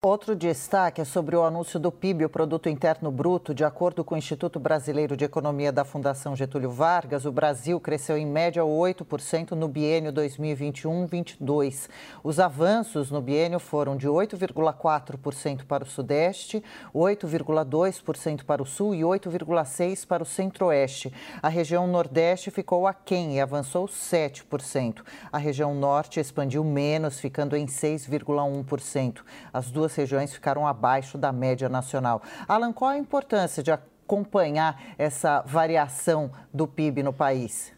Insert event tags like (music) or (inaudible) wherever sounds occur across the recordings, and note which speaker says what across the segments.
Speaker 1: Outro destaque é sobre o anúncio do PIB, o Produto Interno Bruto. De acordo com o Instituto Brasileiro de Economia da Fundação Getúlio Vargas, o Brasil cresceu em média 8% no biênio 2021-22. Os avanços no biênio foram de 8,4% para o Sudeste, 8,2% para o Sul e 8,6% para o Centro-Oeste. A região Nordeste ficou aquém e avançou 7%. A região Norte expandiu menos, ficando em 6,1%. As duas duas regiões ficaram abaixo da média nacional. Alan, qual a importância de acompanhar essa variação do PIB no país?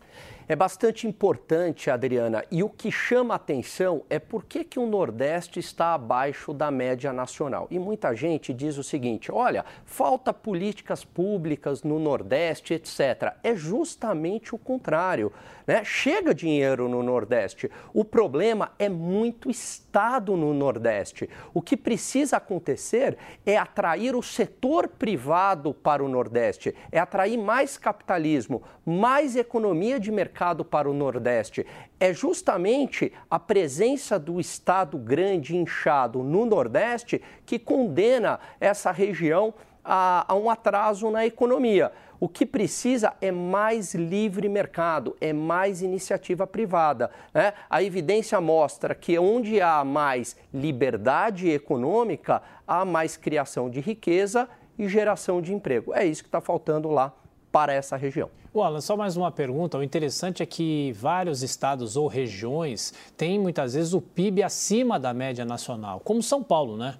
Speaker 2: É bastante importante, Adriana, e o que chama atenção é por que, que o Nordeste está abaixo da média nacional. E muita gente diz o seguinte: olha, falta políticas públicas no Nordeste, etc. É justamente o contrário. Né? Chega dinheiro no Nordeste. O problema é muito Estado no Nordeste. O que precisa acontecer é atrair o setor privado para o Nordeste, é atrair mais capitalismo, mais economia de mercado para o Nordeste. É justamente a presença do Estado grande inchado no Nordeste que condena essa região a, a um atraso na economia. O que precisa é mais livre mercado, é mais iniciativa privada. Né? A evidência mostra que onde há mais liberdade econômica, há mais criação de riqueza e geração de emprego. É isso que está faltando lá para essa região.
Speaker 3: O Alan, só mais uma pergunta. O interessante é que vários estados ou regiões têm muitas vezes o PIB acima da média nacional, como São Paulo, né?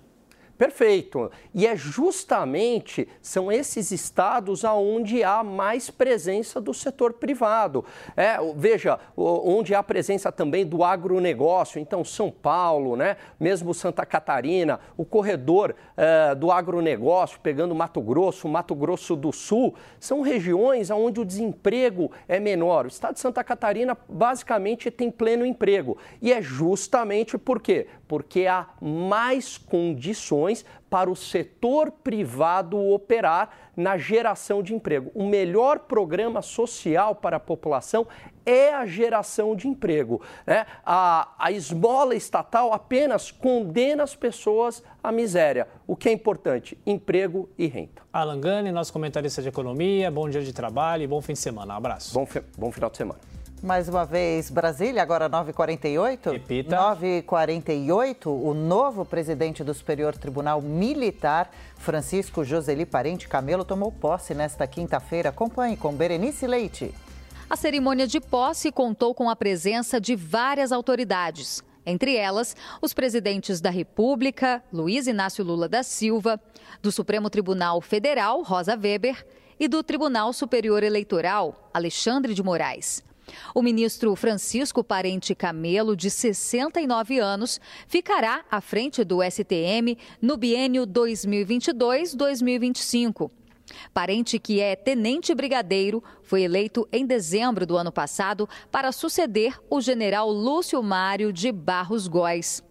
Speaker 2: Perfeito. E é justamente são esses estados aonde há mais presença do setor privado. É, veja, onde há presença também do agronegócio. Então, São Paulo, né? mesmo Santa Catarina, o corredor é, do agronegócio, pegando Mato Grosso, Mato Grosso do Sul, são regiões onde o desemprego é menor. O estado de Santa Catarina basicamente tem pleno emprego. E é justamente por quê? Porque há mais condições para o setor privado operar na geração de emprego. O melhor programa social para a população é a geração de emprego. Né? A, a esmola estatal apenas condena as pessoas à miséria. O que é importante? Emprego e renda.
Speaker 3: Alan Gani, nosso comentarista de economia, bom dia de trabalho e bom fim de semana. Um abraço.
Speaker 2: Bom, bom final de semana.
Speaker 1: Mais uma vez, Brasília, agora 9h48.
Speaker 3: Repita.
Speaker 1: 9h48, o novo presidente do Superior Tribunal Militar, Francisco Joseli Parente Camelo, tomou posse nesta quinta-feira. Acompanhe com Berenice Leite.
Speaker 4: A cerimônia de posse contou com a presença de várias autoridades. Entre elas, os presidentes da República, Luiz Inácio Lula da Silva, do Supremo Tribunal Federal, Rosa Weber, e do Tribunal Superior Eleitoral, Alexandre de Moraes. O ministro Francisco Parente Camelo, de 69 anos, ficará à frente do STM no biênio 2022-2025. Parente, que é tenente brigadeiro, foi eleito em dezembro do ano passado para suceder o general Lúcio Mário de Barros Góes.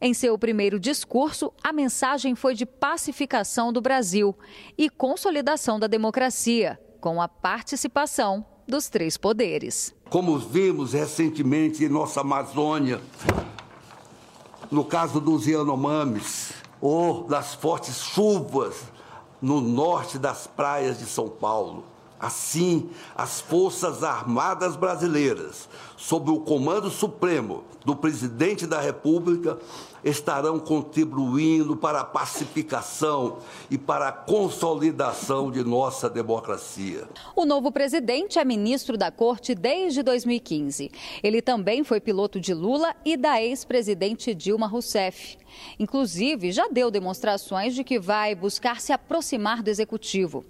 Speaker 4: Em seu primeiro discurso, a mensagem foi de pacificação do Brasil e consolidação da democracia, com a participação dos três poderes.
Speaker 5: Como vimos recentemente em nossa Amazônia, no caso dos Yanomamis, ou das fortes chuvas no norte das praias de São Paulo. Assim, as Forças Armadas Brasileiras, sob o comando supremo do presidente da República, estarão contribuindo para a pacificação e para a consolidação de nossa democracia.
Speaker 4: O novo presidente é ministro da Corte desde 2015. Ele também foi piloto de Lula e da ex-presidente Dilma Rousseff. Inclusive, já deu demonstrações de que vai buscar se aproximar do executivo.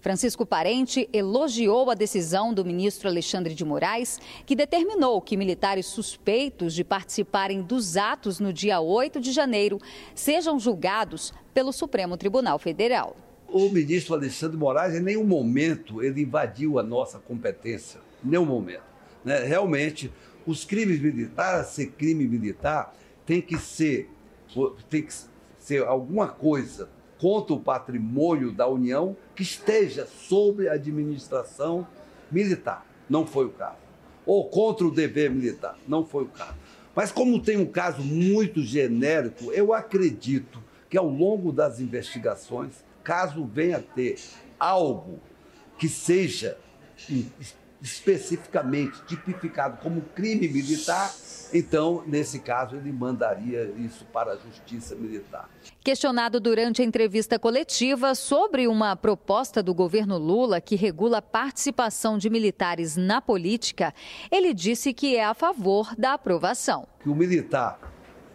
Speaker 4: Francisco Parente elogiou a decisão do ministro Alexandre de Moraes, que determinou que militares suspeitos de participarem dos atos no dia 8 de janeiro sejam julgados pelo Supremo Tribunal Federal.
Speaker 5: O ministro Alexandre de Moraes, em nenhum momento, ele invadiu a nossa competência. Em nenhum momento. Né? Realmente, os crimes militares, ser crime militar, tem que ser, tem que ser alguma coisa contra o patrimônio da União que esteja sob a administração militar. Não foi o caso. Ou contra o dever militar. Não foi o caso. Mas como tem um caso muito genérico, eu acredito que ao longo das investigações, caso venha a ter algo que seja especificamente tipificado como crime militar, então, nesse caso, ele mandaria isso para a Justiça Militar.
Speaker 4: Questionado durante a entrevista coletiva sobre uma proposta do governo Lula que regula a participação de militares na política, ele disse que é a favor da aprovação.
Speaker 5: Que o militar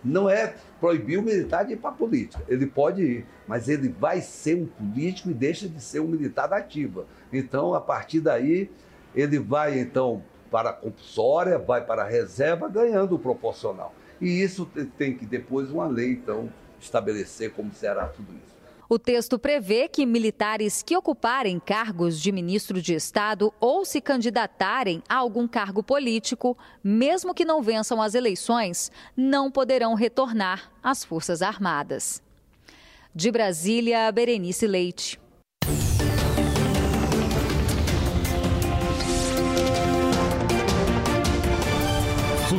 Speaker 5: não é proibir o militar de ir para a política. Ele pode ir, mas ele vai ser um político e deixa de ser um militar da ativa. Então, a partir daí, ele vai então para a compulsória, vai para a reserva, ganhando o proporcional. E isso tem que depois uma lei, então, estabelecer como será tudo isso.
Speaker 4: O texto prevê que militares que ocuparem cargos de ministro de Estado ou se candidatarem a algum cargo político, mesmo que não vençam as eleições, não poderão retornar às Forças Armadas. De Brasília, Berenice Leite.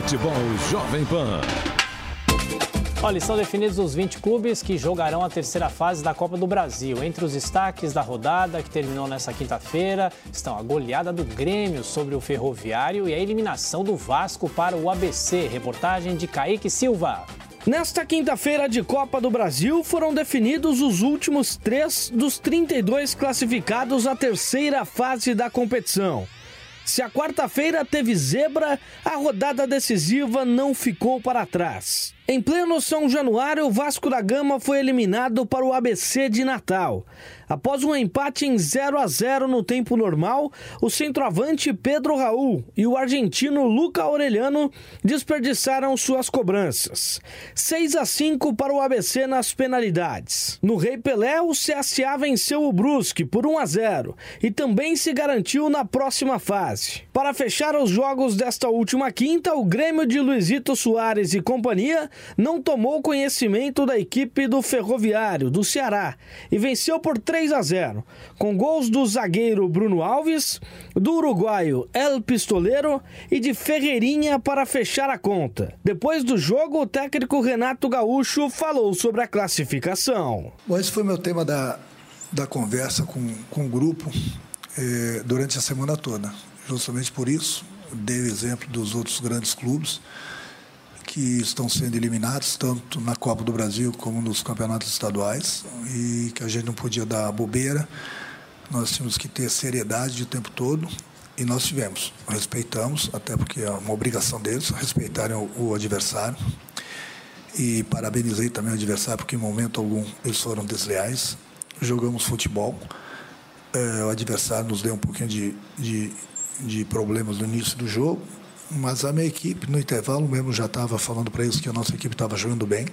Speaker 6: Futebol Jovem Pan.
Speaker 3: Olha, estão definidos os 20 clubes que jogarão a terceira fase da Copa do Brasil. Entre os destaques da rodada, que terminou nesta quinta-feira, estão a goleada do Grêmio sobre o Ferroviário e a eliminação do Vasco para o ABC. Reportagem de Kaique Silva.
Speaker 7: Nesta quinta-feira de Copa do Brasil, foram definidos os últimos três dos 32 classificados à terceira fase da competição. Se a quarta-feira teve zebra, a rodada decisiva não ficou para trás. Em pleno São Januário, o Vasco da Gama foi eliminado para o ABC de Natal. Após um empate em 0 a 0 no tempo normal, o centroavante Pedro Raul e o argentino Luca Aureliano desperdiçaram suas cobranças. 6 a 5 para o ABC nas penalidades. No Rei Pelé, o CSA venceu o Brusque por 1 a 0 e também se garantiu na próxima fase. Para fechar os jogos desta última quinta, o Grêmio de Luizito Soares e companhia não tomou conhecimento da equipe do Ferroviário do Ceará e venceu por 3 3 a 0, com gols do zagueiro Bruno Alves, do uruguaio El Pistoleiro e de Ferreirinha para fechar a conta. Depois do jogo, o técnico Renato Gaúcho falou sobre a classificação.
Speaker 8: Bom, esse foi meu tema da, da conversa com, com o grupo eh, durante a semana toda. Justamente por isso, dei o exemplo dos outros grandes clubes que estão sendo eliminados, tanto na Copa do Brasil como nos campeonatos estaduais, e que a gente não podia dar bobeira, nós tínhamos que ter seriedade o tempo todo, e nós tivemos. Respeitamos, até porque é uma obrigação deles, respeitarem o, adversário. E parabenizei também o adversário, porque em momento algum eles foram desleais. Jogamos futebol. É, o adversário nos deu um pouquinho de, de, de problemas no início do jogo, mas a minha equipe, no intervalo mesmo, já estava falando para eles que a nossa equipe estava jogando bem.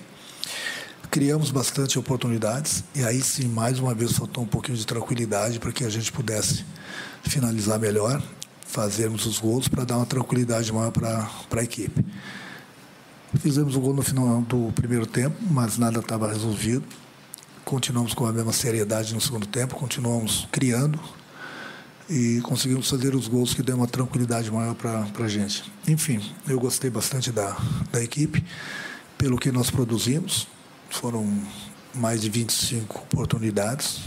Speaker 8: Criamos bastante oportunidades e aí sim, mais uma vez, faltou um pouquinho de tranquilidade para que a gente pudesse finalizar melhor, fazermos os gols para dar uma tranquilidade maior para a equipe. Fizemos o gol no final do primeiro tempo, mas nada estava resolvido. Continuamos com a mesma seriedade no segundo tempo, continuamos criando, e conseguimos fazer os gols que deu uma tranquilidade maior para a gente. Enfim, eu gostei bastante da, da equipe, pelo que nós produzimos. Foram mais de 25 oportunidades.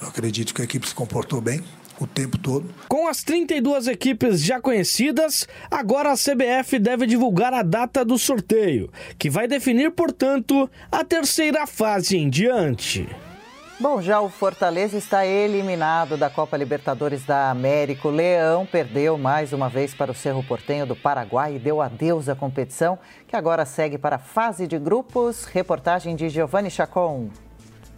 Speaker 8: Eu acredito que a equipe se comportou bem, o tempo todo.
Speaker 7: Com as 32 equipes já conhecidas, agora a CBF deve divulgar a data do sorteio, que vai definir, portanto, a terceira fase em diante.
Speaker 1: Bom, já o Fortaleza está eliminado da Copa Libertadores da América. O Leão perdeu mais uma vez para o Cerro Portenho do Paraguai e deu adeus à competição, que agora segue para a fase de grupos. Reportagem de Giovanni Chacon.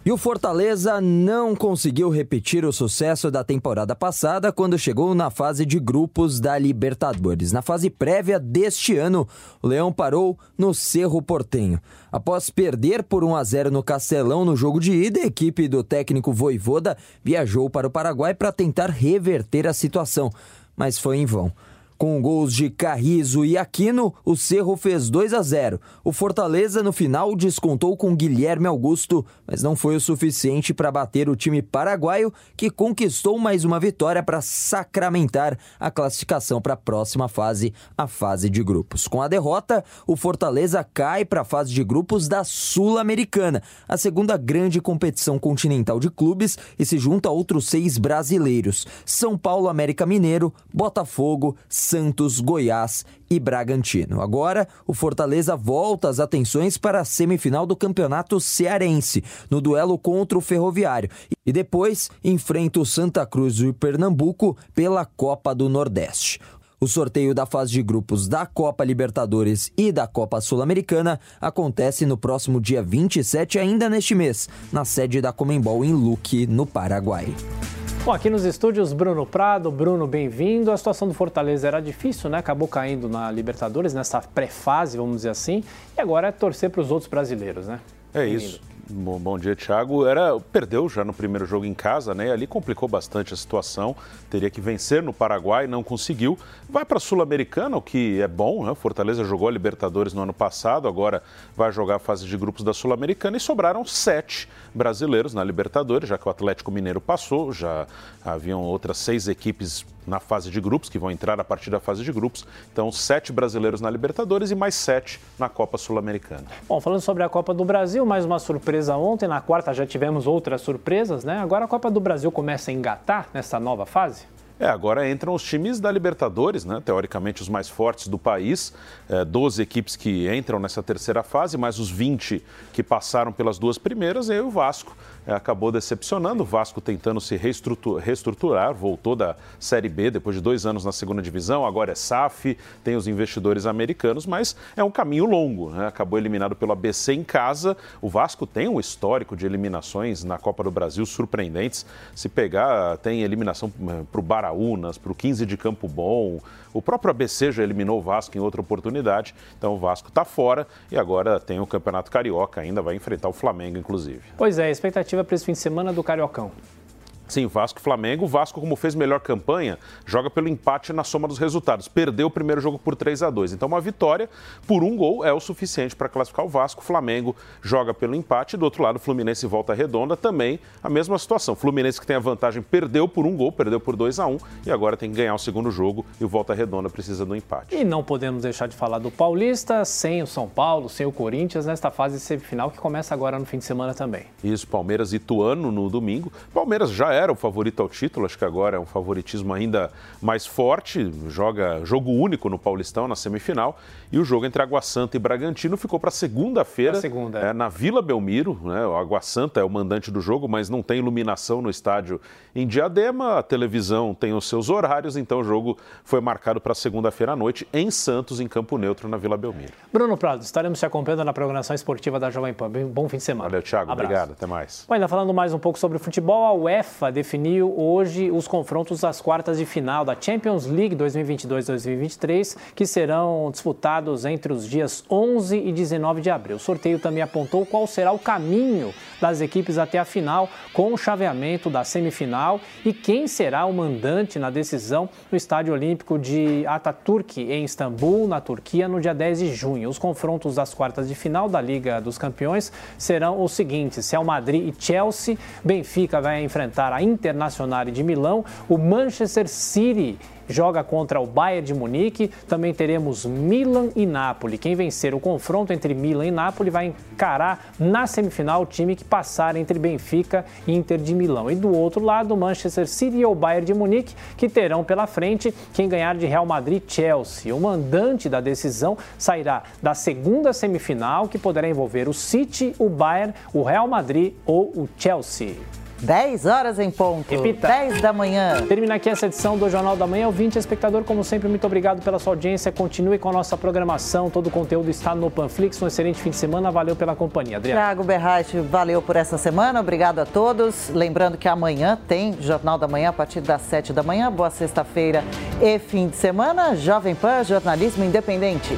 Speaker 9: E o Fortaleza não conseguiu repetir o sucesso da temporada passada quando chegou na fase de grupos da Libertadores. Na fase prévia deste ano, o Leão parou no Cerro Portenho. Após perder por 1 a 0 no Castelão no jogo de ida, a equipe do técnico Voivoda viajou para o Paraguai para tentar reverter a situação, mas foi em vão. Com gols de Carrizo e Aquino, o Cerro fez 2 a 0. O Fortaleza, no final, descontou com Guilherme Augusto, mas não foi o suficiente para bater o time paraguaio, que conquistou mais uma vitória para sacramentar a classificação para a próxima fase, a fase de grupos. Com a derrota, o Fortaleza cai para a fase de grupos da Sul-Americana, a segunda grande competição continental de clubes, e se junta a outros seis brasileiros: São Paulo, América Mineiro, Botafogo, Santos, Goiás e Bragantino. Agora, o Fortaleza volta as atenções para a semifinal do Campeonato Cearense, no duelo contra o Ferroviário, e depois enfrenta o Santa Cruz e Pernambuco pela Copa do Nordeste. O sorteio da fase de grupos da Copa Libertadores e da Copa Sul-Americana acontece no próximo dia 27, ainda neste mês, na sede da Comembol em Luque, no Paraguai.
Speaker 3: Bom, aqui nos estúdios, Bruno Prado. Bruno, bem-vindo. A situação do Fortaleza era difícil, né? Acabou caindo na Libertadores, nessa pré-fase, vamos dizer assim. E agora é torcer para os outros brasileiros, né?
Speaker 10: É isso. Bom, bom, dia, Thiago. Era, perdeu já no primeiro jogo em casa, né? Ali complicou bastante a situação. Teria que vencer no Paraguai, não conseguiu. Vai para a Sul-Americana, o que é bom, né? Fortaleza jogou a Libertadores no ano passado, agora vai jogar a fase de grupos da Sul-Americana e sobraram sete brasileiros na Libertadores, já que o Atlético Mineiro passou, já haviam outras seis equipes na fase de grupos, que vão entrar a partir da fase de grupos. Então, sete brasileiros na Libertadores e mais sete na Copa Sul-Americana.
Speaker 3: Bom, falando sobre a Copa do Brasil, mais uma surpresa ontem. Na quarta já tivemos outras surpresas, né? Agora a Copa do Brasil começa a engatar nessa nova fase?
Speaker 10: É, agora entram os times da Libertadores, né? teoricamente os mais fortes do país, é, 12 equipes que entram nessa terceira fase, mais os 20 que passaram pelas duas primeiras, e aí o Vasco acabou decepcionando. O Vasco tentando se reestruturar, reestruturar, voltou da Série B depois de dois anos na segunda divisão, agora é SAF, tem os investidores americanos, mas é um caminho longo. Né? Acabou eliminado pelo ABC em casa. O Vasco tem um histórico de eliminações na Copa do Brasil surpreendentes. Se pegar, tem eliminação eh, para o Baraunas, para o 15 de Campo Bom. O próprio ABC já eliminou o Vasco em outra oportunidade, então o Vasco está fora e agora tem o Campeonato Carioca, ainda vai enfrentar o Flamengo, inclusive.
Speaker 3: Pois é, a expectativa para esse fim de semana do Cariocão.
Speaker 10: Sim, Vasco e Flamengo. O Vasco, como fez melhor campanha, joga pelo empate na soma dos resultados. Perdeu o primeiro jogo por 3 a 2 Então, uma vitória por um gol é o suficiente para classificar o Vasco. O Flamengo joga pelo empate. Do outro lado, o Fluminense volta redonda. Também a mesma situação. O Fluminense, que tem a vantagem, perdeu por um gol, perdeu por 2 a 1 e agora tem que ganhar o segundo jogo. E o volta redonda precisa do empate.
Speaker 3: E não podemos deixar de falar do Paulista, sem o São Paulo, sem o Corinthians, nesta fase semifinal que começa agora no fim de semana também.
Speaker 10: Isso, Palmeiras e Ituano no domingo. Palmeiras já era o favorito ao título, acho que agora é um favoritismo ainda mais forte, joga jogo único no Paulistão na semifinal e o jogo entre Água Santa e Bragantino ficou para segunda-feira,
Speaker 3: segunda,
Speaker 10: é. é, na Vila Belmiro, né? O Água Santa é o mandante do jogo, mas não tem iluminação no estádio em Diadema, a televisão tem os seus horários, então o jogo foi marcado para segunda-feira à noite em Santos, em Campo Neutro, na Vila Belmiro.
Speaker 3: Bruno Prado, estaremos te acompanhando na programação esportiva da Jovem Pan. Bom fim de semana.
Speaker 10: Valeu, Thiago.
Speaker 3: Abraço.
Speaker 10: Obrigado. Até mais.
Speaker 3: Bom, ainda falando mais um pouco sobre o futebol, a UEFA definiu hoje os confrontos das quartas de final da Champions League 2022-2023, que serão disputados entre os dias 11 e 19 de abril. O sorteio também apontou qual será o caminho das equipes até a final, com o chaveamento da semifinal e quem será o mandante na decisão no Estádio Olímpico de Ataturk, em Istambul, na Turquia, no dia 10 de junho. Os confrontos das quartas de final da Liga dos Campeões serão os seguintes: Real Madrid e Chelsea, Benfica vai enfrentar a Internacional de Milão, o Manchester City joga contra o Bayern de Munique. Também teremos Milan e Napoli. Quem vencer o confronto entre Milan e Napoli vai encarar na semifinal o time que passar entre Benfica e Inter de Milão. E do outro lado, Manchester City e o Bayern de Munique, que terão pela frente quem ganhar de Real Madrid Chelsea. O mandante da decisão sairá da segunda semifinal, que poderá envolver o City, o Bayern, o Real Madrid ou o Chelsea.
Speaker 1: 10 horas em ponto.
Speaker 3: Repita.
Speaker 1: 10 da manhã.
Speaker 3: Termina aqui essa edição do Jornal da Manhã. Ouvinte, espectador, como sempre, muito obrigado pela sua audiência. Continue com a nossa programação. Todo o conteúdo está no Panflix. Um excelente fim de semana. Valeu pela companhia. Adriano.
Speaker 1: Tiago Berratti, valeu por essa semana. Obrigado a todos. Lembrando que amanhã tem Jornal da Manhã a partir das 7 da manhã. Boa sexta-feira e fim de semana. Jovem Pan, jornalismo independente.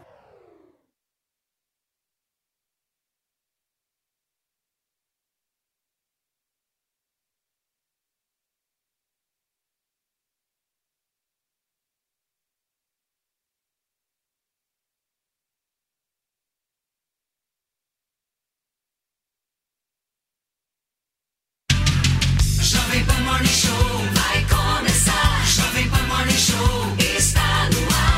Speaker 11: Morning Show vai começar. Jovem Pan Morning Show está no ar.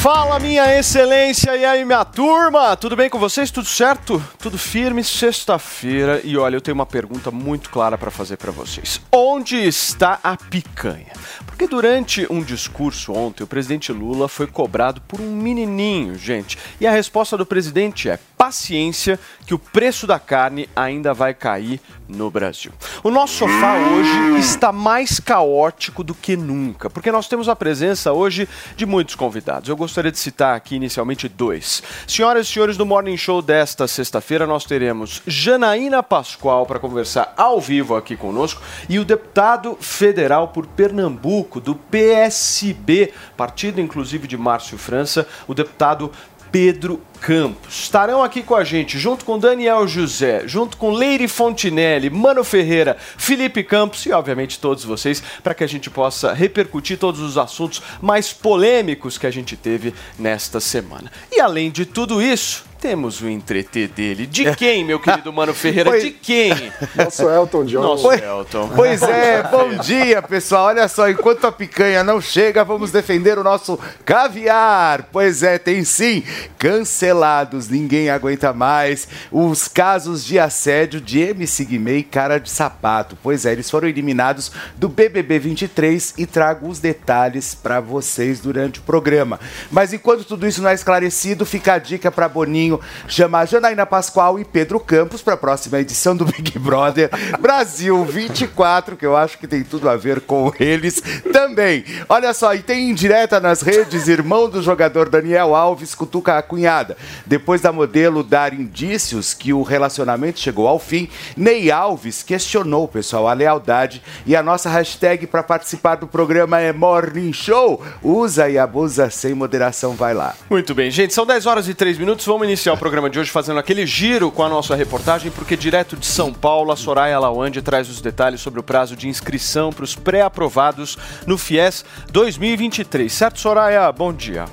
Speaker 12: Fala, minha excelência, e aí, minha turma? Tudo bem com vocês? Tudo certo? Tudo firme? Sexta-feira. E olha, eu tenho uma pergunta muito clara para fazer para vocês. Onde está a picanha? Porque durante um discurso ontem, o presidente Lula foi cobrado por um menininho, gente. E a resposta do presidente é: paciência, que o preço da carne ainda vai cair no Brasil. O nosso sofá hoje está mais caótico do que nunca, porque nós temos a presença hoje de muitos convidados. Eu gostaria de citar aqui inicialmente dois. Senhoras e senhores do Morning Show desta sexta-feira, nós teremos Janaína Pascoal para conversar ao vivo aqui conosco e o deputado federal por Pernambuco do PSB, partido inclusive de Márcio França, o deputado Pedro Campos. Estarão aqui com a gente, junto com Daniel José, junto com Leire Fontinelli, Mano Ferreira, Felipe Campos e, obviamente, todos vocês, para que a gente possa repercutir todos os assuntos mais polêmicos que a gente teve nesta semana. E além de tudo isso, temos o entretê dele. De quem, meu querido Mano Ferreira?
Speaker 13: Pois-
Speaker 12: De quem?
Speaker 13: Nosso Elton John.
Speaker 12: Nosso
Speaker 13: Pois-
Speaker 12: Elton.
Speaker 13: Pois é, bom dia, pessoal. Olha só, enquanto a picanha não chega, vamos defender o nosso caviar. Pois é, tem sim cancelados, ninguém aguenta mais. Os casos de assédio de MC Guimê e cara de sapato. Pois é, eles foram eliminados do BBB 23 e trago os detalhes para vocês durante o programa. Mas enquanto tudo isso não é esclarecido, fica a dica para Boninho chamar Janaína Pascoal e Pedro Campos para a próxima edição do Big Brother Brasil 24, que eu acho que tem tudo a ver com eles também. Olha só, e tem indireta nas redes, irmão do jogador Daniel Alves cutuca a cunhada. Depois da modelo dar indícios que o relacionamento chegou ao fim, Ney Alves questionou, pessoal, a lealdade e a nossa hashtag para participar do programa é Morning Show. Usa e abusa sem moderação, vai lá.
Speaker 12: Muito bem, gente, são 10 horas e 3 minutos. Vamos iniciar o programa de hoje fazendo aquele giro com a nossa reportagem, porque direto de São Paulo, a Soraya Lawande traz os detalhes sobre o prazo de inscrição para os pré-aprovados no FIES 2023. Certo, Soraya? Bom dia.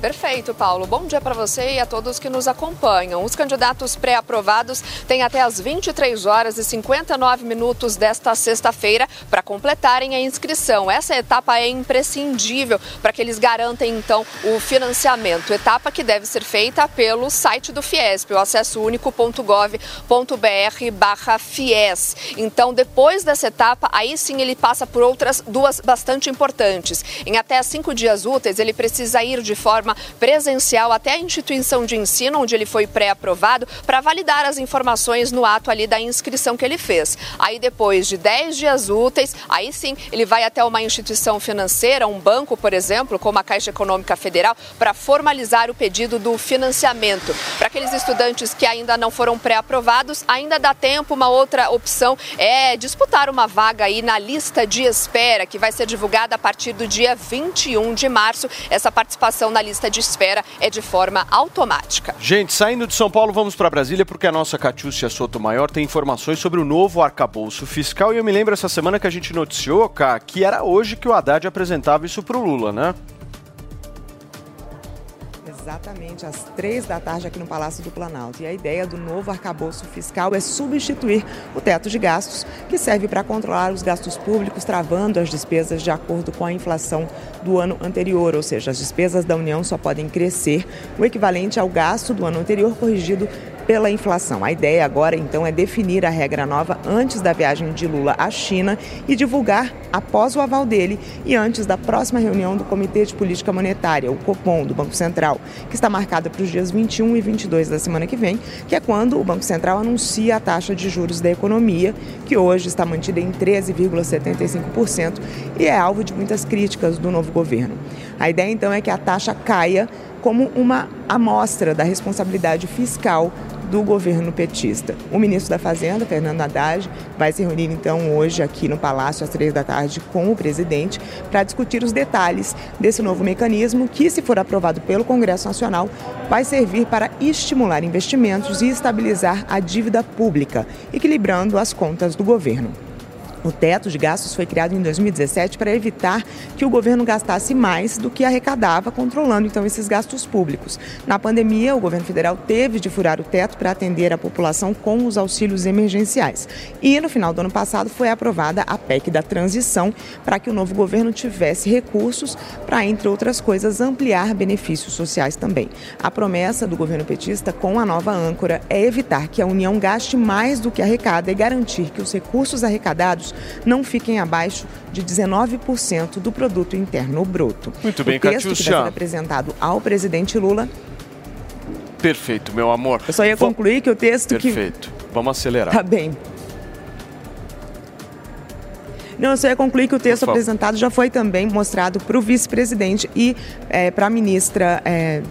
Speaker 14: Perfeito, Paulo. Bom dia para você e a todos que nos acompanham. Os candidatos pré-aprovados têm até as 23 horas e 59 minutos desta sexta-feira para completarem a inscrição. Essa etapa é imprescindível para que eles garantem então o financiamento. Etapa que deve ser feita pelo site do Fiesp, o acesso único.gov.br/fies. Então, depois dessa etapa, aí sim ele passa por outras duas bastante importantes. Em até cinco dias úteis, ele precisa ir de forma presencial até a instituição de ensino onde ele foi pré-aprovado para validar as informações no ato ali da inscrição que ele fez. Aí depois de 10 dias úteis, aí sim ele vai até uma instituição financeira, um banco, por exemplo, como a Caixa Econômica Federal, para formalizar o pedido do financiamento. Para aqueles estudantes que ainda não foram pré-aprovados, ainda dá tempo. Uma outra opção é disputar uma vaga aí na lista de espera, que vai ser divulgada a partir do dia 21 de março. Essa participação na lista de espera é de forma automática.
Speaker 12: Gente, saindo de São Paulo, vamos para Brasília, porque a nossa Catiúcia Sotomayor tem informações sobre o novo arcabouço fiscal. E eu me lembro essa semana que a gente noticiou, Cá, que era hoje que o Haddad apresentava isso para o Lula, né?
Speaker 15: Exatamente, às três da tarde aqui no Palácio do Planalto. E a ideia do novo arcabouço fiscal é substituir o teto de gastos, que serve para controlar os gastos públicos, travando as despesas de acordo com a inflação do ano anterior. Ou seja, as despesas da União só podem crescer o equivalente ao gasto do ano anterior corrigido pela inflação. A ideia agora, então, é definir a regra nova antes da viagem de Lula à China e divulgar após o aval dele e antes da próxima reunião do Comitê de Política Monetária, o Copom, do Banco Central, que está marcada para os dias 21 e 22 da semana que vem, que é quando o Banco Central anuncia a taxa de juros da economia, que hoje está mantida em 13,75% e é alvo de muitas críticas do novo governo. A ideia, então, é que a taxa caia como uma amostra da responsabilidade fiscal do governo petista. O ministro da Fazenda, Fernando Haddad, vai se reunir então hoje aqui no Palácio às três da tarde com o presidente para discutir os detalhes desse novo mecanismo que, se for aprovado pelo Congresso Nacional, vai servir para estimular investimentos e estabilizar a dívida pública, equilibrando as contas do governo. O teto de gastos foi criado em 2017 para evitar que o governo gastasse mais do que arrecadava, controlando então esses gastos públicos. Na pandemia, o governo federal teve de furar o teto para atender a população com os auxílios emergenciais. E no final do ano passado foi aprovada a PEC da transição para que o novo governo tivesse recursos para, entre outras coisas, ampliar benefícios sociais também. A promessa do governo petista com a nova âncora é evitar que a União gaste mais do que arrecada e garantir que os recursos arrecadados não fiquem abaixo de 19% do produto interno bruto.
Speaker 12: Muito bem,
Speaker 15: o texto que vai ser apresentado ao presidente Lula.
Speaker 12: Perfeito, meu amor.
Speaker 15: Eu só ia concluir que o texto que
Speaker 12: Perfeito. Vamos acelerar.
Speaker 15: Tá bem. Não, eu só ia concluir que o texto apresentado já foi também mostrado para o vice-presidente e para a ministra eh,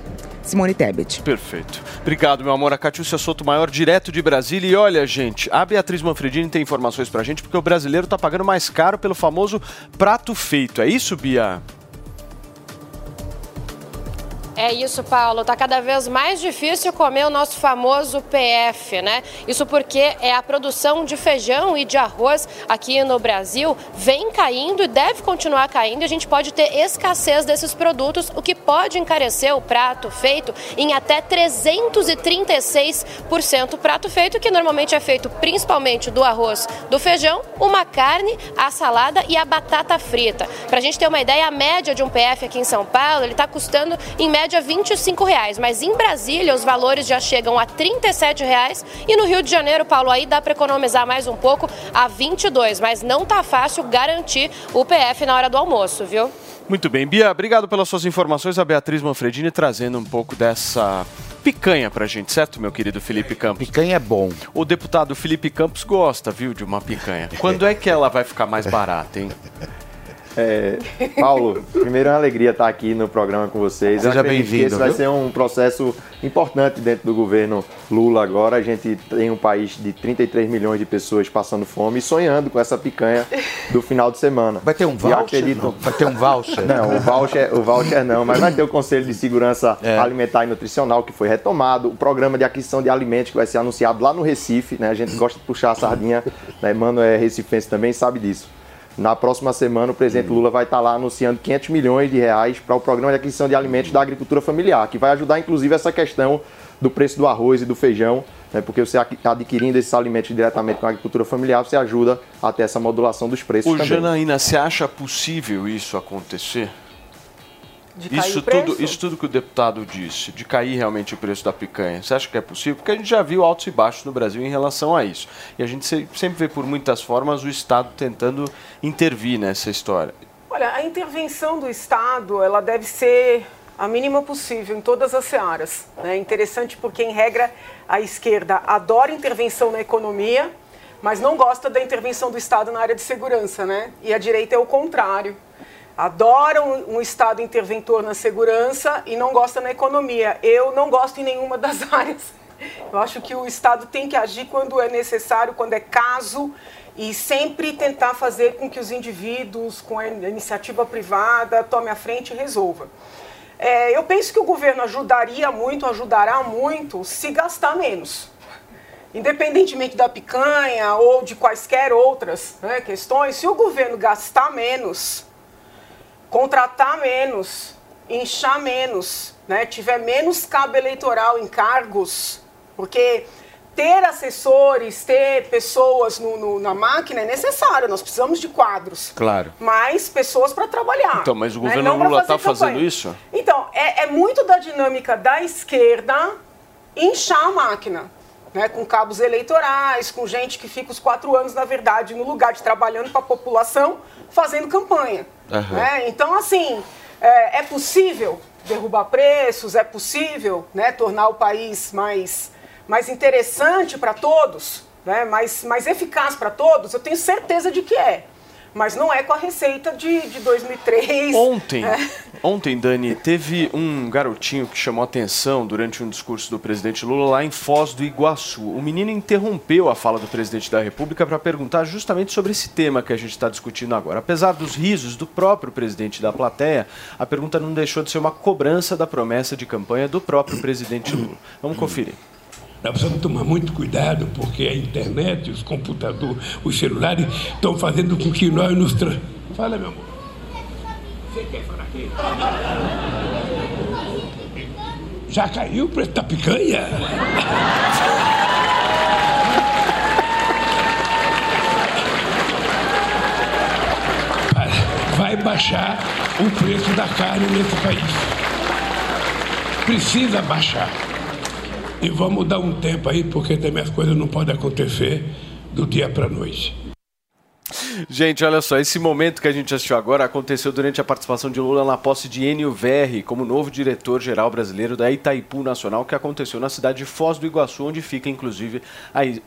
Speaker 15: Simone Tebet.
Speaker 12: Perfeito. Obrigado, meu amor. A Catiúcia Soto Maior, direto de Brasília. E olha, gente, a Beatriz Manfredini tem informações pra gente, porque o brasileiro tá pagando mais caro pelo famoso prato feito. É isso, Bia?
Speaker 16: É isso, Paulo. Tá cada vez mais difícil comer o nosso famoso PF, né? Isso porque é a produção de feijão e de arroz aqui no Brasil vem caindo e deve continuar caindo. A gente pode ter escassez desses produtos, o que pode encarecer o prato feito em até 336%. O prato feito que normalmente é feito principalmente do arroz, do feijão, uma carne, a salada e a batata frita. Para a gente ter uma ideia, a média de um PF aqui em São Paulo, ele está custando em média 25 reais, mas em Brasília os valores já chegam a 37 reais e no Rio de Janeiro, Paulo, aí dá para economizar mais um pouco a 22, mas não tá fácil garantir o PF na hora do almoço, viu?
Speaker 12: Muito bem. Bia, obrigado pelas suas informações. A Beatriz Manfredini trazendo um pouco dessa picanha pra gente, certo, meu querido Felipe Campos?
Speaker 13: Picanha é bom.
Speaker 12: O deputado Felipe Campos gosta, viu, de uma picanha. Quando é que ela vai ficar mais barata, hein? (laughs)
Speaker 17: É, Paulo, primeiro é uma alegria estar aqui no programa com vocês.
Speaker 13: Seja bem-vindo,
Speaker 17: Esse vai ser um processo importante dentro do governo Lula agora. A gente tem um país de 33 milhões de pessoas passando fome e sonhando com essa picanha do final de semana.
Speaker 13: Vai ter um voucher?
Speaker 17: acredito-
Speaker 13: Não. Vai ter um voucher?
Speaker 17: Não, o voucher, o voucher não, mas vai ter o Conselho de Segurança
Speaker 13: É.
Speaker 17: Alimentar e Nutricional que foi retomado, o programa de aquisição de alimentos que vai ser anunciado lá no Recife, né? A gente gosta de puxar a sardinha, né? Mano é recifense também, sabe disso. Na próxima semana, o presidente Lula vai estar lá anunciando 500 milhões de reais para o programa de aquisição de alimentos da agricultura familiar, que vai ajudar inclusive essa questão do preço do arroz e do feijão, né? porque você adquirindo esses alimentos diretamente com a agricultura familiar, você ajuda a ter essa modulação dos preços
Speaker 12: Ô,
Speaker 17: também.
Speaker 12: Janaína, você acha possível isso acontecer?
Speaker 18: De cair
Speaker 12: Isso
Speaker 18: o preço?
Speaker 12: tudo, isso tudo que o deputado disse, de cair realmente o preço da picanha, você acha que é possível? Porque a gente já viu altos e baixos no Brasil em relação a isso. E a gente se- sempre vê por muitas formas o Estado tentando intervir nessa história.
Speaker 18: Olha, a intervenção do Estado, ela deve ser a mínima possível em todas as searas. É interessante porque, em regra, a esquerda adora intervenção na economia, mas não gosta da intervenção do Estado na área de segurança, né? E a direita é o contrário. Adora um, Estado interventor na segurança e não gosta na economia. Eu não gosto em nenhuma (laughs) das áreas. Eu acho que o Estado tem que agir quando é necessário, quando é caso, e sempre tentar fazer com que os indivíduos, com a iniciativa privada, tome a frente e resolva. É, eu penso que o governo ajudaria muito, ajudará muito, se gastar menos. Independentemente da picanha ou de quaisquer outras né, questões, se o governo gastar menos, contratar menos, inchar menos, né, tiver menos cabo eleitoral em cargos, porque ter assessores, ter pessoas no- no- na máquina é necessário, nós precisamos de quadros.
Speaker 12: Claro.
Speaker 18: Mais pessoas para trabalhar.
Speaker 12: Então, mas o
Speaker 18: né,
Speaker 12: governo
Speaker 18: pra
Speaker 12: Lula está fazendo isso?
Speaker 18: Então, é, é muito da dinâmica da esquerda inchar a máquina. né, com cabos eleitorais, com gente que fica os quatro anos, na verdade, no lugar de trabalhando para a população, fazendo campanha.
Speaker 12: Aham.
Speaker 18: né? Então, assim, é, é possível derrubar preços, é possível né, tornar o país mais, mais interessante para todos, né, mais, mais eficaz para todos? Eu tenho certeza de que é. Mas não é com a receita de, de 2003.
Speaker 12: Ontem,
Speaker 18: né?
Speaker 12: ontem, Dani, teve um garotinho que chamou atenção durante um discurso do presidente Lula lá em Foz do Iguaçu. O menino interrompeu a fala do presidente da República para perguntar justamente sobre esse tema que a gente está discutindo agora. Apesar dos risos do próprio presidente da plateia, a pergunta não deixou de ser uma cobrança da promessa de campanha do próprio presidente Lula. Vamos conferir.
Speaker 19: Nós precisamos tomar muito cuidado, porque a internet, os computadores, os celulares estão fazendo com que nós nos. Tra... Fala, meu amor. Você quer falar aqui? Já caiu o preço da picanha? Vai baixar o preço da carne nesse país. Precisa baixar. E vamos dar um tempo aí, porque também as coisas não podem acontecer do dia para a noite.
Speaker 12: Gente, olha só, esse momento que a gente assistiu agora aconteceu durante a participação de Lula na posse de Enio Verri como novo diretor-geral brasileiro da Itaipu Nacional, que aconteceu na cidade de Foz do Iguaçu, onde fica inclusive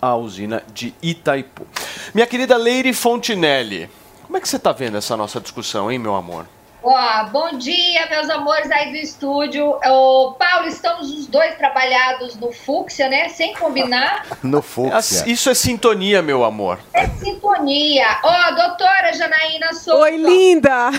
Speaker 12: a, usina de Itaipu. Minha querida Leire Fontinelli, como é que você está vendo essa nossa discussão, hein, meu amor?
Speaker 20: Ó, bom dia, meus amores aí do estúdio. Ô, Paulo, estamos os dois trabalhados no Fúcsia, né? Sem combinar. (laughs)
Speaker 13: No
Speaker 12: As- Isso é sintonia, meu amor.
Speaker 20: É sintonia. Ó, doutora Janaína Souza.
Speaker 18: Oi, linda!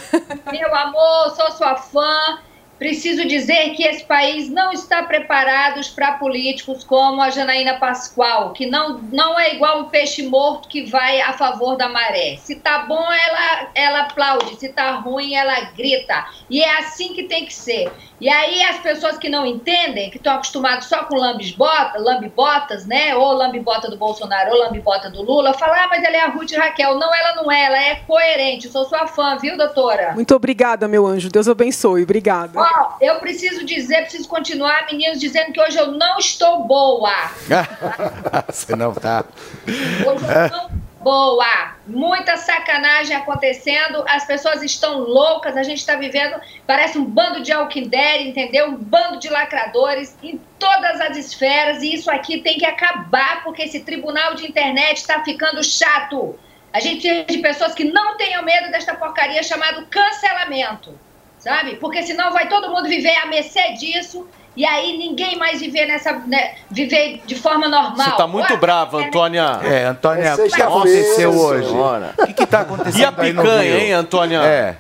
Speaker 20: Meu amor, sou sua fã. Preciso dizer que esse país não está preparado para políticos como a Janaína Pascoal, que não, não é igual um peixe morto que vai a favor da maré. Se tá bom, ela, ela aplaude. Se tá ruim, ela grita. E é assim que tem que ser. E aí as pessoas que não entendem, que estão acostumadas só com lambisbota, lambibotas, né? Ou lambibota do Bolsonaro ou lambibota do Lula, falam, ah, mas ela é a Ruth Raquel. Não, ela não é, ela é coerente. Sou sua fã, viu, doutora?
Speaker 18: Muito obrigada, meu anjo. Deus abençoe. Obrigada.
Speaker 20: Ó, eu preciso dizer, preciso continuar, meninos, dizendo que hoje eu não estou boa. (laughs)
Speaker 13: Você não tá.
Speaker 20: Hoje eu não boa. Muita sacanagem acontecendo, as pessoas estão loucas, a gente está vivendo, parece um bando de alquinder, entendeu? Um bando de lacradores em todas as esferas, e isso aqui tem que acabar, porque esse tribunal de internet está ficando chato. A gente precisa de pessoas que não tenham medo desta porcaria chamada cancelamento, sabe? Porque senão vai todo mundo viver a mercê disso, e aí ninguém mais viver nessa, né, viver de forma normal.
Speaker 12: Você tá muito
Speaker 20: Olha,
Speaker 12: brava, Antônia.
Speaker 13: É, Antônia,
Speaker 12: É
Speaker 13: o que aconteceu hoje? O que, que tá acontecendo
Speaker 12: E a
Speaker 13: aí no
Speaker 12: picanha, hein, Antônia?
Speaker 13: É.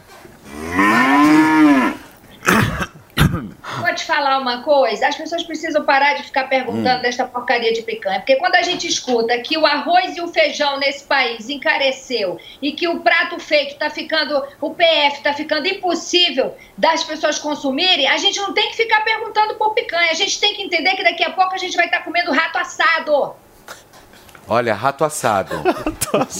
Speaker 20: Vou te falar uma coisa, as pessoas precisam parar de ficar perguntando
Speaker 13: Hum.
Speaker 20: desta porcaria de picanha, porque quando a gente escuta que o arroz e o feijão nesse país encareceu e que o prato feito tá ficando, o PF tá ficando impossível das pessoas consumirem, a gente não tem que ficar perguntando por picanha, a gente tem que entender que daqui a pouco a gente vai estar comendo rato assado.
Speaker 13: Olha, (laughs) rato assado.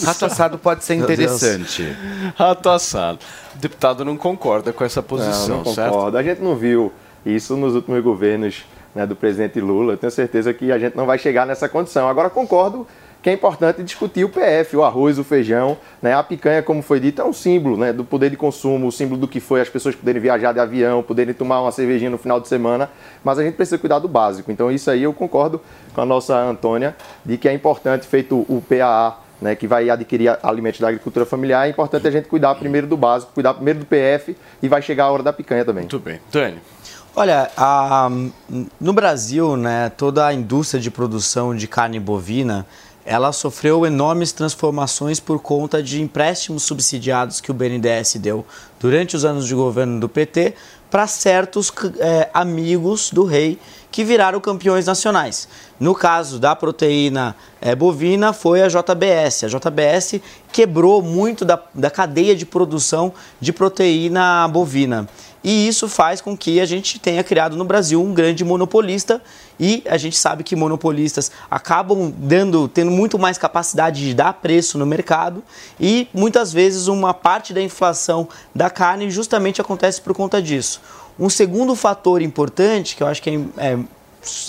Speaker 13: rato assado pode ser
Speaker 12: Meu Deus.
Speaker 13: interessante.
Speaker 12: Rato assado. O deputado não concorda com essa posição,
Speaker 17: não, não
Speaker 12: certo?
Speaker 17: concordo. A gente não viu isso nos últimos governos né, do presidente Lula. Eu tenho certeza que a gente não vai chegar nessa condição. Agora, concordo que é importante discutir o PF, o arroz, o feijão. Né? A picanha, como foi dito, é um símbolo né, do poder de consumo, o símbolo do que foi as pessoas poderem viajar de avião, poderem tomar uma cervejinha no final de semana. Mas a gente precisa cuidar do básico. Então, isso aí eu concordo com a nossa Antônia, de que é importante, feito o PAA, né, que vai adquirir alimentos da agricultura familiar, é importante a gente cuidar primeiro do básico, cuidar primeiro do PF e vai chegar a hora da picanha também.
Speaker 12: Muito bem. Dani.
Speaker 21: Olha, a- no Brasil, né, toda a indústria de produção de carne bovina, ela sofreu enormes transformações por conta de empréstimos subsidiados que o BNDES deu durante os anos de governo do PT para certos eh, amigos do rei que viraram campeões nacionais. No caso da proteína eh, bovina, foi a JBS. A JBS quebrou muito da, da cadeia de produção de proteína bovina. E isso faz com que a gente tenha criado no Brasil um grande monopolista e a gente sabe que monopolistas acabam dando, tendo muito mais capacidade de dar preço no mercado e muitas vezes uma parte da inflação da carne justamente acontece por conta disso. Um segundo fator importante que eu acho que é, é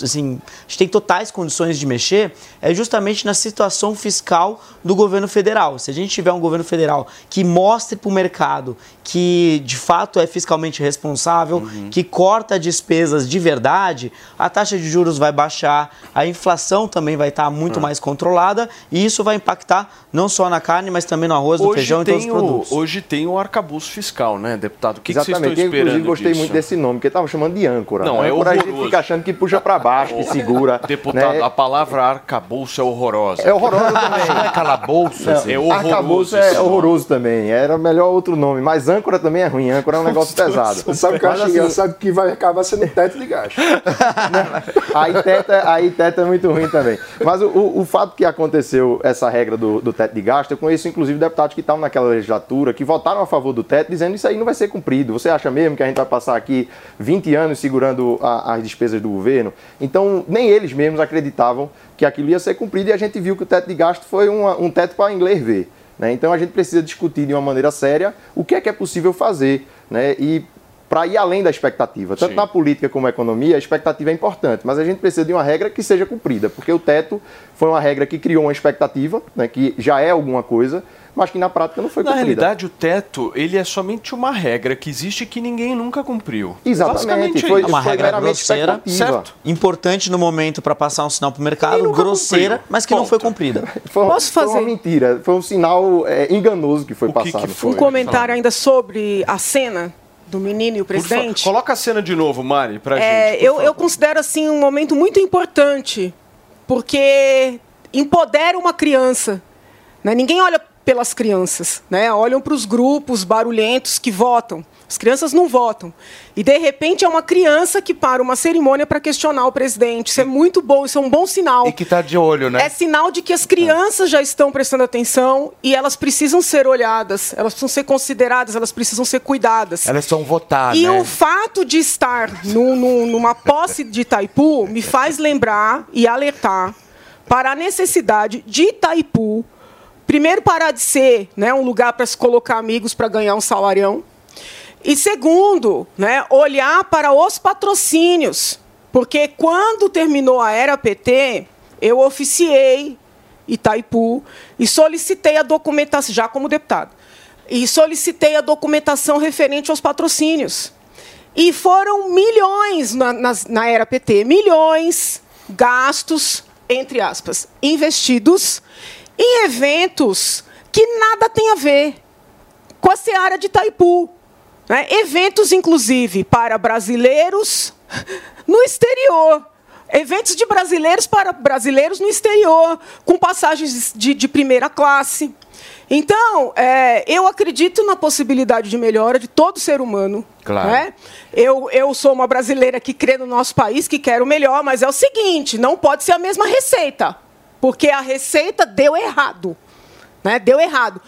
Speaker 21: assim, a gente tem totais condições de mexer, é justamente na situação fiscal do governo federal. Se a gente tiver um governo federal que mostre para o mercado que de fato é fiscalmente responsável,
Speaker 12: Uhum.
Speaker 21: que corta despesas de verdade, a taxa de juros vai baixar, a inflação também vai estar muito
Speaker 12: Ah.
Speaker 21: mais controlada e isso vai impactar não só na carne, mas também no arroz, no feijão e todos os
Speaker 12: o,
Speaker 21: produtos.
Speaker 12: hoje tem o arcabouço fiscal, né, deputado? O que, que vocês estão
Speaker 17: Exatamente. Eu,
Speaker 12: esperando
Speaker 17: inclusive, gostei
Speaker 12: disso?
Speaker 17: muito desse nome, porque estavam chamando de âncora.
Speaker 12: Não, é
Speaker 17: âncora a gente fica achando que puxa para baixo, que segura. (laughs)
Speaker 12: Deputado,
Speaker 17: né?
Speaker 12: a palavra arcabouço é horrorosa.
Speaker 17: É horroroso (laughs) também.
Speaker 12: É calabouço,
Speaker 17: Não,
Speaker 12: é horroroso.
Speaker 17: Arcabouço é horroroso também. Era melhor outro nome. Mas âncora também é ruim. Âncora é um negócio pesado.
Speaker 22: Sabe o que eu acho
Speaker 17: assim,
Speaker 22: engraçado? Que vai acabar sendo teto de gasto. (laughs)
Speaker 17: Aí teta, aí teta é muito ruim também. Mas o, o, o fato que aconteceu essa regra do, do teto de gasto, eu conheço inclusive deputados que estavam naquela legislatura, que votaram a favor do teto, dizendo isso aí não vai ser cumprido. Você acha mesmo que a gente vai passar aqui 20 anos segurando a- as despesas do governo? Então, nem eles mesmos acreditavam que aquilo ia ser cumprido e a gente viu que o teto de gasto foi uma- um teto para inglês ver. né? Então, a gente precisa discutir de uma maneira séria o que é que é possível fazer. Né? E para ir além da expectativa. Tanto na política como na economia, a expectativa é importante, mas a gente precisa de uma regra que seja cumprida, porque o teto foi uma regra que criou uma expectativa, né, que já é alguma coisa, mas que na prática não foi
Speaker 12: Na
Speaker 17: cumprida.
Speaker 12: realidade, o teto, ele é somente uma regra que existe que ninguém nunca cumpriu.
Speaker 17: Exatamente,
Speaker 12: é
Speaker 17: foi-
Speaker 12: isso.
Speaker 21: uma regra grosseira,
Speaker 12: Certo.
Speaker 21: importante no momento para passar um sinal para o mercado, grosseira,
Speaker 17: cumpriu.
Speaker 21: mas que não foi cumprida. (laughs)
Speaker 17: Foi,
Speaker 18: Posso
Speaker 17: foi
Speaker 18: fazer?
Speaker 17: uma mentira, foi um sinal é, enganoso que foi passado.
Speaker 18: Um comentário ainda sobre a cena do menino e o presidente.
Speaker 12: Coloca a cena de novo, Mari, pra
Speaker 18: É,
Speaker 12: gente.
Speaker 18: eu, eu considero assim um momento muito importante, porque empodera uma criança. né? Ninguém olha pelas crianças, né? olham para os grupos barulhentos que votam. As crianças não votam. E, de repente, é uma criança que para uma cerimônia para questionar o presidente. Isso é muito bom, isso é um bom sinal.
Speaker 13: E que tá de olho, né?
Speaker 18: É sinal de que as crianças já estão prestando atenção e elas precisam ser olhadas, elas precisam ser consideradas, elas precisam ser cuidadas.
Speaker 13: Elas são votar,
Speaker 18: E
Speaker 13: né?
Speaker 18: o fato de estar no- no- numa posse de Itaipu me faz lembrar e alertar para a necessidade de Itaipu, primeiro, parar de ser né, um lugar para se colocar amigos para ganhar um salarião. E segundo, né, olhar para os patrocínios. Porque quando terminou a era PT, eu oficiei Itaipu e solicitei a documentação, já como deputado, e solicitei a documentação referente aos patrocínios. E foram milhões na, nas- na era PT, milhões gastos, entre aspas, investidos em eventos que nada tem a ver com a seara de Itaipu. Né? Eventos, inclusive, para brasileiros no exterior. Eventos de brasileiros para brasileiros no exterior, com passagens de, de primeira classe. Então, é, eu acredito na possibilidade de melhora de todo ser humano.
Speaker 13: Claro.
Speaker 18: né? Eu, eu sou uma brasileira que crê no nosso país, que quer o melhor, mas é o seguinte: não pode ser a mesma receita, porque a receita deu errado. Né? Deu errado.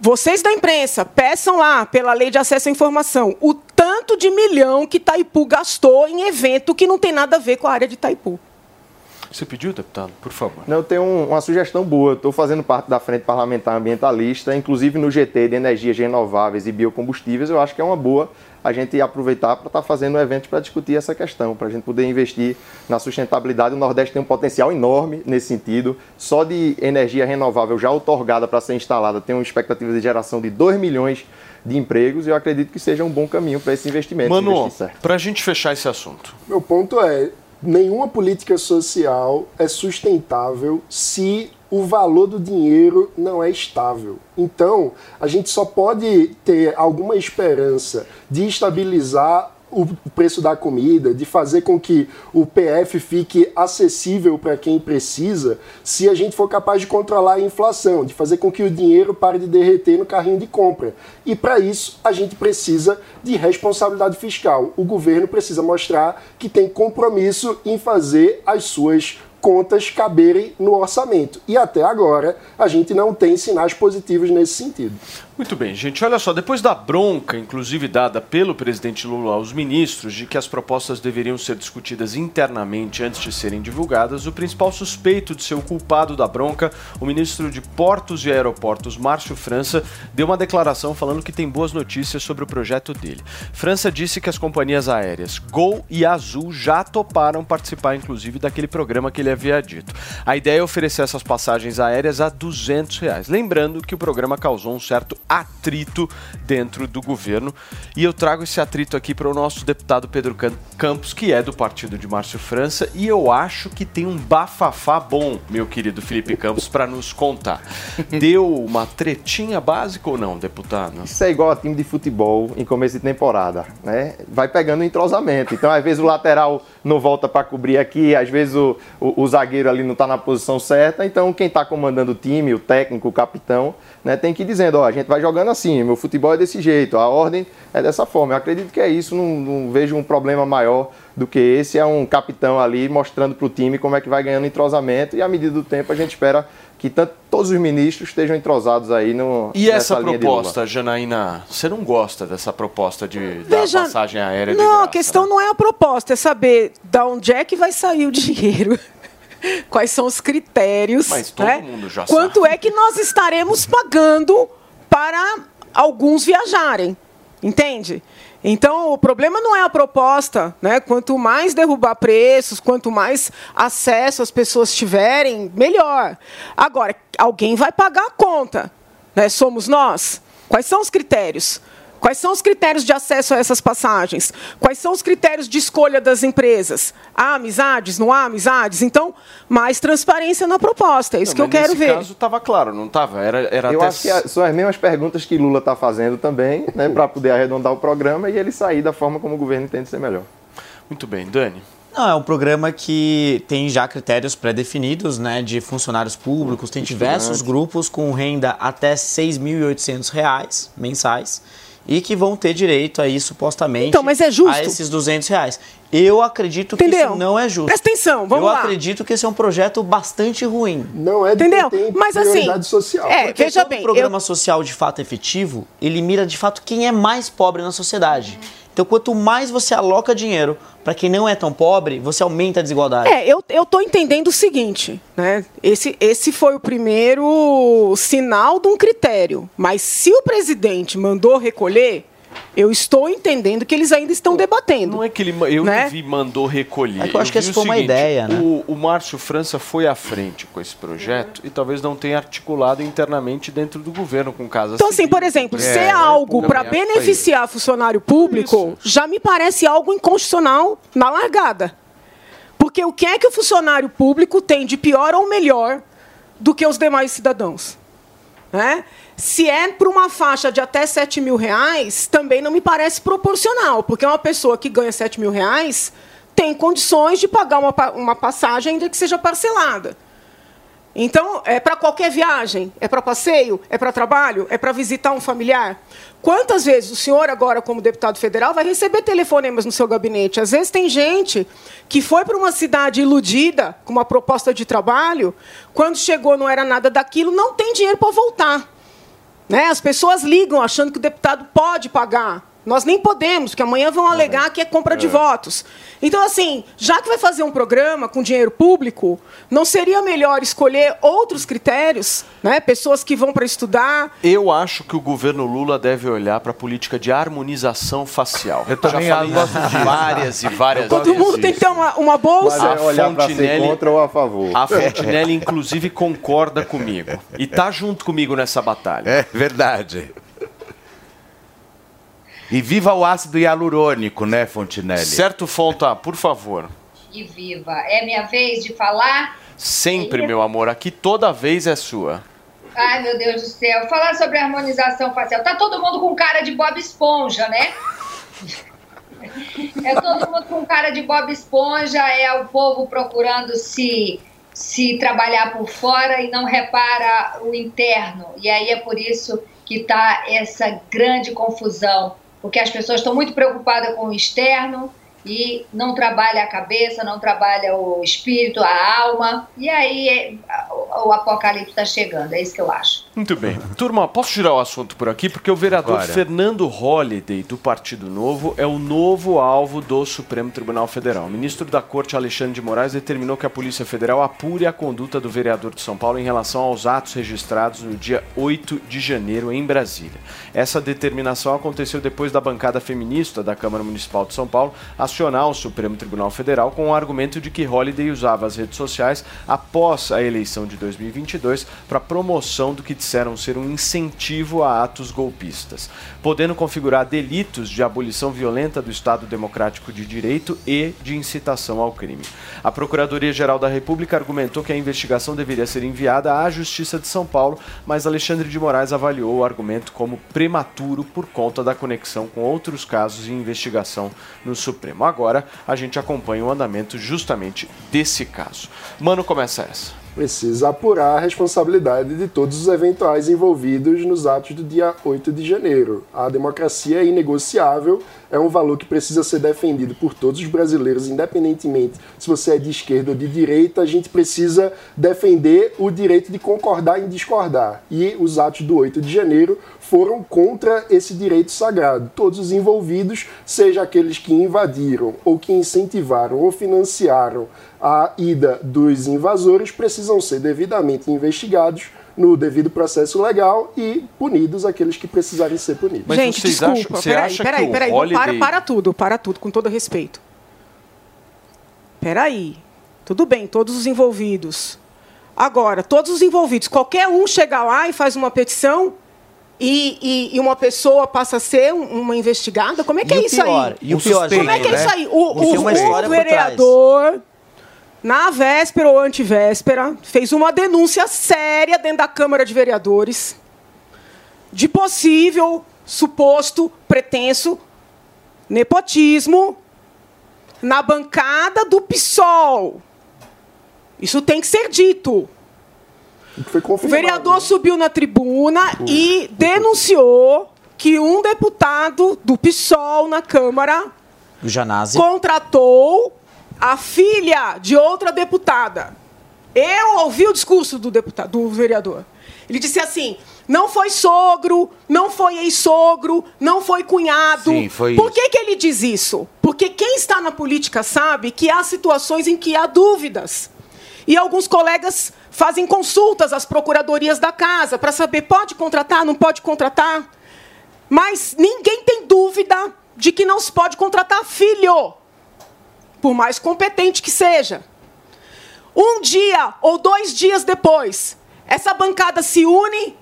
Speaker 18: Vocês da imprensa, peçam lá, pela lei de acesso à informação, o tanto de milhão que Itaipu gastou em evento que não tem nada a ver com a área de Itaipu.
Speaker 12: Você pediu, deputado? Por favor.
Speaker 17: Não, eu tenho um- uma sugestão boa. Estou fazendo parte da Frente Parlamentar Ambientalista, inclusive no GT de Energias Renováveis e Biocombustíveis. Eu acho que é uma boa a gente aproveitar para estar fazendo um evento para discutir essa questão, para a gente poder investir na sustentabilidade. O Nordeste tem um potencial enorme nesse sentido. Só de energia renovável já otorgada para ser instalada tem uma expectativa de geração de 2 milhões de empregos e eu acredito que seja um bom caminho para esse investimento.
Speaker 12: Mano,
Speaker 17: investir certo.
Speaker 12: pra gente fechar esse assunto.
Speaker 22: Meu ponto é: nenhuma política social é sustentável se o valor do dinheiro não é estável. Então, a gente só pode ter alguma esperança de estabilizar o preço da comida, de fazer com que o PF fique acessível para quem precisa, se a gente for capaz de controlar a inflação, de fazer com que o dinheiro pare de derreter no carrinho de compra. E para isso, a gente precisa de responsabilidade fiscal. O governo precisa mostrar que tem compromisso em fazer as suas contas caberem no orçamento. E até agora, a gente não tem sinais positivos nesse sentido.
Speaker 12: Muito bem, gente. Olha só, depois da bronca, inclusive dada pelo presidente Lula aos ministros, de que as propostas deveriam ser discutidas internamente antes de serem divulgadas, o principal suspeito de ser o culpado da bronca, o ministro de Portos e Aeroportos, Márcio França, deu uma declaração falando que tem boas notícias sobre o projeto dele. França disse que as companhias aéreas Gol e Azul já toparam participar, inclusive, daquele programa que ele havia dito. A ideia é oferecer essas passagens aéreas a 200 reais. Lembrando que o programa causou um certo atrito dentro do governo. E eu trago esse atrito aqui para o nosso deputado Pedro Campos, que é do partido de Márcio França, e eu acho que tem um bafafá bom, meu querido Felipe Campos, para nos contar. (laughs) Deu uma tretinha básica ou não, deputado?
Speaker 17: Isso é igual a time de futebol em começo de temporada, né? Vai pegando entrosamento. Então, às vezes o lateral não volta para cobrir aqui, às vezes o, o, o zagueiro ali não está na posição certa. Então, quem está comandando o time, o técnico, o capitão, né, tem que ir dizendo, ó, a gente vai jogando assim, meu futebol é desse jeito, a ordem é dessa forma. Eu acredito que é isso, não, não vejo um problema maior do que esse. É um capitão ali mostrando para o time como é que vai ganhando entrosamento e à medida do tempo a gente espera que tanto, todos os ministros estejam entrosados aí no
Speaker 12: E essa proposta, Janaína, você não gosta dessa proposta de
Speaker 18: Veja,
Speaker 12: da passagem aérea de
Speaker 18: Não,
Speaker 12: graça,
Speaker 18: a questão
Speaker 12: né?
Speaker 18: não é a proposta, é saber da onde é que vai sair o (laughs) dinheiro. Quais são os critérios?
Speaker 12: Mas todo
Speaker 18: né?
Speaker 12: mundo já
Speaker 18: Quanto é que nós estaremos pagando para alguns viajarem? Entende? Então, o problema não é a proposta, né? Quanto mais derrubar preços, quanto mais acesso as pessoas tiverem, melhor. Agora, alguém vai pagar a conta, né? Somos nós. Quais são os critérios? Quais são os critérios de acesso a essas passagens? Quais são os critérios de escolha das empresas? Há amizades? Não há amizades? Então, mais transparência na proposta. É isso
Speaker 12: Não,
Speaker 18: que eu quero
Speaker 12: nesse
Speaker 18: ver.
Speaker 12: caso estava claro, não estava? Era, era
Speaker 17: Eu
Speaker 12: até...
Speaker 17: acho que são as mesmas perguntas que Lula está fazendo também, né, para poder arredondar o programa e ele sair da forma como o governo entende ser melhor.
Speaker 12: Muito bem, Dani.
Speaker 21: Não, é um programa que tem já critérios pré-definidos, né, de funcionários públicos, tem diversos grupos com renda até 6.800 reais mensais e que vão ter direito aí, supostamente,
Speaker 18: Então, mas é justo?
Speaker 21: a esses 200 reais. Eu acredito que
Speaker 18: Entendeu?
Speaker 21: isso não é justo.
Speaker 18: Presta atenção, vamos
Speaker 21: Eu
Speaker 18: lá.
Speaker 21: acredito que esse é um projeto bastante ruim.
Speaker 22: Não é
Speaker 18: Entendeu? Mas assim, é,
Speaker 21: Porque
Speaker 18: veja bem,
Speaker 21: programa social de fato efetivo, ele mira de fato quem é mais pobre na sociedade. Então, quanto mais você aloca dinheiro para quem não é tão pobre, você aumenta a desigualdade.
Speaker 18: É, eu, eu tô entendendo o seguinte, né? Esse, esse foi o primeiro sinal de um critério. Mas se o presidente mandou recolher, eu estou entendendo que eles ainda estão debatendo.
Speaker 12: Não é que ele, eu
Speaker 18: né?
Speaker 12: vi mandou recolher.
Speaker 21: É que eu acho que
Speaker 12: vi
Speaker 21: essa
Speaker 12: o
Speaker 21: foi uma
Speaker 12: seguinte,
Speaker 21: ideia, né?
Speaker 12: O, o Márcio França foi à frente com esse projeto e talvez não tenha articulado internamente dentro do governo com casa
Speaker 18: Então, assim, por exemplo, se é algo para beneficiar funcionário público, já me parece algo inconstitucional na largada. Porque o que é que o funcionário público tem de pior ou melhor do que os demais cidadãos? Né? Se é para uma faixa de até 7 mil reais, também não me parece proporcional, porque uma pessoa que ganha 7 mil reais tem condições de pagar uma, uma passagem, ainda que seja parcelada. Então, é para qualquer viagem? É para passeio? É para trabalho? É para visitar um familiar? Quantas vezes o senhor, agora, como deputado federal, vai receber telefonemas no seu gabinete? Às vezes tem gente que foi para uma cidade iludida com uma proposta de trabalho, quando chegou não era nada daquilo, não tem dinheiro para voltar. Né? As pessoas ligam achando que o deputado pode pagar. Nós nem podemos, porque amanhã vão alegar que é compra de
Speaker 12: É.
Speaker 18: votos. Então, assim, já que vai fazer um programa com dinheiro público, não seria melhor escolher outros critérios, né? Pessoas que vão para estudar.
Speaker 12: Eu acho que o governo Lula deve olhar para a política de harmonização facial. Eu
Speaker 13: também
Speaker 12: Já falei
Speaker 13: gosto
Speaker 12: isso
Speaker 13: disso.
Speaker 12: várias e várias
Speaker 18: Todo
Speaker 12: vezes.
Speaker 18: mundo tem que ter uma, uma bolsa.
Speaker 17: Mas é olhar para ser contra ou a favor.
Speaker 12: A Fontinelli, inclusive, concorda comigo. E tá junto comigo nessa batalha.
Speaker 13: É verdade. E viva o ácido hialurônico, né, Fontinelli?
Speaker 12: Certo, Fonta, por favor.
Speaker 20: E viva. É minha vez de falar?
Speaker 12: Sempre, meu amor. Aqui toda vez é sua.
Speaker 20: Ai, meu Deus do céu. Falar sobre harmonização facial. Tá todo mundo com cara de Bob Esponja, né? É todo mundo com cara de Bob Esponja, é o povo procurando se, se trabalhar por fora e não repara o interno. E aí é por isso que tá essa grande confusão, porque as pessoas estão muito preocupadas com o externo e não trabalha a cabeça, não trabalha o espírito, a alma, e aí é, o, o apocalipse está chegando, é isso que eu acho.
Speaker 12: Muito bem. Turma, posso girar o assunto por aqui? Porque o vereador
Speaker 13: Bora.
Speaker 12: Fernando Holliday, do Partido Novo, é o novo alvo do Supremo Tribunal Federal. O ministro da Corte, Alexandre de Moraes, determinou que a Polícia Federal apure a conduta do vereador de São Paulo em relação aos atos registrados no dia 8 de janeiro em Brasília. Essa determinação aconteceu depois da bancada feminista da Câmara Municipal de São Paulo acionar o Supremo Tribunal Federal com o argumento de que Holliday usava as redes sociais após a eleição de 2022 para promoção do que disseram ser um incentivo a atos golpistas, podendo configurar delitos de abolição violenta do Estado Democrático de Direito e de incitação ao crime. A Procuradoria-Geral da República argumentou que a investigação deveria ser enviada à Justiça de São Paulo, mas Alexandre de Moraes avaliou o argumento como prematuro por conta da conexão com outros casos de investigação no Supremo. Agora a gente acompanha o andamento justamente desse caso. Mano, começa essa.
Speaker 22: Precisa apurar a responsabilidade de todos os eventuais envolvidos nos atos do dia 8 de janeiro. A democracia é inegociável, é um valor que precisa ser defendido por todos os brasileiros, independentemente se você é de esquerda ou de direita. A gente precisa defender o direito de concordar em discordar. E os atos do 8 de janeiro foram contra esse direito sagrado. Todos os envolvidos, seja aqueles que invadiram ou que incentivaram ou financiaram a ida dos invasores, precisam ser devidamente investigados no devido processo legal e punidos aqueles que precisarem ser punidos.
Speaker 18: Gente, desculpa, peraí, peraí, peraí, para, para tudo, para tudo, com todo respeito. Peraí, tudo bem, todos os envolvidos. Agora, todos os envolvidos, qualquer um chega lá e faz uma petição e, e- e uma pessoa passa a ser um- uma investigada? Como é que
Speaker 21: E
Speaker 18: é
Speaker 21: o
Speaker 18: isso
Speaker 21: pior,
Speaker 18: aí?
Speaker 21: e o pior,
Speaker 18: Como é que é isso
Speaker 21: né?
Speaker 18: aí? O,
Speaker 21: Tem
Speaker 18: o- o
Speaker 21: por
Speaker 18: vereador, na véspera ou antivéspera, fez uma denúncia séria dentro da Câmara de Vereadores de possível, suposto, pretenso nepotismo na bancada do PSOL. Isso tem que ser dito. O vereador subiu na tribuna e denunciou que um deputado do PSOL na Câmara
Speaker 21: Do Janazzi.
Speaker 18: contratou a filha de outra deputada. Eu ouvi o discurso do deputado, do vereador. Ele disse assim: não foi sogro, não foi ex-sogro, não foi cunhado.
Speaker 13: Sim, foi
Speaker 18: Por que, que ele diz isso? Porque quem está na política sabe que há situações em que há dúvidas. E alguns colegas fazem consultas às procuradorias da casa para saber pode contratar, não pode contratar. Mas ninguém tem dúvida de que não se pode contratar filho, por mais competente que seja. Um dia ou dois dias depois, essa bancada se une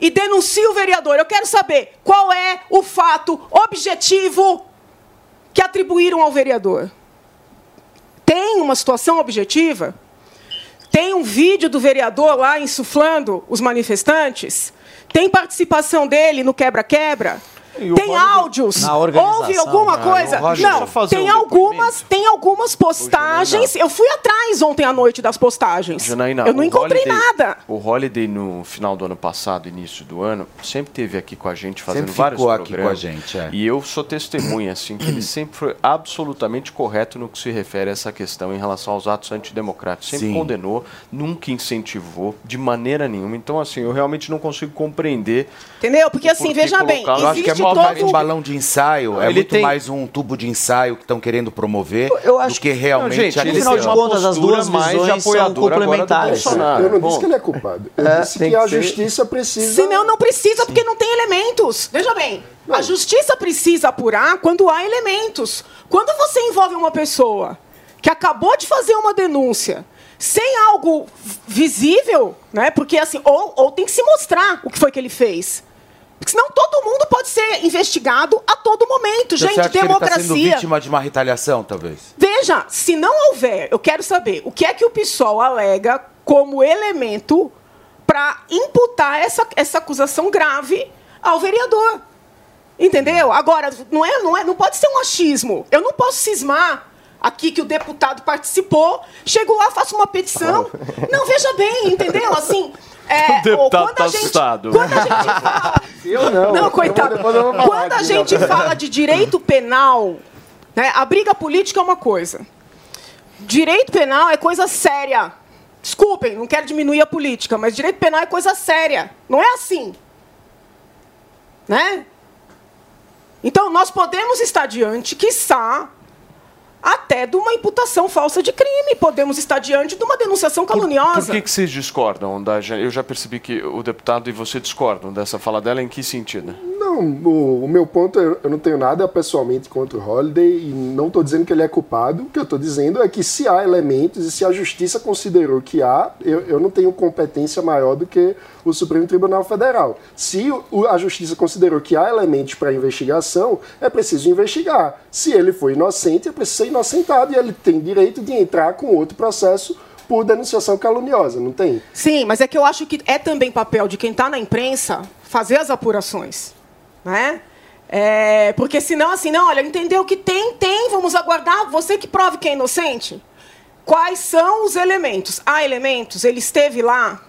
Speaker 18: e denuncia o vereador. Eu quero saber qual é o fato objetivo que atribuíram ao vereador. Tem uma situação objetiva? Tem um vídeo do vereador lá insuflando os manifestantes? Tem participação dele no quebra-quebra? Tem
Speaker 21: Holliday-
Speaker 18: áudios? Houve alguma
Speaker 21: Ah,
Speaker 18: coisa? Não, tem
Speaker 21: um
Speaker 18: algumas, tem algumas postagens. Eu fui atrás ontem à noite das postagens.
Speaker 12: Janaína,
Speaker 18: Eu não encontrei
Speaker 12: Holiday-
Speaker 18: nada.
Speaker 12: O Holiday, no final do ano passado, início do ano, sempre teve aqui com a gente, fazendo
Speaker 13: Sempre
Speaker 12: vários
Speaker 13: ficou aqui com a gente, é.
Speaker 12: E eu sou testemunha, assim, que ele sempre foi absolutamente correto no que se refere a essa questão em relação aos atos antidemocráticos. Sempre
Speaker 13: Sim.
Speaker 12: condenou, nunca incentivou, de maneira nenhuma. Então, assim, eu realmente não consigo compreender.
Speaker 18: Entendeu? Porque assim,
Speaker 12: Por
Speaker 18: veja bem,
Speaker 12: colocar-
Speaker 13: Que é
Speaker 18: existe
Speaker 13: muito mais um balão de ensaio, é
Speaker 12: Ele
Speaker 13: muito
Speaker 12: tem-
Speaker 13: mais um tubo de ensaio que estão querendo promover
Speaker 21: Eu acho
Speaker 13: do que realmente
Speaker 12: Não, gente,
Speaker 21: No final de contas, as duas
Speaker 12: mais de
Speaker 21: visões são complementares.
Speaker 12: Bolsonaro.
Speaker 22: Eu não disse que ele é culpado. Eu
Speaker 21: É,
Speaker 22: disse
Speaker 21: tem
Speaker 22: que a
Speaker 21: que ser-
Speaker 22: justiça precisa.
Speaker 18: Se não, não precisa, porque não tem elementos. Veja bem, a justiça precisa apurar quando há elementos. Quando você envolve uma pessoa que acabou de fazer uma denúncia sem algo visível, né? Porque assim, ou, ou tem que se mostrar o que foi que ele fez. Porque senão todo mundo pode ser investigado a todo momento.
Speaker 13: Você
Speaker 18: Gente,
Speaker 13: acha que ele
Speaker 18: democracia.
Speaker 13: sendo vítima de uma retaliação, talvez?
Speaker 18: Veja, se não houver, eu quero saber o que é que o PSOL alega como elemento para imputar essa, essa acusação grave ao vereador. Entendeu? Agora, não, é, não, é, não pode ser um achismo. Eu não posso cismar aqui que o deputado participou, chego lá, faço uma petição. (laughs) Não, veja bem, entendeu? Assim. É, (laughs)
Speaker 12: O deputado
Speaker 18: quando
Speaker 12: tá
Speaker 18: a gente-
Speaker 12: assustado.
Speaker 18: Quando a gente (laughs) fala
Speaker 22: Eu não.
Speaker 18: não, coitado.
Speaker 22: Eu vou falar
Speaker 18: Quando a gente
Speaker 22: galera.
Speaker 18: fala de direito penal, Né? A briga política é uma coisa. Direito penal é coisa séria. Desculpem, não quero diminuir a política, mas direito penal é coisa séria. Não é assim. Né? Então, nós podemos estar diante, quiçá, até de uma imputação falsa de crime. Podemos estar diante de uma denunciação caluniosa.
Speaker 12: Por que, que vocês discordam? Da, eu já percebi que o deputado e você discordam dessa fala dela. Em que sentido?
Speaker 22: Não, o, o meu ponto é eu não tenho nada pessoalmente contra o Holiday e não estou dizendo que ele é culpado. O que eu estou dizendo é que se há elementos e se a justiça considerou que há, eu, eu não tenho competência maior do que o Supremo Tribunal Federal. Se o, a justiça considerou que há elementos para investigação, é preciso investigar. Se ele foi inocente, é preciso ser inocentado e ele tem direito de entrar com outro processo por denunciação caluniosa, não tem?
Speaker 18: Sim, mas é que eu acho que é também papel de quem está na imprensa fazer as apurações. Né? É, porque senão, assim, não, olha, entendeu que tem, tem, vamos aguardar, você que prove que é inocente. Quais são os elementos? Há elementos, ele esteve lá.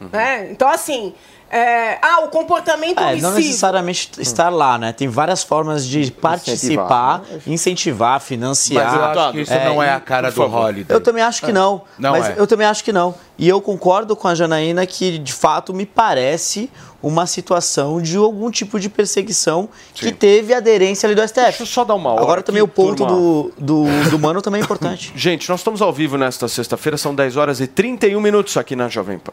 Speaker 18: Né? Então, assim, é, ah, o comportamento
Speaker 21: É, não necessariamente estar lá, né? Tem várias formas de participar, incentivar, financiar.
Speaker 13: Mas eu acho que isso não é a cara do. Holiday.
Speaker 21: Eu também acho que não.
Speaker 13: Não
Speaker 21: mas
Speaker 13: é.
Speaker 21: eu também acho que não. E eu concordo com a Janaína que, de fato, me parece uma situação de algum tipo de perseguição que teve aderência ali do STF. Deixa eu
Speaker 12: só dar uma hora
Speaker 21: Agora também o ponto do, do, do Mano também é importante. (laughs)
Speaker 12: Gente, nós estamos ao vivo nesta sexta-feira, são 10 horas e 31 minutos aqui na Jovem Pan.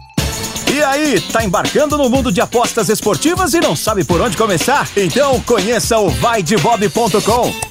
Speaker 23: E aí, tá embarcando no mundo de apostas esportivas e não sabe por onde começar? Então conheça o vaidebob.com.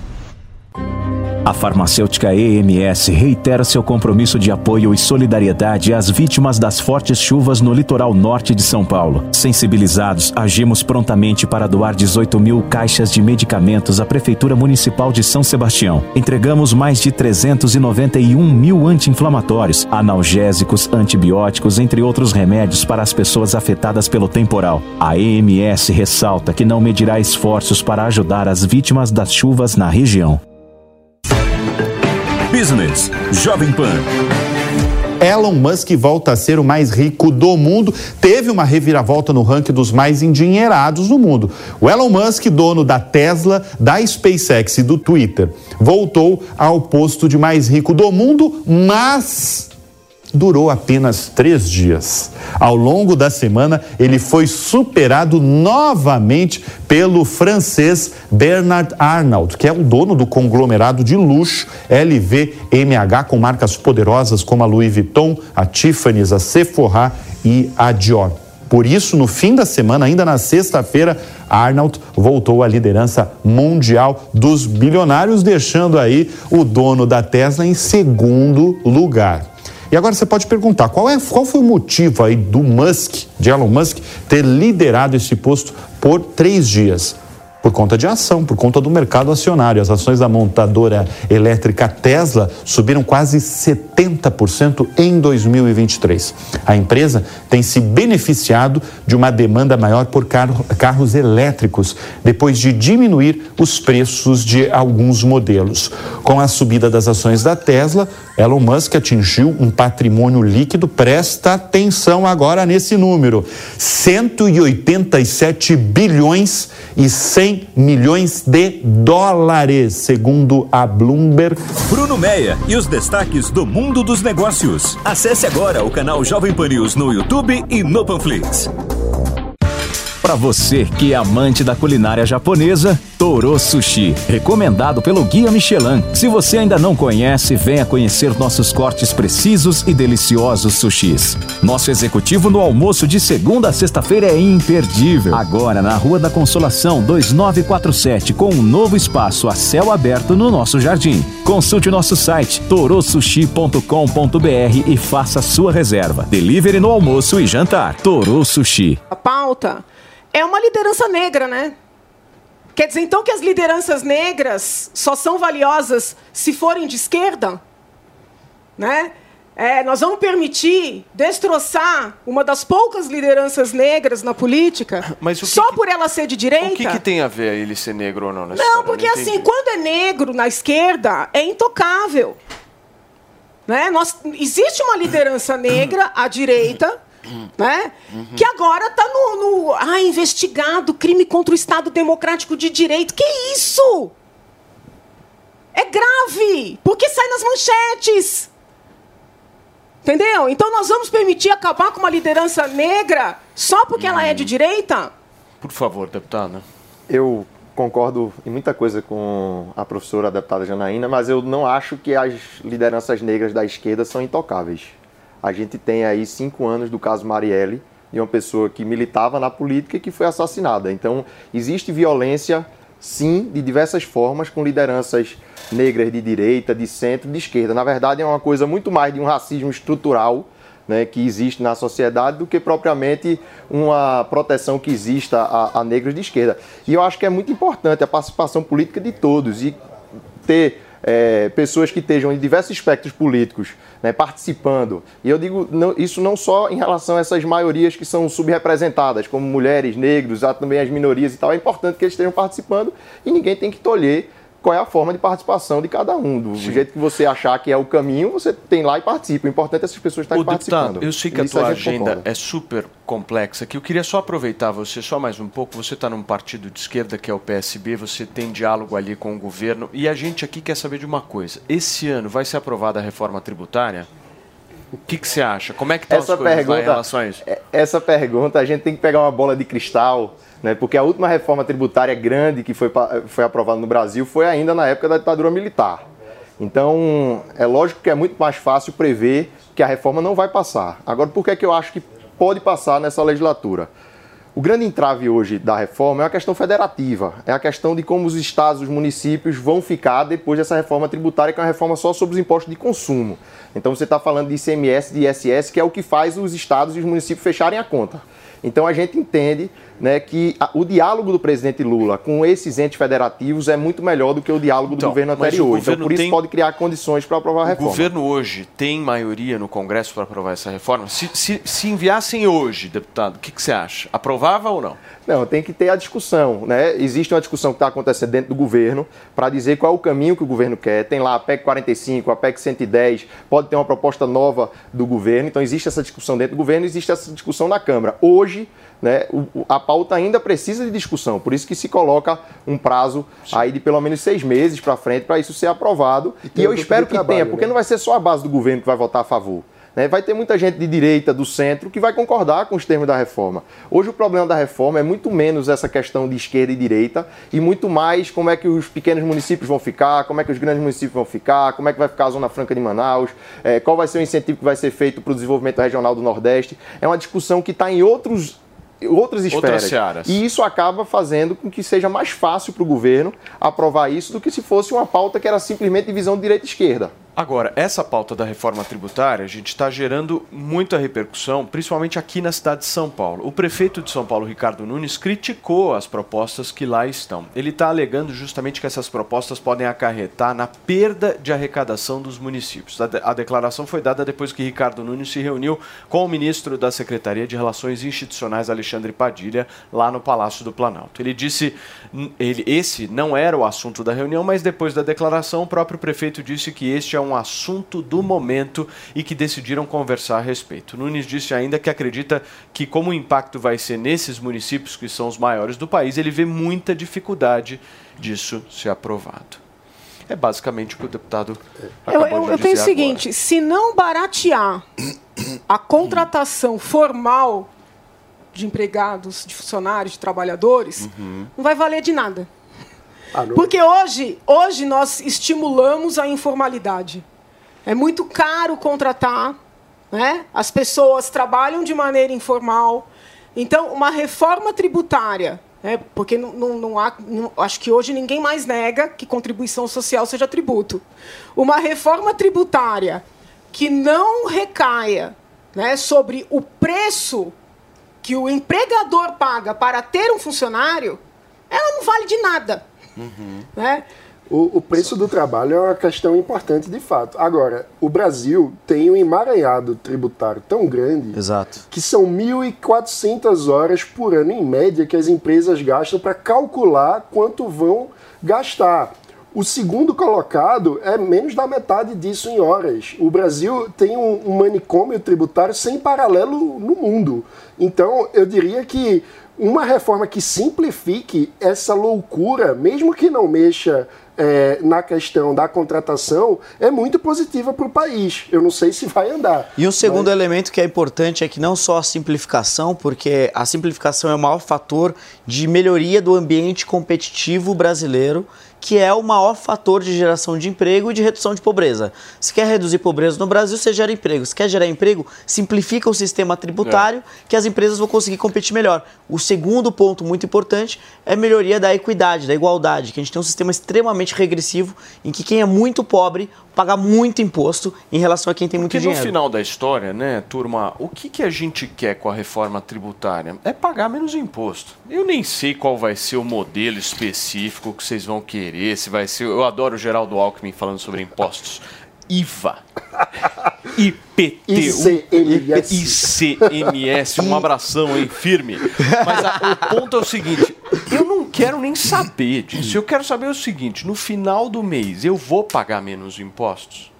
Speaker 23: A farmacêutica EMS reitera seu compromisso de apoio e solidariedade às vítimas das fortes chuvas no litoral norte de São Paulo. Sensibilizados, agimos prontamente para doar 18 mil caixas de medicamentos à Prefeitura Municipal de São Sebastião. Entregamos mais de 391 mil anti-inflamatórios, analgésicos, antibióticos, entre outros remédios para as pessoas afetadas pelo temporal. A EMS ressalta que não medirá esforços para ajudar as vítimas das chuvas na região. Business Jovem Pan.
Speaker 24: Elon Musk volta a ser o mais rico do mundo. Teve uma reviravolta no ranking dos mais endinheirados do mundo. O Elon Musk, dono da Tesla, da SpaceX e do Twitter, voltou ao posto de mais rico do mundo, mas durou apenas três dias. Ao longo da semana, ele foi superado novamente pelo francês Bernard Arnault, que é o dono do conglomerado de luxo LVMH, com marcas poderosas como a Louis Vuitton, a Tiffany's, a Sephora e a Dior. Por isso, no fim da semana, ainda na sexta-feira, Arnold voltou à liderança mundial dos bilionários, deixando aí o dono da Tesla em segundo lugar. E agora você pode perguntar, qual, é, qual foi o motivo aí do Musk, de Elon Musk, ter liderado esse posto por três dias? Por conta de ação, por conta do mercado acionário. As ações da montadora elétrica Tesla subiram quase 70% em 2023. A empresa tem se beneficiado de uma demanda maior por carro, carros elétricos, depois de diminuir os preços de alguns modelos. Com a subida das ações da Tesla, Elon Musk atingiu um patrimônio líquido, presta atenção agora nesse número: 187 bilhões e 100 milhões de dólares, segundo a Bloomberg.
Speaker 23: Bruno Meia e os destaques do mundo dos negócios. Acesse agora o canal Jovem Pan News no YouTube e no Panflix.
Speaker 25: Para você que é amante da culinária japonesa, Toro Sushi, recomendado pelo Guia Michelin. Se você ainda não conhece, venha conhecer nossos cortes precisos e deliciosos sushis. Nosso executivo no almoço de segunda a sexta-feira é imperdível. Agora na Rua da Consolação 2947, com um novo espaço a céu aberto no nosso jardim. Consulte nosso site torosushi.com.br e faça sua reserva. Delivery no almoço e jantar. Toro Sushi.
Speaker 18: A pauta é uma liderança negra, né? Quer dizer, então, que as lideranças negras só são valiosas se forem de esquerda? Né? É, nós vamos permitir destroçar uma das poucas lideranças negras na política
Speaker 12: que
Speaker 18: só
Speaker 12: que-
Speaker 18: por ela ser de direita?
Speaker 12: O que, que tem a ver ele ser negro ou não nessa
Speaker 18: Não,
Speaker 12: história?
Speaker 18: porque
Speaker 12: entendi.
Speaker 18: assim, quando é negro na esquerda, é intocável. Né? Nós, existe uma liderança negra à direita, né? que agora está no, no. Ah, investigado crime contra o Estado Democrático de Direito. Que isso? É grave, porque sai nas manchetes. Entendeu? Então nós vamos permitir acabar com uma liderança negra só porque ela é de direita?
Speaker 12: Por favor, deputado.
Speaker 17: Eu concordo em muita coisa com a professora a deputada Janaína, mas eu não acho que as lideranças negras da esquerda são intocáveis. A gente tem aí cinco anos do caso Marielle, de uma pessoa que militava na política e que foi assassinada. Então, existe violência, sim, de diversas formas, com lideranças negras de direita, de centro, de esquerda. Na verdade, é uma coisa muito mais de um racismo estrutural né, que existe na sociedade do que propriamente uma proteção que exista a, a negros de esquerda. E eu acho que é muito importante a participação política de todos e ter é, pessoas que estejam em diversos espectros políticos né, participando. E eu digo não- isso não só em relação a essas maiorias que são subrepresentadas, como mulheres, negros, há também as minorias e tal. É importante que eles estejam participando e ninguém tem que tolher qual é a forma de participação de cada um. Do jeito que você achar que é o caminho, você tem lá e participa. O importante é essas pessoas estarem
Speaker 12: Ô, deputado,
Speaker 17: participando.
Speaker 12: eu sei que a
Speaker 17: Isso
Speaker 12: tua
Speaker 17: gente
Speaker 12: agenda
Speaker 17: concorda.
Speaker 12: é super complexa, que eu queria só aproveitar você só mais um pouco. Você está num partido de esquerda que é o PSB, você tem diálogo ali com o governo e a gente aqui quer saber de uma coisa. Esse ano vai ser aprovada a reforma tributária? O que, que você acha? Como é que estão as
Speaker 17: essa
Speaker 12: coisas lá
Speaker 17: pergunta,
Speaker 12: em relação a isso?
Speaker 17: é- essa pergunta a gente tem que pegar uma bola de cristal, né? Porque a última reforma tributária grande que foi, foi aprovada no Brasil foi ainda na época da ditadura militar. Então, é lógico que é muito mais fácil prever que a reforma não vai passar. Agora, por que, é que eu acho que pode passar nessa legislatura? O grande entrave hoje da reforma é a questão federativa, é a questão de como os estados, os municípios vão ficar depois dessa reforma tributária, que é uma reforma só sobre os impostos de consumo. Então você está falando de ICMS, de ISS, que é o que faz os estados e os municípios fecharem a conta. Então a gente entende né, que a- o diálogo do presidente Lula com esses entes federativos é muito melhor do que o diálogo do
Speaker 12: Então,
Speaker 17: governo
Speaker 12: o
Speaker 17: anterior. Então
Speaker 12: governo
Speaker 17: por isso
Speaker 12: tem-
Speaker 17: pode criar condições para aprovar a
Speaker 12: O
Speaker 17: reforma.
Speaker 12: governo hoje tem maioria no Congresso para aprovar essa reforma? Se, se, se enviassem hoje, deputado, o que, que você acha? Aprovava ou não?
Speaker 17: Não, tem que ter a discussão, né? Existe uma discussão que está acontecendo dentro do governo para dizer qual é o caminho que o governo quer. Tem lá a PEC 45, a PEC 110, pode ter uma proposta nova do governo. Então existe essa discussão dentro do governo, existe essa discussão na Câmara. Hoje, né, a pauta ainda precisa de discussão, por isso que se coloca um prazo aí de pelo menos seis meses para frente para isso ser aprovado. E,
Speaker 22: tem
Speaker 17: eu espero
Speaker 22: de
Speaker 17: que
Speaker 22: trabalho,
Speaker 17: tenha, porque
Speaker 22: né?
Speaker 17: não vai ser só a base do governo que vai votar a favor. né? Vai ter muita gente de direita, do centro, que vai concordar com os termos da reforma. Hoje o problema da reforma é muito menos essa questão de esquerda e direita e muito mais como é que os pequenos municípios vão ficar, como é que os grandes municípios vão ficar, como é que vai ficar a Zona Franca de Manaus, eh, qual vai ser o incentivo que vai ser feito para o desenvolvimento regional do Nordeste. É uma discussão que está em outros outras
Speaker 12: Outras
Speaker 17: esferas.
Speaker 12: searas.
Speaker 17: E isso acaba fazendo com que seja mais fácil para o governo aprovar isso do que se fosse uma pauta que era simplesmente divisão de direita e esquerda.
Speaker 12: Agora, essa pauta da reforma tributária, a gente está gerando muita repercussão, principalmente aqui na cidade de São Paulo. O prefeito de São Paulo, Ricardo Nunes, criticou as propostas que lá estão. Ele está alegando justamente que essas propostas podem acarretar na perda de arrecadação dos municípios. A, de- a declaração foi dada depois que Ricardo Nunes se reuniu com o ministro da Secretaria de Relações Institucionais, Alexandre Padilha, lá no Palácio do Planalto. Ele disse, ele, esse não era o assunto da reunião, mas depois da declaração, o próprio prefeito disse que este é um assunto do momento e que decidiram conversar a respeito. Nunes disse ainda que acredita que, como o impacto vai ser nesses municípios que são os maiores do país, ele vê muita dificuldade disso ser aprovado. É basicamente o que o deputado
Speaker 18: Eu,
Speaker 12: acabou
Speaker 18: eu-
Speaker 12: de
Speaker 18: eu
Speaker 12: dizer
Speaker 18: penso o
Speaker 12: agora.
Speaker 18: seguinte: se não baratear a contratação formal de empregados, de funcionários, de trabalhadores,
Speaker 12: Uhum.
Speaker 18: não vai valer de nada. Porque hoje, hoje nós estimulamos a informalidade. É muito caro contratar, né? as pessoas trabalham de maneira informal. Então, uma reforma tributária, né? porque não, não, não há, não- acho que hoje ninguém mais nega que contribuição social seja tributo. Uma reforma tributária que não recaia né, sobre o preço que o empregador paga para ter um funcionário, ela não vale de nada. Né?
Speaker 22: O, o preço do trabalho é uma questão importante de fato. Agora, o Brasil tem um emaranhado tributário tão grande
Speaker 21: Exato.
Speaker 22: que são 1.400 horas por ano, em média, que as empresas gastam para calcular quanto vão gastar. O segundo colocado é menos da metade disso em horas. O Brasil tem um, um manicômio tributário sem paralelo no mundo. Então, eu diria que uma reforma que simplifique essa loucura, mesmo que não mexa é, na questão da contratação, é muito positiva para o país. Eu não sei se vai andar.
Speaker 21: E um segundo elemento que é importante é que não só a simplificação, porque a simplificação é o maior fator de melhoria do ambiente competitivo brasileiro, que é o maior fator de geração de emprego e de redução de pobreza. Se quer reduzir pobreza no Brasil, você gera emprego. Se quer gerar emprego, simplifica o sistema tributário, que as empresas vão conseguir competir melhor. O segundo ponto muito importante é a melhoria da equidade, da igualdade, que a gente tem um sistema extremamente regressivo em que quem é muito pobre paga muito imposto em relação a quem tem muito
Speaker 12: Porque
Speaker 21: dinheiro.
Speaker 12: no final da história, né, turma, o que, que a gente quer com a reforma tributária? É pagar menos imposto. Eu nem sei qual vai ser o modelo específico que vocês vão querer, se vai ser... Eu adoro o Geraldo Alckmin falando sobre impostos. IVA. IPT.
Speaker 22: ICMS.
Speaker 12: ICMS. Um abração aí, firme. Mas a- o ponto é o seguinte, eu não quero nem saber disso. Eu quero saber o seguinte, no final do mês, eu vou pagar menos impostos?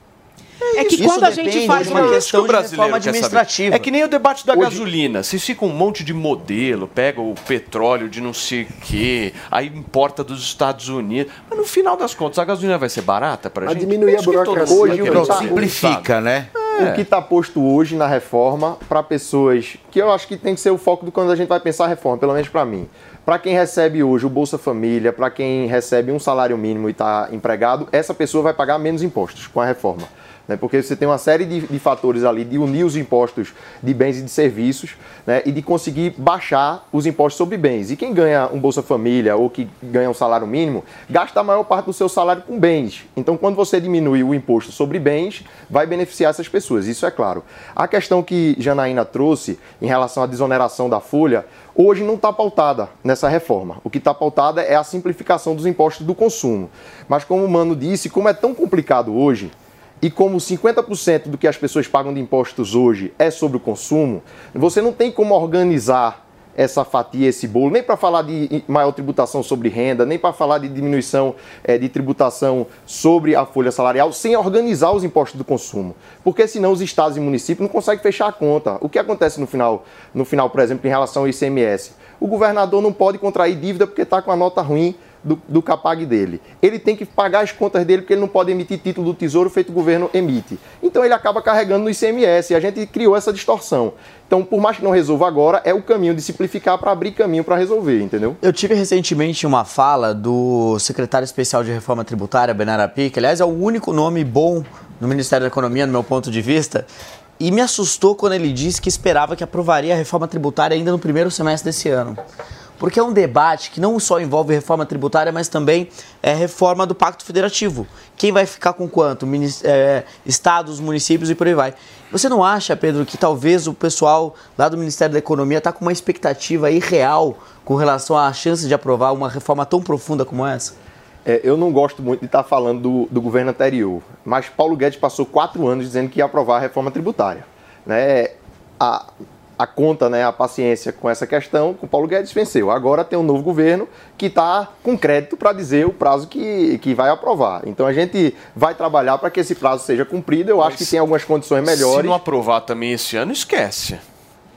Speaker 18: É que quando a gente faz uma
Speaker 12: questão de reforma
Speaker 21: administrativa.
Speaker 12: É que nem o debate da
Speaker 21: Hoje-
Speaker 12: gasolina. Vocês ficam um monte de modelo, pega o petróleo de não sei o quê, aí importa dos Estados Unidos. Mas no final das contas, a gasolina vai ser barata pra
Speaker 22: Vai
Speaker 12: gente?
Speaker 22: diminuir a burocracia. Hoje o tá-
Speaker 17: simplifica,
Speaker 13: né?
Speaker 17: O que está posto hoje na reforma para pessoas que eu acho que tem que ser o foco do quando a gente vai pensar a reforma, pelo menos para mim. Para quem recebe hoje o Bolsa Família, para quem recebe um salário mínimo e está empregado, essa pessoa vai pagar menos impostos com a reforma. Né? Porque você tem uma série de, de fatores ali de unir os impostos de bens e de serviços né? e de conseguir baixar os impostos sobre bens. E quem ganha um Bolsa Família ou que ganha um salário mínimo, gasta a maior parte do seu salário com bens. Então, quando você diminui o imposto sobre bens, vai beneficiar essas pessoas, isso é claro. A questão que Janaína trouxe em relação à desoneração da folha, hoje não está pautada nessa reforma. O que está pautada é a simplificação dos impostos do consumo. Mas, como o Mano disse, como é tão complicado hoje, e como 50% do que as pessoas pagam de impostos hoje é sobre o consumo, você não tem como organizar essa fatia, esse bolo, nem para falar de maior tributação sobre renda, nem para falar de diminuição eh, de tributação sobre a folha salarial, sem organizar os impostos do consumo. Porque senão os estados e municípios não conseguem fechar a conta. O que acontece no final, no final por exemplo, em relação ao ICMS? O governador não pode contrair dívida porque está com a nota ruim do, do CAPAG dele. Ele tem que pagar as contas dele porque ele não pode emitir título do Tesouro feito o governo emite. Então ele acaba carregando no ICMS e a gente criou essa distorção. Então, por mais que não resolva agora, é o caminho de simplificar para abrir caminho para resolver, entendeu?
Speaker 21: Eu tive recentemente uma fala do secretário especial de reforma tributária, Benarapi, que aliás é o único nome bom no Ministério da Economia, no meu ponto de vista, e me assustou quando ele disse que esperava que aprovaria a reforma tributária ainda no primeiro semestre desse ano. Porque é um debate que não só envolve reforma tributária, mas também é reforma do Pacto Federativo. Quem vai ficar com quanto? É, estados, municípios e por aí vai. Você não acha, Pedro, que talvez o pessoal lá do Ministério da Economia está com uma expectativa irreal com relação à chance de aprovar uma reforma tão profunda como essa?
Speaker 17: É, eu não gosto muito de estar falando do, do governo anterior, mas Paulo Guedes passou quatro anos dizendo que ia aprovar a reforma tributária. Né? A, a conta, né, a paciência com essa questão, com Paulo Guedes venceu. Agora tem um novo governo que está com crédito para dizer o prazo que, que vai aprovar. Então a gente vai trabalhar para que esse prazo seja cumprido. Eu acho que tem algumas condições
Speaker 12: Se
Speaker 17: melhores.
Speaker 12: não aprovar também esse ano, esquece.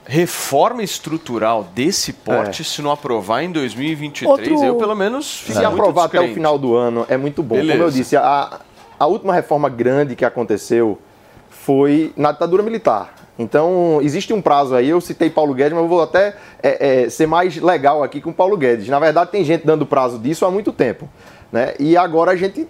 Speaker 12: Reforma estrutural desse porte,
Speaker 17: É.
Speaker 12: se não aprovar em 2023,
Speaker 17: Outro-
Speaker 12: eu pelo menos
Speaker 17: Se
Speaker 12: fico
Speaker 17: aprovar até o
Speaker 12: descrente.
Speaker 17: final do ano, é muito bom.
Speaker 12: Beleza.
Speaker 17: Como eu disse, a, a última reforma grande que aconteceu foi na ditadura militar. Então, existe um prazo aí, eu citei Paulo Guedes, mas eu vou até é, é, ser mais legal aqui com o Paulo Guedes. Na verdade, tem gente dando prazo disso há muito tempo. Né? E agora a gente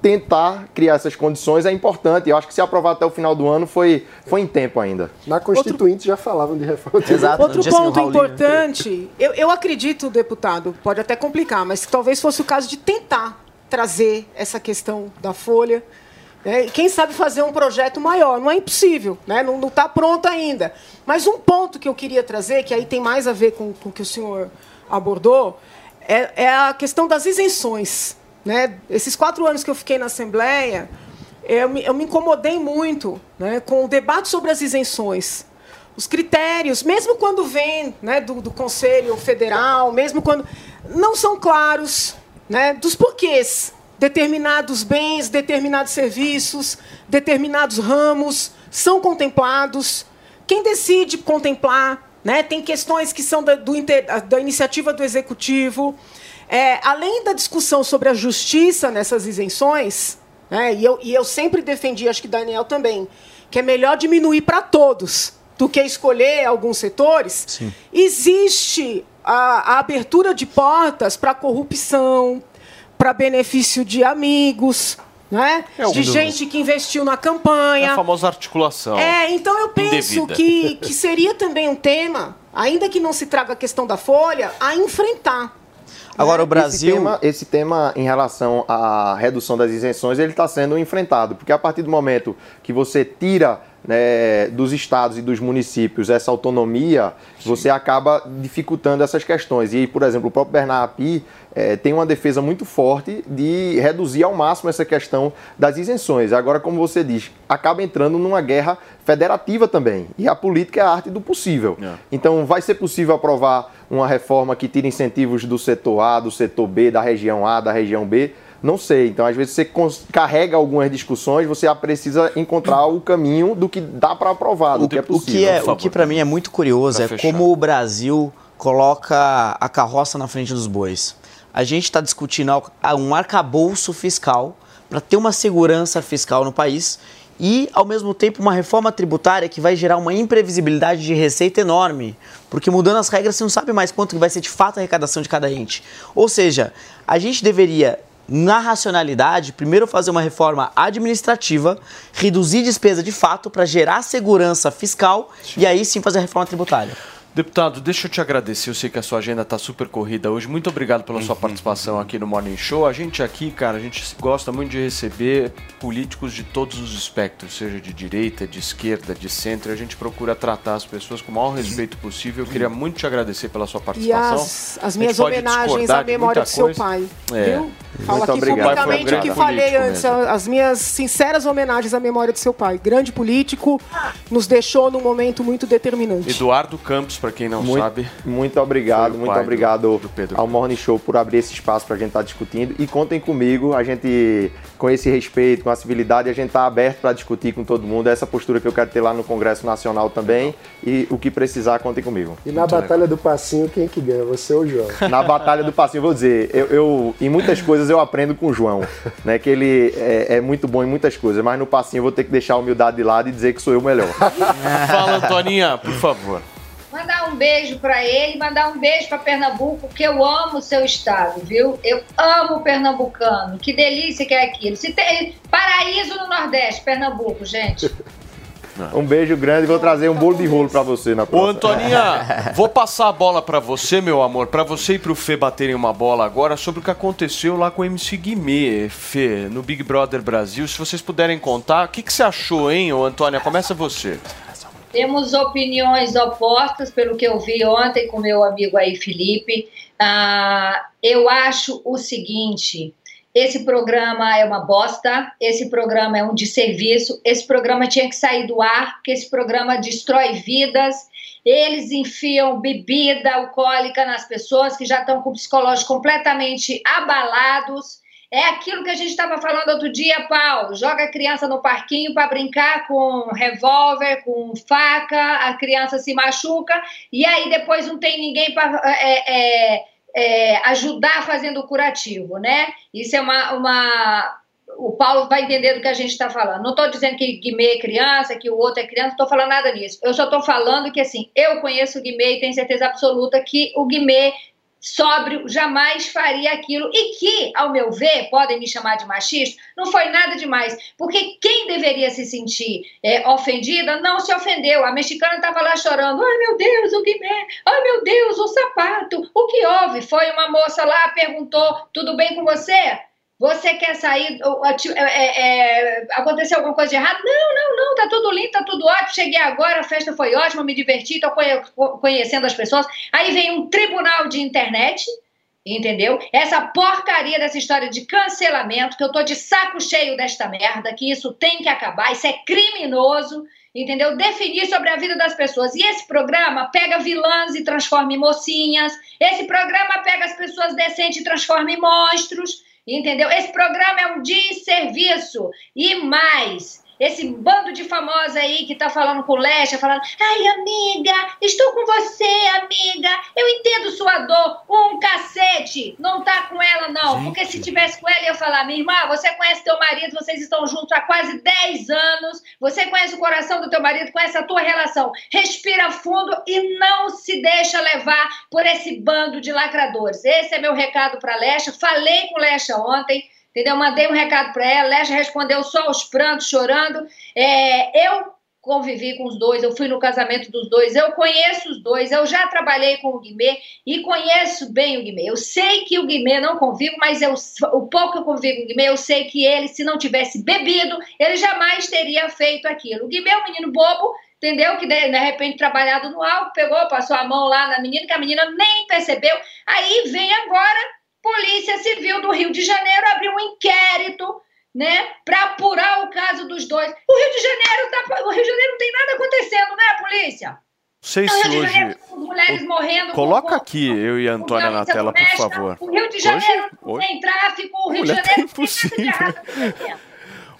Speaker 17: tentar criar essas condições é importante. Eu acho que se aprovar até o final do ano foi, foi em tempo ainda.
Speaker 22: Na Constituinte já falavam de reforma. (laughs)
Speaker 18: Outro ponto importante, eu, eu acredito, deputado, pode até complicar, mas talvez fosse o caso de tentar trazer essa questão da folha. E quem sabe fazer um projeto maior. Não é impossível, né? não está pronto ainda. Mas um ponto que eu queria trazer, que aí tem mais a ver com, com o que o senhor abordou, é, é a questão das isenções. Né? Esses quatro anos que eu fiquei na Assembleia, eu me, eu me incomodei muito né, com o debate sobre as isenções. Os critérios, mesmo quando vem né, do, do Conselho Federal, mesmo quando. não são claros né, dos porquês. Determinados bens, determinados serviços, determinados ramos são contemplados. Quem decide contemplar? Né, tem questões que são da, do, da iniciativa do Executivo. É, além da discussão sobre a justiça nessas isenções, né, e, eu, e eu sempre defendi, acho que Daniel também, que é melhor diminuir para todos do que escolher alguns setores,
Speaker 21: Sim.
Speaker 18: existe a, a abertura de portas para corrupção, para benefício de amigos, né?
Speaker 12: É um
Speaker 18: de
Speaker 12: dos-
Speaker 18: gente que investiu na
Speaker 12: É
Speaker 18: campanha.
Speaker 12: a famosa articulação.
Speaker 18: É, então eu penso
Speaker 12: indevida.
Speaker 18: que, que seria também um tema, ainda que não se traga a questão da folha, a enfrentar.
Speaker 21: Agora, o
Speaker 17: Esse
Speaker 21: Brasil.
Speaker 17: tema, esse tema em relação à redução das isenções, ele está sendo enfrentado, porque a partir do momento que você tira né, dos estados e dos municípios essa autonomia, você acaba dificultando essas questões. E, por exemplo, o próprio Bernard Api eh, tem uma defesa muito forte de reduzir ao máximo essa questão das isenções. Agora, como você diz, acaba entrando numa guerra federativa também. E a política é a arte do possível. Então, vai ser possível aprovar uma reforma que tire incentivos do setor A, do setor B, da região A, da região B? Não sei. Então, às vezes, você carrega algumas discussões, você precisa encontrar o caminho do que dá para aprovar, do que é
Speaker 21: O
Speaker 17: possível.
Speaker 21: que, é, o que para mim é muito curioso
Speaker 17: Pra
Speaker 21: é
Speaker 17: fechar.
Speaker 21: como o Brasil coloca a carroça na frente dos bois. A gente está discutindo al- um arcabouço fiscal para ter uma segurança fiscal no país e, ao mesmo tempo, uma reforma tributária que vai gerar uma imprevisibilidade de receita enorme. Porque mudando as regras, você não sabe mais quanto vai ser de fato a arrecadação de cada ente. Ou seja, a gente deveria na racionalidade, primeiro fazer uma reforma administrativa, reduzir despesa de fato para gerar segurança fiscal e aí sim fazer a reforma tributária.
Speaker 12: Deputado, deixa eu te agradecer. Eu sei que a sua agenda está super corrida hoje. Muito obrigado pela sua participação aqui no Morning Show. A gente aqui, cara, a gente gosta muito de receber políticos de todos os espectros, seja de direita, de esquerda, de centro. A gente procura tratar as pessoas com o maior respeito possível. Eu queria muito te agradecer pela sua
Speaker 18: E
Speaker 12: participação.
Speaker 18: as,
Speaker 12: A
Speaker 18: as
Speaker 12: gente
Speaker 18: minhas homenagens à memória do seu
Speaker 12: coisa.
Speaker 18: pai.
Speaker 12: É.
Speaker 18: Viu? Falo
Speaker 12: Muito
Speaker 18: aqui
Speaker 12: obrigado.
Speaker 18: publicamente
Speaker 12: um
Speaker 18: o que falei antes,
Speaker 12: mesmo.
Speaker 18: as minhas sinceras homenagens à memória do seu pai. Grande político, nos deixou num momento muito determinante.
Speaker 12: Eduardo Campos, para quem não
Speaker 17: Muito-
Speaker 12: sabe.
Speaker 17: Muito obrigado, muito
Speaker 12: do-
Speaker 17: obrigado
Speaker 12: do Pedro.
Speaker 17: ao Morning Show por abrir esse espaço para a gente estar discutindo. E contem comigo, a gente, com esse respeito, com a civilidade, a gente está aberto para discutir com todo mundo. É essa postura que eu quero ter lá no Congresso Nacional também. E o que precisar, contem comigo.
Speaker 22: E na Batalha do Passinho, quem é que ganha? Você ou o João?
Speaker 17: Na Batalha do Passinho, eu vou dizer, eu, eu- em muitas coisas eu aprendo com o João, né? Que ele é, é muito bom em muitas coisas, mas no Passinho eu vou ter que deixar a humildade de lado e dizer que sou eu o melhor. (laughs)
Speaker 12: Fala, Antoninha, por favor.
Speaker 20: Mandar um beijo para ele, mandar um beijo para Pernambuco, que eu amo o seu estado, viu? Eu amo o pernambucano. Que delícia que é aquilo. Se tem paraíso no Nordeste, Pernambuco, gente. (laughs)
Speaker 17: Um beijo grande e vou trazer um bolo de rolo para você na
Speaker 12: Ô,
Speaker 17: próxima.
Speaker 12: Antoninha, (laughs) vou passar a bola pra você, meu amor, pra você e pro Fê baterem uma bola agora sobre o que aconteceu lá com o MC Guimê, Fê, no Big Brother Brasil. Se vocês puderem contar, o que, que você achou, hein, ô Antônia? Começa você.
Speaker 20: Temos opiniões opostas, pelo que eu vi ontem com meu amigo aí, Felipe. Ah, eu acho o seguinte: esse programa é uma bosta, esse programa é um desserviço, esse programa tinha que sair do ar, porque esse programa destrói vidas. Eles enfiam bebida alcoólica nas pessoas que já estão com o psicológico completamente abalados. É aquilo que a gente estava falando outro dia, Paulo. Joga a criança no parquinho para brincar com revólver, com faca, a criança se machuca e aí depois não tem ninguém para é, é, é, ajudar fazendo o curativo, né? Isso é uma, uma o Paulo vai entender do que a gente está falando. Não estou dizendo que Guimê é criança, que o outro é criança, não estou falando nada disso. Eu só estou falando que, assim, eu conheço o Guimê e tenho certeza absoluta que o Guimê sóbrio jamais faria aquilo e que, ao meu ver, podem me chamar de machista, não foi nada demais, porque quem deveria se sentir é, ofendida não se ofendeu. A mexicana estava lá chorando, ai meu Deus, o Guimê, ai meu Deus, o sapato, o que houve? Foi uma moça lá, perguntou, tudo bem com você? Você quer sair? É, é, aconteceu alguma coisa de errado? Não, não, não, tá tudo lindo, tá tudo ótimo. Cheguei agora, a festa foi ótima, me diverti, tô conhecendo as pessoas. Aí vem um tribunal de internet, entendeu? Essa porcaria dessa história de cancelamento, que eu tô de saco cheio desta merda, que isso tem que acabar, isso é criminoso, entendeu? Definir sobre a vida das pessoas. E esse programa pega vilãs e transforma em mocinhas, esse programa pega as pessoas decentes e transforma em monstros. Entendeu? Esse programa é um desserviço. E mais, esse bando de famosa aí que tá falando com Lecha, falando, ai, amiga, estou com você, amiga, eu entendo sua dor, um cacete, não tá com ela não, Gente. porque se tivesse com ela, eu ia falar, minha irmã, você conhece teu marido, vocês estão juntos há quase 10 anos, você conhece o coração do teu marido, conhece a tua relação, respira fundo e não se deixa levar por esse bando de lacradores. Esse é meu recado para Lecha, falei com Lecha ontem, entendeu? Mandei um recado para ela, Lecha respondeu só os prantos, chorando. É, eu convivi com os dois, eu fui no casamento dos dois, eu conheço os dois, eu já trabalhei com o Guimê e conheço bem o Guimê. Eu sei que o Guimê não convive, mas eu, o pouco que eu convivo com o Guimê, eu sei que ele, se não tivesse bebido, ele jamais teria feito aquilo. O Guimê é um menino bobo, entendeu? Que de, de repente trabalhado no álcool, pegou, passou a mão lá na menina, que a menina nem percebeu. Aí vem agora Polícia Civil do Rio de Janeiro abriu um inquérito né, para apurar o caso dos dois. O Rio de Janeiro tá, o Rio de Janeiro não tem nada acontecendo, né, polícia?
Speaker 12: sei se hoje. Janeiro,
Speaker 20: mulheres morrendo.
Speaker 12: Coloca com, aqui eu e a Antônia na tela, por favor.
Speaker 20: O Rio de Janeiro hoje, tem tráfico, o Rio de Janeiro é impossível.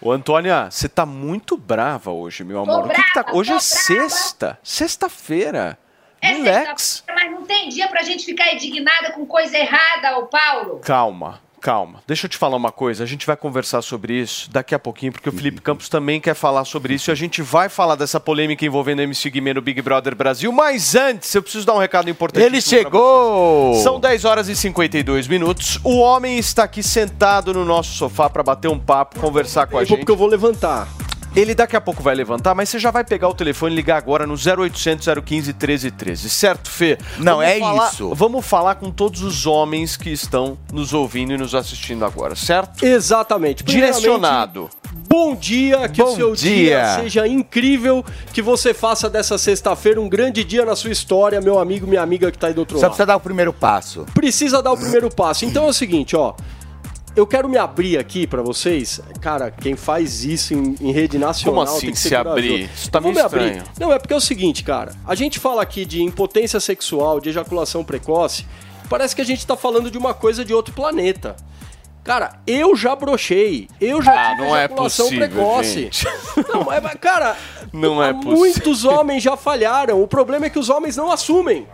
Speaker 12: Ô, Antônia, você tá muito brava hoje, meu amor. Brava, que que tá... Hoje é brava. sexta, sexta-feira.
Speaker 20: É Relax. Mas não tem dia pra gente ficar indignada com coisa errada, ô Paulo.
Speaker 12: Calma, calma. Deixa eu te falar uma coisa. A gente vai conversar sobre isso daqui a pouquinho, porque o Felipe Campos também quer falar sobre isso. E a gente vai falar dessa polêmica envolvendo o MC Guimê no Big Brother Brasil. Mas antes, eu preciso dar um recado importante.
Speaker 13: Ele chegou!
Speaker 12: São 10 horas e 52 minutos. O homem está aqui sentado no nosso sofá para bater um papo, conversar com a gente.
Speaker 26: Porque eu vou levantar.
Speaker 12: Ele daqui a pouco vai levantar, mas você já vai pegar o telefone e ligar agora no 0800 015 1313, certo, Fê?
Speaker 13: Não,
Speaker 12: vamos
Speaker 13: é
Speaker 12: falar,
Speaker 13: isso.
Speaker 12: Vamos falar com todos os homens que estão nos ouvindo e nos assistindo agora, certo?
Speaker 26: Exatamente.
Speaker 12: Direcionado.
Speaker 26: Bom dia, que
Speaker 13: Bom
Speaker 26: o seu dia.
Speaker 13: dia.
Speaker 26: seja incrível, que você faça dessa sexta-feira um grande dia na sua história, meu amigo, minha amiga que tá aí do outro
Speaker 13: Só
Speaker 26: lado.
Speaker 13: precisa dar o primeiro passo.
Speaker 26: Precisa dar o primeiro passo. Então é o seguinte, ó. Eu quero me abrir aqui pra vocês. Cara, quem faz isso em, em rede nacional
Speaker 12: Como assim,
Speaker 26: tem que
Speaker 12: se abrir? Isso tá meio
Speaker 26: me abrir.
Speaker 12: estranho.
Speaker 26: Não, é porque é o seguinte, cara. A gente fala aqui de impotência sexual, de ejaculação precoce. Parece que a gente tá falando de uma coisa de outro planeta. Cara, eu já brochei. Eu já
Speaker 12: Ah,
Speaker 26: tive
Speaker 12: não é
Speaker 26: ejaculação
Speaker 12: possível,
Speaker 26: precoce.
Speaker 12: gente. (laughs)
Speaker 26: Não, é, cara,
Speaker 12: Não é possível.
Speaker 26: muitos homens já falharam. O problema é que os homens não assumem.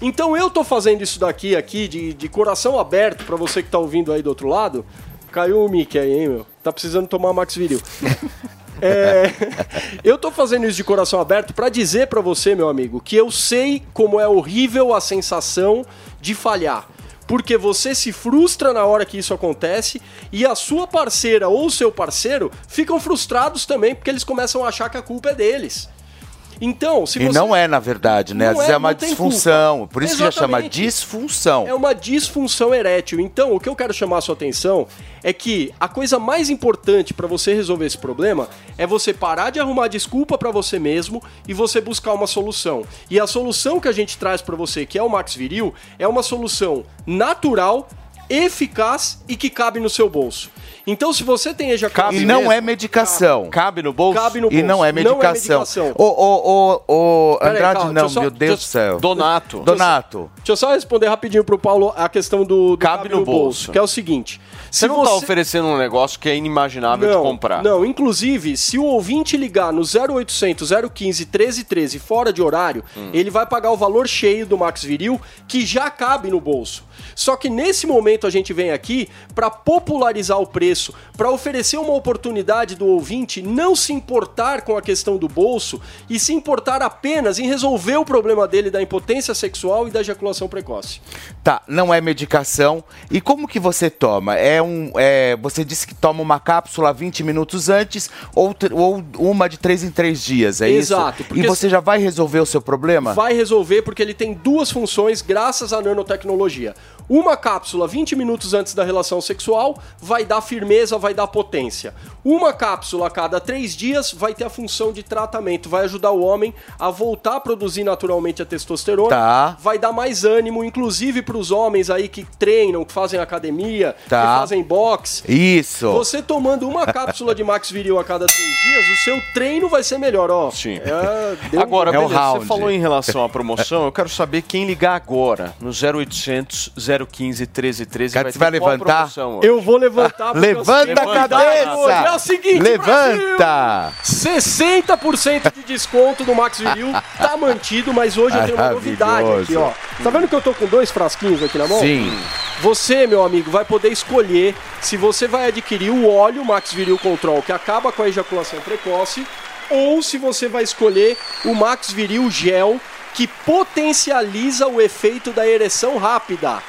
Speaker 26: Então eu tô fazendo isso daqui, aqui, de, de coração aberto, pra você que tá ouvindo aí do outro lado. Caiu o mic aí, hein, meu? Tá precisando tomar Max Viril. (laughs) É, eu tô fazendo isso de coração aberto pra dizer pra você, meu amigo, que eu sei como é horrível a sensação de falhar. Porque você se frustra na hora que isso acontece e a sua parceira ou o seu parceiro ficam frustrados também porque eles começam a achar que a culpa é deles. Então, se
Speaker 13: E
Speaker 26: você
Speaker 13: não é, na verdade, né? Às vezes
Speaker 26: é,
Speaker 13: é uma disfunção.
Speaker 26: culpa.
Speaker 13: Por isso que já chama
Speaker 26: Exatamente.
Speaker 13: disfunção.
Speaker 26: É uma disfunção erétil. Então, o que eu quero chamar a sua atenção é que a coisa mais importante pra você resolver esse problema é você parar de arrumar desculpa pra você mesmo e você buscar uma solução. E a solução que a gente traz pra você, que é o Max Viril, é uma solução natural, eficaz e que cabe no seu bolso. Então, se você tem ejaculação...
Speaker 13: E não é medicação.
Speaker 12: Cabe no bolso?
Speaker 26: Cabe no
Speaker 13: E não é
Speaker 26: bolso. Não é
Speaker 13: medicação.
Speaker 26: medicação.
Speaker 13: Ô, ô, ô, Andrade,
Speaker 26: calma,
Speaker 13: não,
Speaker 26: só-
Speaker 13: meu Deus do céu.
Speaker 12: Donato.
Speaker 13: Donato.
Speaker 26: Deixa eu só responder rapidinho pro Paulo a questão do, do
Speaker 12: Cabe no bolso.
Speaker 26: que é o seguinte.
Speaker 12: Você não tá oferecendo um negócio que é inimaginável
Speaker 26: não,
Speaker 12: de comprar.
Speaker 26: Não, inclusive, se o ouvinte ligar no 0800 015 1313 fora de horário, ele vai pagar o valor cheio do Max Viril, que já cabe no bolso. Só que nesse momento momento a gente vem aqui para popularizar o preço, para oferecer uma oportunidade do ouvinte não se importar com a questão do bolso e se importar apenas em resolver o problema dele da impotência sexual e da ejaculação precoce.
Speaker 13: Tá, não é medicação. E como que você toma? É um, é, você disse que toma uma cápsula 20 minutos antes ou, ou uma de 3 em 3 dias, é
Speaker 26: Exato,
Speaker 13: isso? E você já vai resolver o seu problema?
Speaker 26: Vai resolver porque ele tem duas funções graças à nanotecnologia. Uma cápsula 20 minutos antes da relação sexual vai dar firmeza, vai dar potência. Uma cápsula a cada três dias vai ter a função de tratamento, vai ajudar o homem a voltar a produzir naturalmente a testosterona,
Speaker 13: Tá.
Speaker 26: vai dar mais ânimo, inclusive para os homens aí que treinam, que fazem academia,
Speaker 13: Tá.
Speaker 26: que fazem boxe.
Speaker 13: Isso.
Speaker 26: Você tomando uma cápsula de Max Viril a cada três dias, o seu treino vai ser melhor, ó. Sim.
Speaker 12: Agora,
Speaker 13: É o
Speaker 12: beleza,
Speaker 13: round.
Speaker 12: você falou em relação à promoção, eu quero saber quem ligar agora no 0800 015 1313
Speaker 13: Cara, você vai
Speaker 12: ter qual
Speaker 13: levantar?
Speaker 26: Eu vou levantar. porque
Speaker 13: Levanta a
Speaker 26: vai
Speaker 13: cabeça!
Speaker 26: É o seguinte,
Speaker 13: Levanta!
Speaker 26: Brasil, 60% de desconto no Max Viril tá mantido, mas hoje eu tenho uma novidade aqui, ó. Tá vendo que eu tô com dois frasquinhos aqui na mão?
Speaker 13: Sim.
Speaker 26: Você, meu amigo, vai poder escolher se você vai adquirir o óleo Max Viril Control, que acaba com a ejaculação precoce, ou se você vai escolher o Max Viril Gel, que potencializa o efeito da ereção rápida.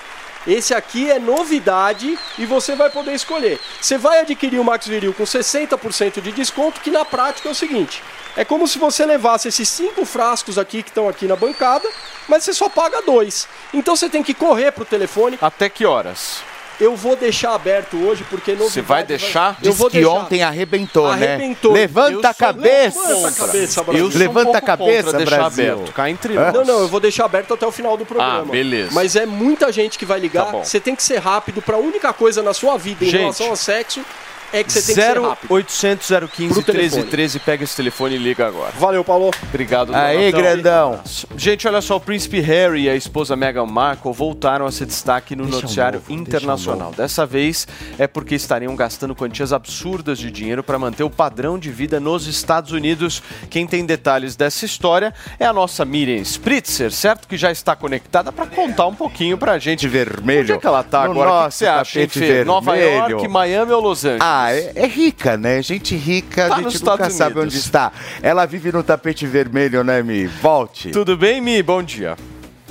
Speaker 26: Esse aqui é novidade e você vai poder escolher. Você vai adquirir o Max Viril com 60% de desconto, que na prática é o seguinte: é como se você levasse esses cinco frascos aqui que estão aqui na bancada, mas você só paga dois. Então você tem que correr pro telefone.
Speaker 12: Até que horas?
Speaker 26: Eu vou deixar aberto hoje porque novidade
Speaker 12: Você vai deixar?
Speaker 26: Eu
Speaker 13: Diz
Speaker 26: vou
Speaker 13: que
Speaker 26: deixar.
Speaker 13: ontem arrebentou,
Speaker 26: Arrebentou.
Speaker 13: né? Levanta a cabeça!
Speaker 26: Levanta a cabeça, Brasil.
Speaker 12: Eu sou um
Speaker 13: Levanta a cabeça,
Speaker 12: deixar
Speaker 13: Brasil.
Speaker 12: aberto. Cá entre nós.
Speaker 26: Não, não, eu vou deixar aberto até o final do programa.
Speaker 12: Ah, beleza.
Speaker 26: Mas é muita gente que vai ligar.
Speaker 12: Tá.
Speaker 26: Você tem que ser rápido pra única coisa na sua vida em
Speaker 12: Gente.
Speaker 26: relação ao sexo é que você tem que ser rápido.
Speaker 12: 0800 015
Speaker 26: Pro telefone.
Speaker 12: 1313, pega esse telefone e liga agora.
Speaker 26: Valeu, Paulo.
Speaker 12: Obrigado,
Speaker 13: Aí,
Speaker 12: Donatão.
Speaker 13: grandão.
Speaker 12: Gente, olha só, o príncipe Harry e a esposa Meghan Markle voltaram a ser destaque no
Speaker 13: Deixa
Speaker 12: noticiário
Speaker 13: novo,
Speaker 12: internacional. Dessa vez é porque estariam gastando quantias absurdas de dinheiro para manter o padrão de vida nos Estados Unidos. Quem tem detalhes dessa história é a nossa Miriam Spritzer, certo? Que já está conectada para contar um pouquinho pra gente.
Speaker 13: Vermelho.
Speaker 12: Onde é que ela tá
Speaker 13: No
Speaker 12: agora? O que você acha, Fê? Nova. York, Miami ou Los Angeles?
Speaker 13: Ah, é, é rica, né? Gente rica,
Speaker 12: Tá
Speaker 13: a gente nunca
Speaker 12: Estados
Speaker 13: sabe
Speaker 12: Unidos.
Speaker 13: onde está. Ela vive no tapete vermelho, né, Mi? Volte.
Speaker 12: Tudo bem, Mi? Bom dia.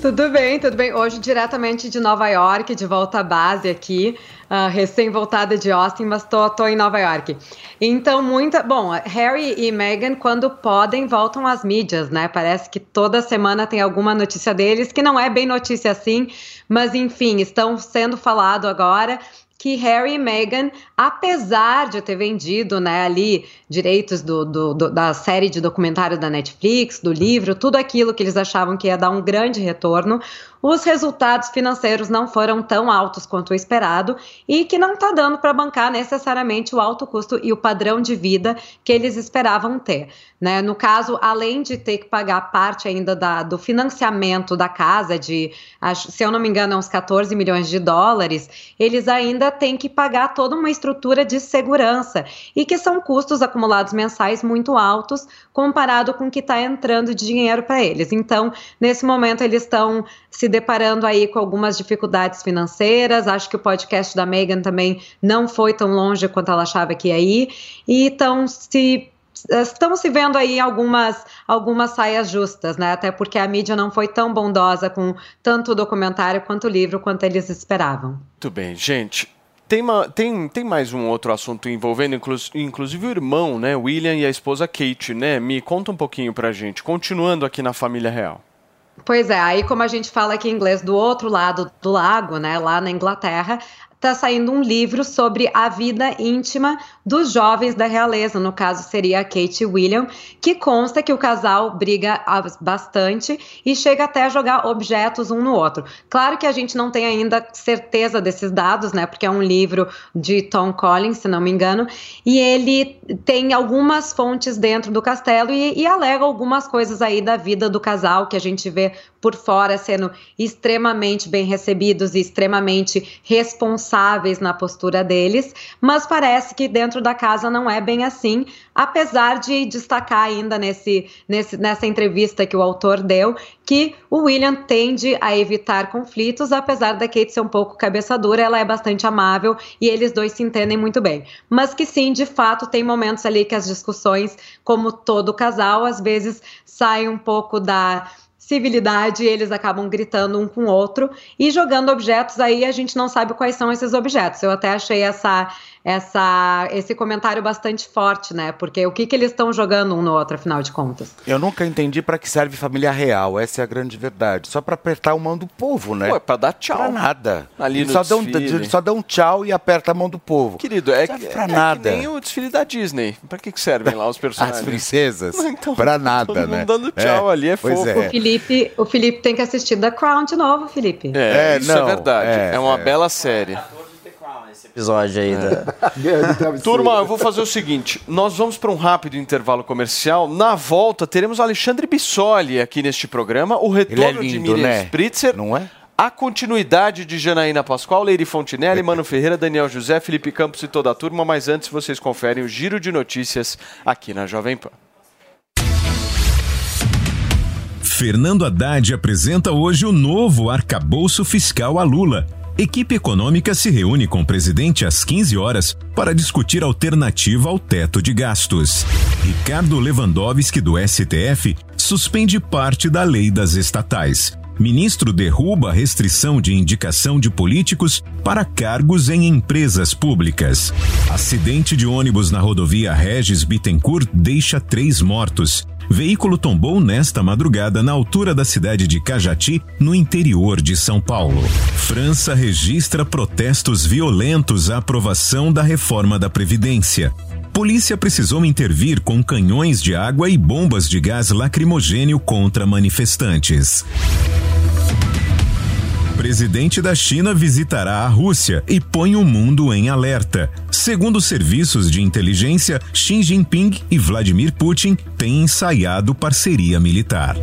Speaker 27: Tudo bem, tudo bem. Hoje diretamente de Nova York, de volta à base aqui, ah, recém-voltada de Austin, mas tô, tô em Nova York. Então, muita. Bom, Harry e Meghan, quando podem, voltam às mídias, né? Parece que toda semana tem alguma notícia deles, que não é bem notícia assim, mas enfim, estão sendo falado agora que Harry e Meghan, apesar de ter vendido né, ali direitos do, do- do- da série de documentário da Netflix, do livro, tudo aquilo que eles achavam que ia dar um grande retorno, os resultados financeiros não foram tão altos quanto o esperado e que não está dando para bancar necessariamente o alto custo e o padrão de vida que eles esperavam ter. Né? No caso, além de ter que pagar parte ainda da- do financiamento da casa, de, se eu não me engano, é uns 14 milhões de dólares, eles ainda têm que pagar toda uma estrutura de segurança e que são custos acumulados mensais muito altos comparado com o que está entrando de dinheiro para eles. Então, nesse momento, eles estão se deparando aí com algumas dificuldades financeiras. Acho que o podcast da Megan também não foi tão longe quanto ela achava que ia ir. E estão se se vendo aí algumas algumas saias justas, né? Até porque a mídia não foi tão bondosa com tanto o documentário quanto o livro quanto eles esperavam.
Speaker 12: Muito bem, gente. Tem, ma- tem, tem mais um outro assunto envolvendo, inclus- inclusive, o irmão, né? William e a esposa Kate, né? Me conta um pouquinho pra gente. Continuando aqui na família real.
Speaker 27: Pois é, aí como a gente fala aqui em inglês, do outro lado do lago, né, lá na Inglaterra, tá saindo um livro sobre a vida íntima dos jovens da realeza, no caso seria a Kate William, que consta que o casal briga bastante e chega até a jogar objetos um no outro. Claro que a gente não tem ainda certeza desses dados, né, porque é um livro de Tom Collins, se não me engano, e ele tem algumas fontes dentro do castelo e, e alega algumas coisas aí da vida do casal que a gente vê por fora sendo extremamente bem recebidos e extremamente responsáveis na postura deles, mas parece que dentro da casa não é bem assim, apesar de destacar ainda nesse, nesse, nessa entrevista que o autor deu que o William tende a evitar conflitos, apesar da Kate ser um pouco cabeça dura, ela é bastante amável e eles dois se entendem muito bem. Mas que sim, de fato, tem momentos ali que as discussões, como todo casal, às vezes saem um pouco da civilidade, eles acabam gritando um com o outro e jogando objetos aí a gente não sabe quais são esses objetos. Eu até achei essa essa esse comentário bastante forte, né? Porque o que que eles estão jogando um no outro, afinal de contas?
Speaker 13: Eu nunca entendi pra que serve família real, essa é a grande verdade. Só pra apertar a mão do povo, né?
Speaker 26: Pô, é pra dar tchau.
Speaker 13: Pra nada.
Speaker 26: Ali no
Speaker 13: só, dá um, só um tchau e aperta a mão do povo.
Speaker 26: Querido, é,
Speaker 13: Serve
Speaker 26: que-
Speaker 13: pra
Speaker 26: é
Speaker 13: nada.
Speaker 26: que nem o desfile da Disney. Pra que, que servem lá os personagens?
Speaker 13: As princesas?
Speaker 26: Então,
Speaker 13: pra nada,
Speaker 26: todo mundo
Speaker 13: né?
Speaker 26: dando tchau ali, é fofo.
Speaker 27: O Felipe, o Felipe tem que assistir The Crown de novo, Felipe.
Speaker 26: É,
Speaker 13: É,
Speaker 26: isso
Speaker 13: não,
Speaker 26: é verdade.
Speaker 13: é,
Speaker 26: É, uma
Speaker 13: é.
Speaker 26: bela série.
Speaker 21: Episódio aí da. (laughs)
Speaker 26: Turma, eu vou fazer o seguinte: nós vamos para um rápido intervalo comercial. Na volta, teremos Alexandre Bissoli aqui neste programa, o retorno
Speaker 13: Ele é
Speaker 26: de
Speaker 13: lindo,
Speaker 26: Miriam
Speaker 13: né?
Speaker 26: Spritzer.
Speaker 13: Não é?
Speaker 26: A continuidade de Janaína Pascoal, Leire Fontinelli, Mano Ferreira, Daniel José, Felipe Campos e toda a turma. Mas antes, vocês conferem o giro de notícias aqui na Jovem Pan.
Speaker 25: Fernando Haddad apresenta hoje o novo arcabouço fiscal a Lula. Equipe econômica se reúne com o presidente às 15 horas para discutir alternativa ao teto de gastos. Ricardo Lewandowski, do STF, suspende parte da lei das estatais. Ministro derruba a restrição de indicação de políticos para cargos em empresas públicas. Acidente de ônibus na rodovia Regis Bittencourt deixa três mortos. Veículo tombou nesta madrugada na altura da cidade de Cajati, no interior de São Paulo. França registra protestos violentos à aprovação da reforma da Previdência. Polícia precisou intervir com canhões de água e bombas de gás lacrimogênio contra manifestantes. Presidente da China visitará a Rússia e põe o mundo em alerta. Segundo serviços de inteligência, Xi Jinping e Vladimir Putin têm ensaiado parceria militar.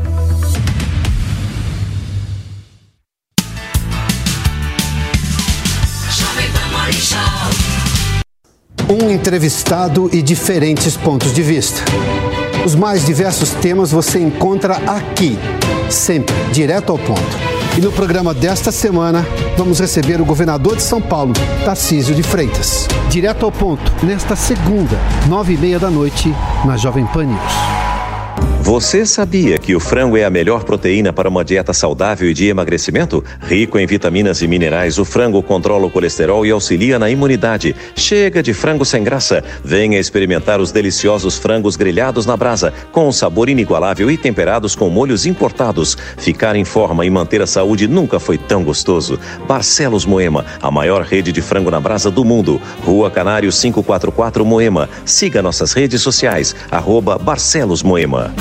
Speaker 28: Um entrevistado e diferentes pontos de vista. Os mais diversos temas você encontra aqui, sempre direto ao ponto. E no programa desta semana, vamos receber o governador de São Paulo, Tarcísio de Freitas. Direto ao ponto, nesta segunda, nove e meia da noite, na Jovem Pan News.
Speaker 29: Você sabia que o frango é a melhor proteína para uma dieta saudável e de emagrecimento? Rico em vitaminas e minerais, o frango controla o colesterol e auxilia na imunidade. Chega de frango sem graça. Venha experimentar os deliciosos frangos grelhados na brasa, com um sabor inigualável e temperados com molhos importados. Ficar em forma e manter a saúde nunca foi tão gostoso. Barcelos Moema, a maior rede de frango na brasa do mundo. Rua Canário 544 Moema. Siga nossas redes sociais, arroba Barcelos Moema.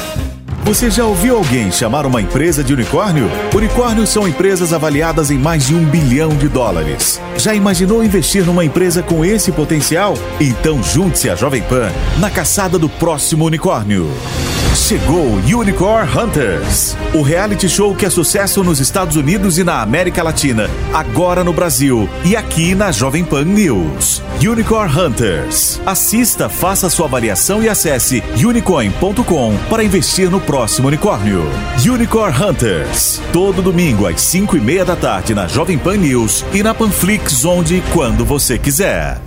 Speaker 25: Você já ouviu alguém chamar uma empresa de unicórnio? Unicórnios são empresas avaliadas em mais de um bilhão de dólares. Já imaginou investir numa empresa com esse potencial? Então junte-se à Jovem Pan na caçada do próximo unicórnio. Chegou Unicorn Hunters, o reality show que é sucesso nos Estados Unidos e na América Latina, agora no Brasil e aqui na Jovem Pan News. Unicorn Hunters. Assista, faça sua avaliação e acesse unicorn.com para investir no próximo unicórnio. Unicorn Hunters. Todo domingo às 5 e meia da tarde na Jovem Pan News e na Panflix, onde e quando você quiser.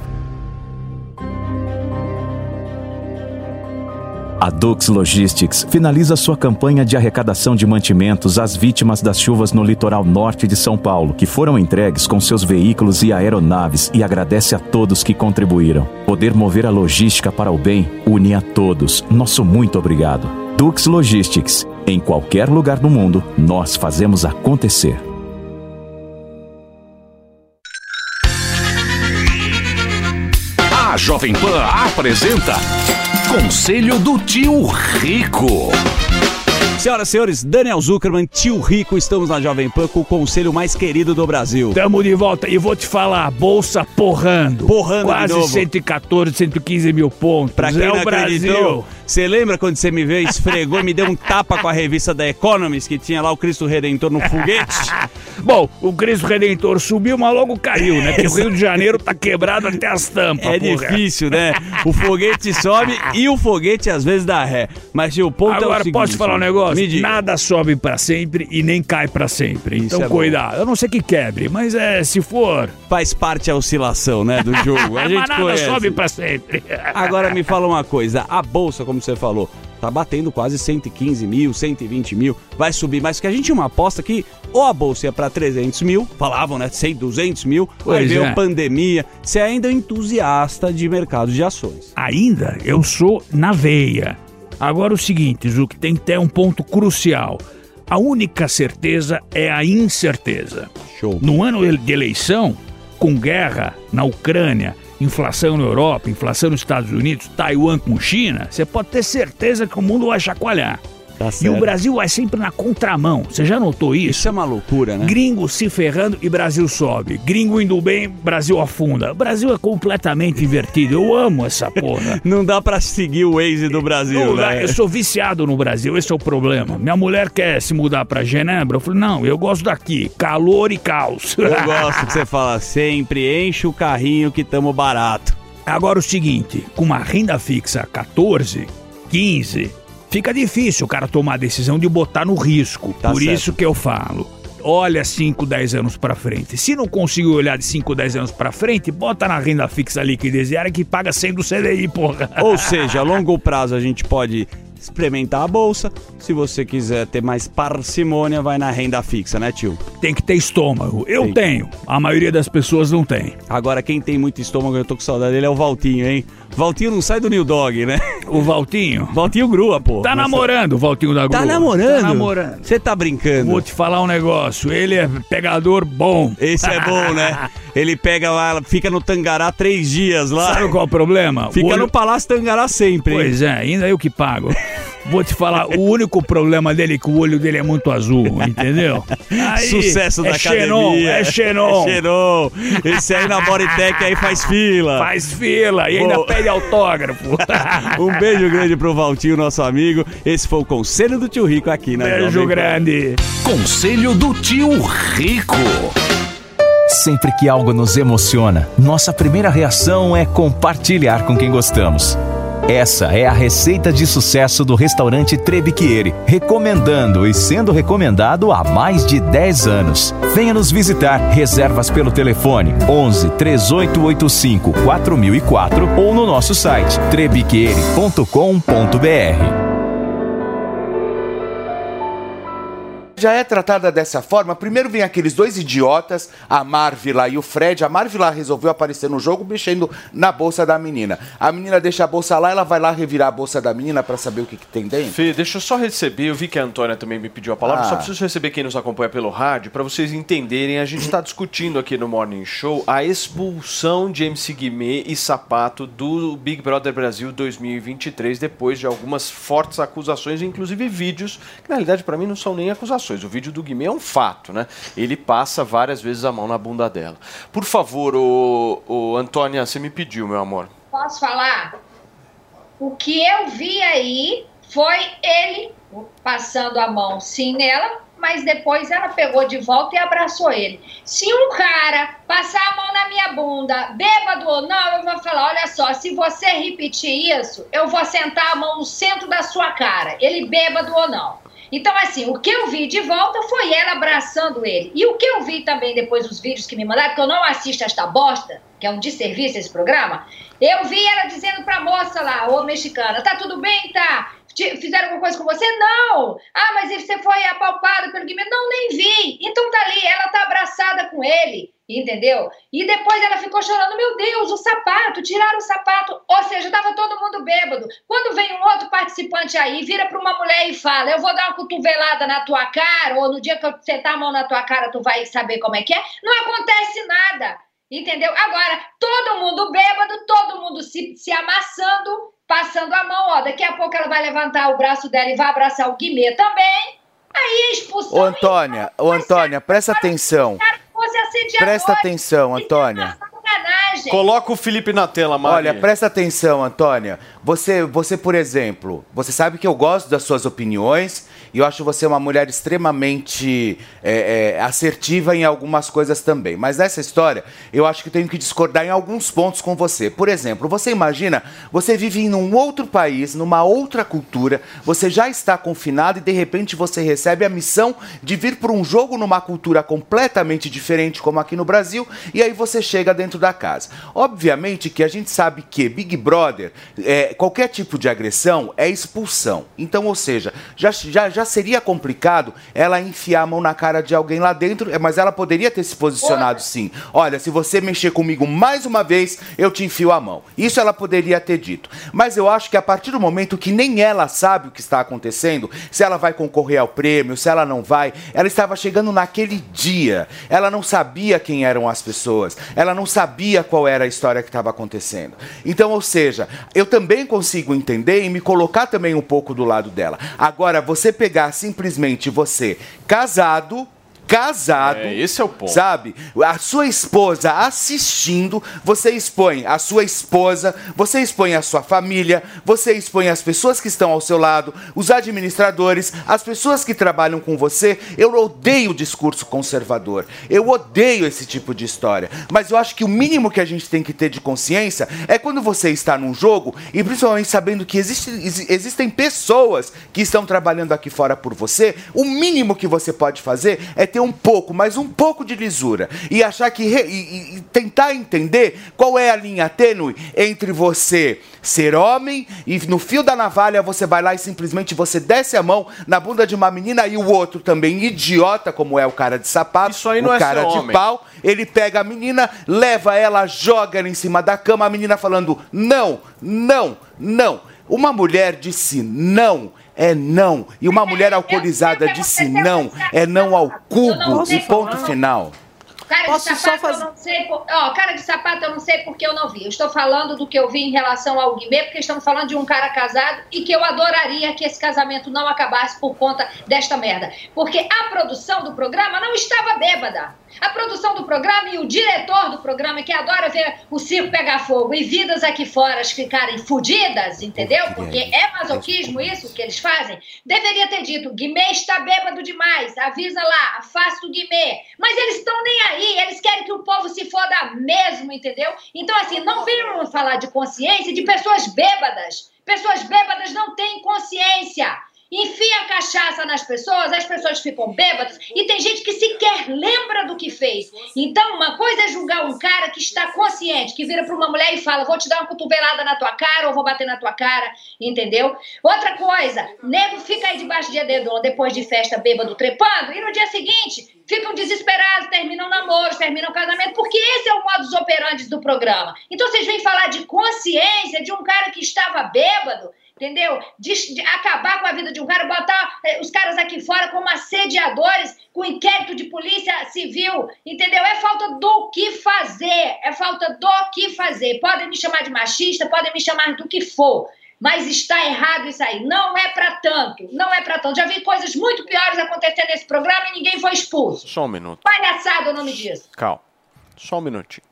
Speaker 23: A Dux Logistics finaliza sua campanha de arrecadação de mantimentos às vítimas das chuvas no litoral norte de São Paulo, que foram entregues com seus veículos e aeronaves e agradece a todos que contribuíram. Poder mover a logística para o bem une a todos. Nosso muito obrigado. Dux Logistics. Em qualquer lugar do mundo, nós fazemos acontecer.
Speaker 30: A Jovem Pan apresenta Conselho do Tio Rico.
Speaker 31: Senhoras e senhores, Daniel Zuckerman, tio Rico, estamos na Jovem Pan com o conselho mais querido do Brasil.
Speaker 32: Tamo de volta e vou te falar, bolsa porrando.
Speaker 31: Porrando de
Speaker 32: Quase
Speaker 31: novo.
Speaker 32: 114, 115 mil pontos.
Speaker 31: Pra quem
Speaker 32: é
Speaker 31: não
Speaker 32: o Brasil.
Speaker 31: você lembra quando você me veio, esfregou e me deu um tapa com a revista da Economist que tinha lá o Cristo Redentor no foguete? (laughs)
Speaker 32: Bom, o Cristo Redentor subiu, mas logo caiu, né? Porque o Rio de Janeiro tá quebrado até as tampas.
Speaker 31: É
Speaker 32: porra.
Speaker 31: difícil, né? O foguete sobe e o foguete às vezes dá ré. Mas o ponto é o
Speaker 32: Agora,
Speaker 31: seguinte,
Speaker 32: posso falar um negócio? Nada sobe pra sempre e nem cai pra sempre. Então,
Speaker 31: é
Speaker 32: cuidado. Eu não sei que quebre, mas é, se for...
Speaker 31: Faz parte a oscilação, né, do jogo. A (laughs)
Speaker 32: Mas
Speaker 31: gente
Speaker 32: nada
Speaker 31: conhece.
Speaker 32: sobe pra sempre.
Speaker 31: Agora me fala uma coisa, a bolsa, como você falou, tá batendo quase 115 mil, 120 mil, vai subir mais, porque a gente tinha uma aposta que ou a bolsa ia pra 300 mil, falavam, né, 100, 200 mil, aí
Speaker 32: Pois
Speaker 31: veio
Speaker 32: é.
Speaker 31: pandemia, você ainda é um entusiasta de mercado de ações.
Speaker 32: Ainda eu sou na veia. Agora o seguinte, Zuc, tem que ter um ponto crucial. A única certeza é a incerteza.
Speaker 31: Show.
Speaker 32: No ano de eleição, com guerra na Ucrânia, inflação na Europa, inflação nos Estados Unidos, Taiwan com China, você pode ter certeza que o mundo vai chacoalhar. E o. Brasil vai sempre na contramão. Você já notou isso?
Speaker 31: Isso é uma loucura, né?
Speaker 32: Gringo se ferrando e Brasil sobe. Gringo indo bem, Brasil afunda. O Brasil é completamente invertido. Eu amo essa porra. (laughs)
Speaker 31: Não dá pra seguir o Waze do Brasil,
Speaker 32: Não
Speaker 31: né?
Speaker 32: Eu sou viciado no Brasil, esse é o problema. Minha mulher quer se mudar pra Genebra. Eu falei, não, eu gosto daqui. Calor e caos.
Speaker 31: Eu (laughs) gosto que você fala sempre, enche o carrinho que tamo barato.
Speaker 32: Agora o seguinte, com uma renda fixa 14, 15, fica difícil o cara tomar a decisão de botar no risco.
Speaker 31: Tá
Speaker 32: Por
Speaker 31: certo.
Speaker 32: isso que eu falo. Olha 5, 10 anos pra frente. Se não conseguir olhar de 5, 10 anos pra frente, bota na renda fixa liquidez diária que paga 100 do CDI, porra.
Speaker 31: Ou seja, a longo prazo a gente pode experimentar a bolsa. Se você quiser ter mais parcimônia, vai na renda fixa, né, tio?
Speaker 32: Tem que ter estômago. Eu
Speaker 31: Tem.
Speaker 32: tenho. A maioria das pessoas não tem.
Speaker 31: Agora, quem tem muito estômago, eu tô com saudade dele, é o Valtinho, hein? Valtinho não sai do New Dog, né?
Speaker 32: O Valtinho? (laughs)
Speaker 31: Valtinho grua, pô.
Speaker 32: Tá
Speaker 31: Nossa.
Speaker 32: namorando o Valtinho da Grua.
Speaker 31: Tá namorando?
Speaker 32: Tá namorando.
Speaker 31: Você tá brincando?
Speaker 32: Vou te falar um negócio. Ele é pegador bom.
Speaker 31: Esse é bom, né? (laughs) Ele pega lá, fica no Tangará três dias lá.
Speaker 32: Sabe qual é o problema?
Speaker 31: Fica
Speaker 32: O olho-
Speaker 31: no Palácio Tangará sempre. hein?
Speaker 32: Pois é, ainda eu que pago. Vou te falar, o único problema dele é que o olho dele é muito azul, entendeu? Aí,
Speaker 31: Sucesso da
Speaker 32: é Xenon,
Speaker 31: academia.
Speaker 32: é Xenon.
Speaker 31: É Xenon. Esse aí na Bodytech aí faz fila.
Speaker 32: Faz fila e ainda
Speaker 31: Bom.
Speaker 32: pede autógrafo. (laughs)
Speaker 31: Um beijo grande pro Valtinho, nosso amigo. Esse foi o Conselho do Tio Rico aqui na
Speaker 32: Beijo
Speaker 31: Jovem
Speaker 32: grande.
Speaker 30: Conselho do tio Rico.
Speaker 23: Sempre que algo nos emociona, nossa primeira reação é compartilhar com quem gostamos. Essa é a receita de sucesso do restaurante Trebiquieri, recomendando e sendo recomendado há mais de 10 anos. Venha nos visitar. Reservas pelo telefone 11 3885 4004 ou no nosso site trebiquieri.com.br.
Speaker 13: Já é tratada dessa forma. Primeiro vem aqueles dois idiotas, a Marvila e o Fred. A Marvila resolveu aparecer no jogo mexendo na bolsa da menina. A menina deixa a bolsa lá, ela vai lá revirar a bolsa da menina pra saber o que, que tem dentro.
Speaker 12: Fê, deixa eu só receber, eu vi que a Antônia também me pediu a palavra,
Speaker 13: Ah.
Speaker 12: só preciso receber quem nos acompanha pelo rádio para vocês entenderem. A gente está discutindo aqui no Morning Show a expulsão de MC Guimê e Sapato do Big Brother Brasil 2023, depois de algumas fortes acusações, inclusive vídeos, que na realidade para mim não são nem acusações. O vídeo do Guimê é um fato, né? Ele passa várias vezes a mão na bunda dela. Por favor, o, o Antônia, você me pediu, meu amor.
Speaker 20: Posso falar? O que eu vi aí foi ele passando a mão sim nela, mas depois ela pegou de volta e abraçou ele. Se um cara passar a mão na minha bunda, bêbado ou não, eu vou falar: olha só, se você repetir isso, eu vou sentar a mão no centro da sua cara, ele bêbado ou não. Então, assim, o que eu vi de volta foi ela abraçando ele. E o que eu vi também depois dos vídeos que me mandaram, porque eu não assisto esta bosta, que é um desserviço esse programa, eu vi ela dizendo pra moça lá, ô mexicana, tá tudo bem, tá? Fizeram alguma coisa com você? Não! Ah, mas você foi apalpada pelo Guimê? Não, nem vi. Então tá ali, ela tá abraçada com ele, entendeu? E depois ela ficou chorando, meu Deus, o sapato, tiraram o sapato. Ou seja, tava todo mundo bêbado. Quando vem um outro participante aí, vira pra uma mulher e fala, eu vou dar uma cotovelada na tua cara, ou no dia que eu sentar a mão na tua cara, tu vai saber como é que é. Não acontece nada. Entendeu? Agora, todo mundo bêbado, todo mundo se, se amassando, passando a mão, ó, daqui a pouco ela vai levantar o braço dela e vai abraçar o Guimê também. Aí expulsão.
Speaker 13: Ô, Antônia, ô, Antônia, presta atenção.
Speaker 20: Fosse assediador.
Speaker 13: Presta atenção, Antônia.
Speaker 20: Sacanagem.
Speaker 12: Coloca o Felipe na tela, Mari.
Speaker 13: Olha, presta atenção, Antônia. Você, você, por exemplo, você sabe que eu gosto das suas opiniões e eu acho você uma mulher extremamente é, é, assertiva em algumas coisas também. Mas nessa história, eu acho que tenho que discordar em alguns pontos com você. Por exemplo, você imagina, você vive em um outro país, numa outra cultura, você já está confinado e de repente você recebe a missão de vir para um jogo numa cultura completamente diferente, como aqui no Brasil, e aí você chega dentro da casa. Obviamente que a gente sabe que Big Brother, é, qualquer tipo de agressão é expulsão. Então, ou seja, já, já, já seria complicado ela enfiar a mão na cara de alguém lá dentro, é, mas ela poderia ter se posicionado sim. Olha, se você mexer comigo mais uma vez, eu te enfio a mão. Isso ela poderia ter dito. Mas eu acho que a partir do momento que nem ela sabe o que está acontecendo, se ela vai concorrer ao prêmio, se ela não vai, ela estava chegando naquele dia. Ela não sabia quem eram as pessoas, ela não sabia qual era a história que estava acontecendo. Então, ou seja, eu também consigo entender e me colocar também um pouco do lado dela. Agora, você pegar simplesmente você casado. Casado,
Speaker 12: É, esse é o ponto.
Speaker 13: sabe? A sua esposa assistindo, você expõe a sua esposa, você expõe a sua família, você expõe as pessoas que estão ao seu lado, os administradores, as pessoas que trabalham com você. Eu odeio o discurso conservador. Eu odeio esse tipo de história. Mas eu acho que o mínimo que a gente tem que ter de consciência é quando você está num jogo e principalmente sabendo que existe- exi- existem pessoas que estão trabalhando aqui fora por você, o mínimo que você pode fazer é ter um pouco, mas um pouco de lisura e achar que re- e, e- tentar entender qual é a linha tênue entre você ser homem e no fio da navalha você vai lá e simplesmente você desce a mão na bunda de uma menina e o outro também idiota como é o cara de sapato,
Speaker 12: aí não
Speaker 13: o
Speaker 12: é
Speaker 13: cara de
Speaker 12: homem.
Speaker 13: pau, ele pega a menina, leva ela, joga ela em cima da cama, a menina falando não, não, não. Uma mulher disse não, é não. E uma mulher alcoolizada disse não, é não ao cubo. E ponto final.
Speaker 20: Cara
Speaker 18: Posso
Speaker 20: de
Speaker 18: só
Speaker 20: sapato, eu não sei. por- Ó, cara de sapato, eu não sei porque eu não vi. Eu estou falando do que eu vi em relação ao Guimê, porque estamos falando de um cara casado e que eu adoraria que esse casamento não acabasse por conta desta merda. Porque a produção do programa não estava bêbada. A produção do programa e o diretor do programa, que adora ver o circo pegar fogo e vidas aqui fora ficarem fudidas, entendeu? Porque é masoquismo isso que eles fazem. Deveria ter dito: Guimê está bêbado demais, avisa lá, afasta o Guimê. Mas eles estão nem aí, eles querem que o povo se foda mesmo, entendeu? Então, assim, não venham falar de consciência de pessoas bêbadas. Pessoas bêbadas não têm consciência. Enfia cachaça nas pessoas, as pessoas ficam bêbadas e tem gente que sequer lembra do que fez. Então, uma coisa é julgar um cara que está consciente, que vira para uma mulher e fala: vou te dar uma cotovelada na tua cara ou vou bater na tua cara, entendeu? Outra coisa, nego fica aí debaixo de edredom depois de festa bêbado trepando e no dia seguinte ficam desesperados, terminam namoros, terminam casamento, porque esse é o modus operandi do programa. Então vocês vêm falar de consciência de um cara que estava bêbado, entendeu? De, de acabar com a vida de um cara, botar eh, os caras aqui fora como assediadores, com inquérito de polícia civil, entendeu? É falta do que fazer, é falta do que fazer. Podem me chamar de machista, podem me chamar do que for. Mas está errado isso aí. Não é pra tanto. Não é pra tanto. Já vi coisas muito piores acontecendo nesse programa e ninguém foi expulso.
Speaker 12: Só um minuto.
Speaker 20: Palhaçada o nome disso.
Speaker 12: Calma. Só um minutinho.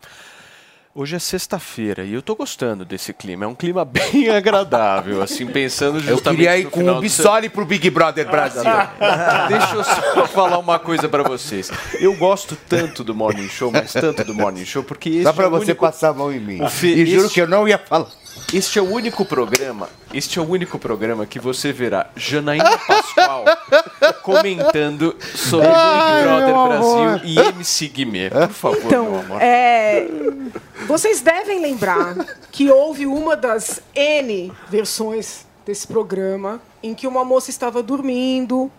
Speaker 12: Hoje é sexta-feira e eu tô gostando desse clima. É um clima (laughs) bem agradável, assim, pensando
Speaker 13: Eu
Speaker 12: justamente
Speaker 13: queria ir com o
Speaker 12: do
Speaker 13: Bissoli pro Big Brother Brasil. (laughs)
Speaker 12: Deixa eu só falar uma coisa pra vocês. Eu gosto tanto do Morning Show, mas tanto do Morning Show, porque esse
Speaker 13: Só pra
Speaker 12: é
Speaker 13: você
Speaker 12: único...
Speaker 13: passar a mão em mim.
Speaker 12: Fê,
Speaker 13: E juro
Speaker 12: este-
Speaker 13: que eu não ia falar.
Speaker 12: Este é o único programa, este é o único programa que você verá Janaína Pascoal (laughs) comentando sobre
Speaker 18: Ai,
Speaker 12: Big Brother
Speaker 18: meu
Speaker 12: Brasil
Speaker 18: amor.
Speaker 12: e MC Guimê. Por favor, meu
Speaker 18: Então,
Speaker 12: amor.
Speaker 18: é, vocês devem lembrar que houve uma das N versões desse programa em que uma moça estava dormindo.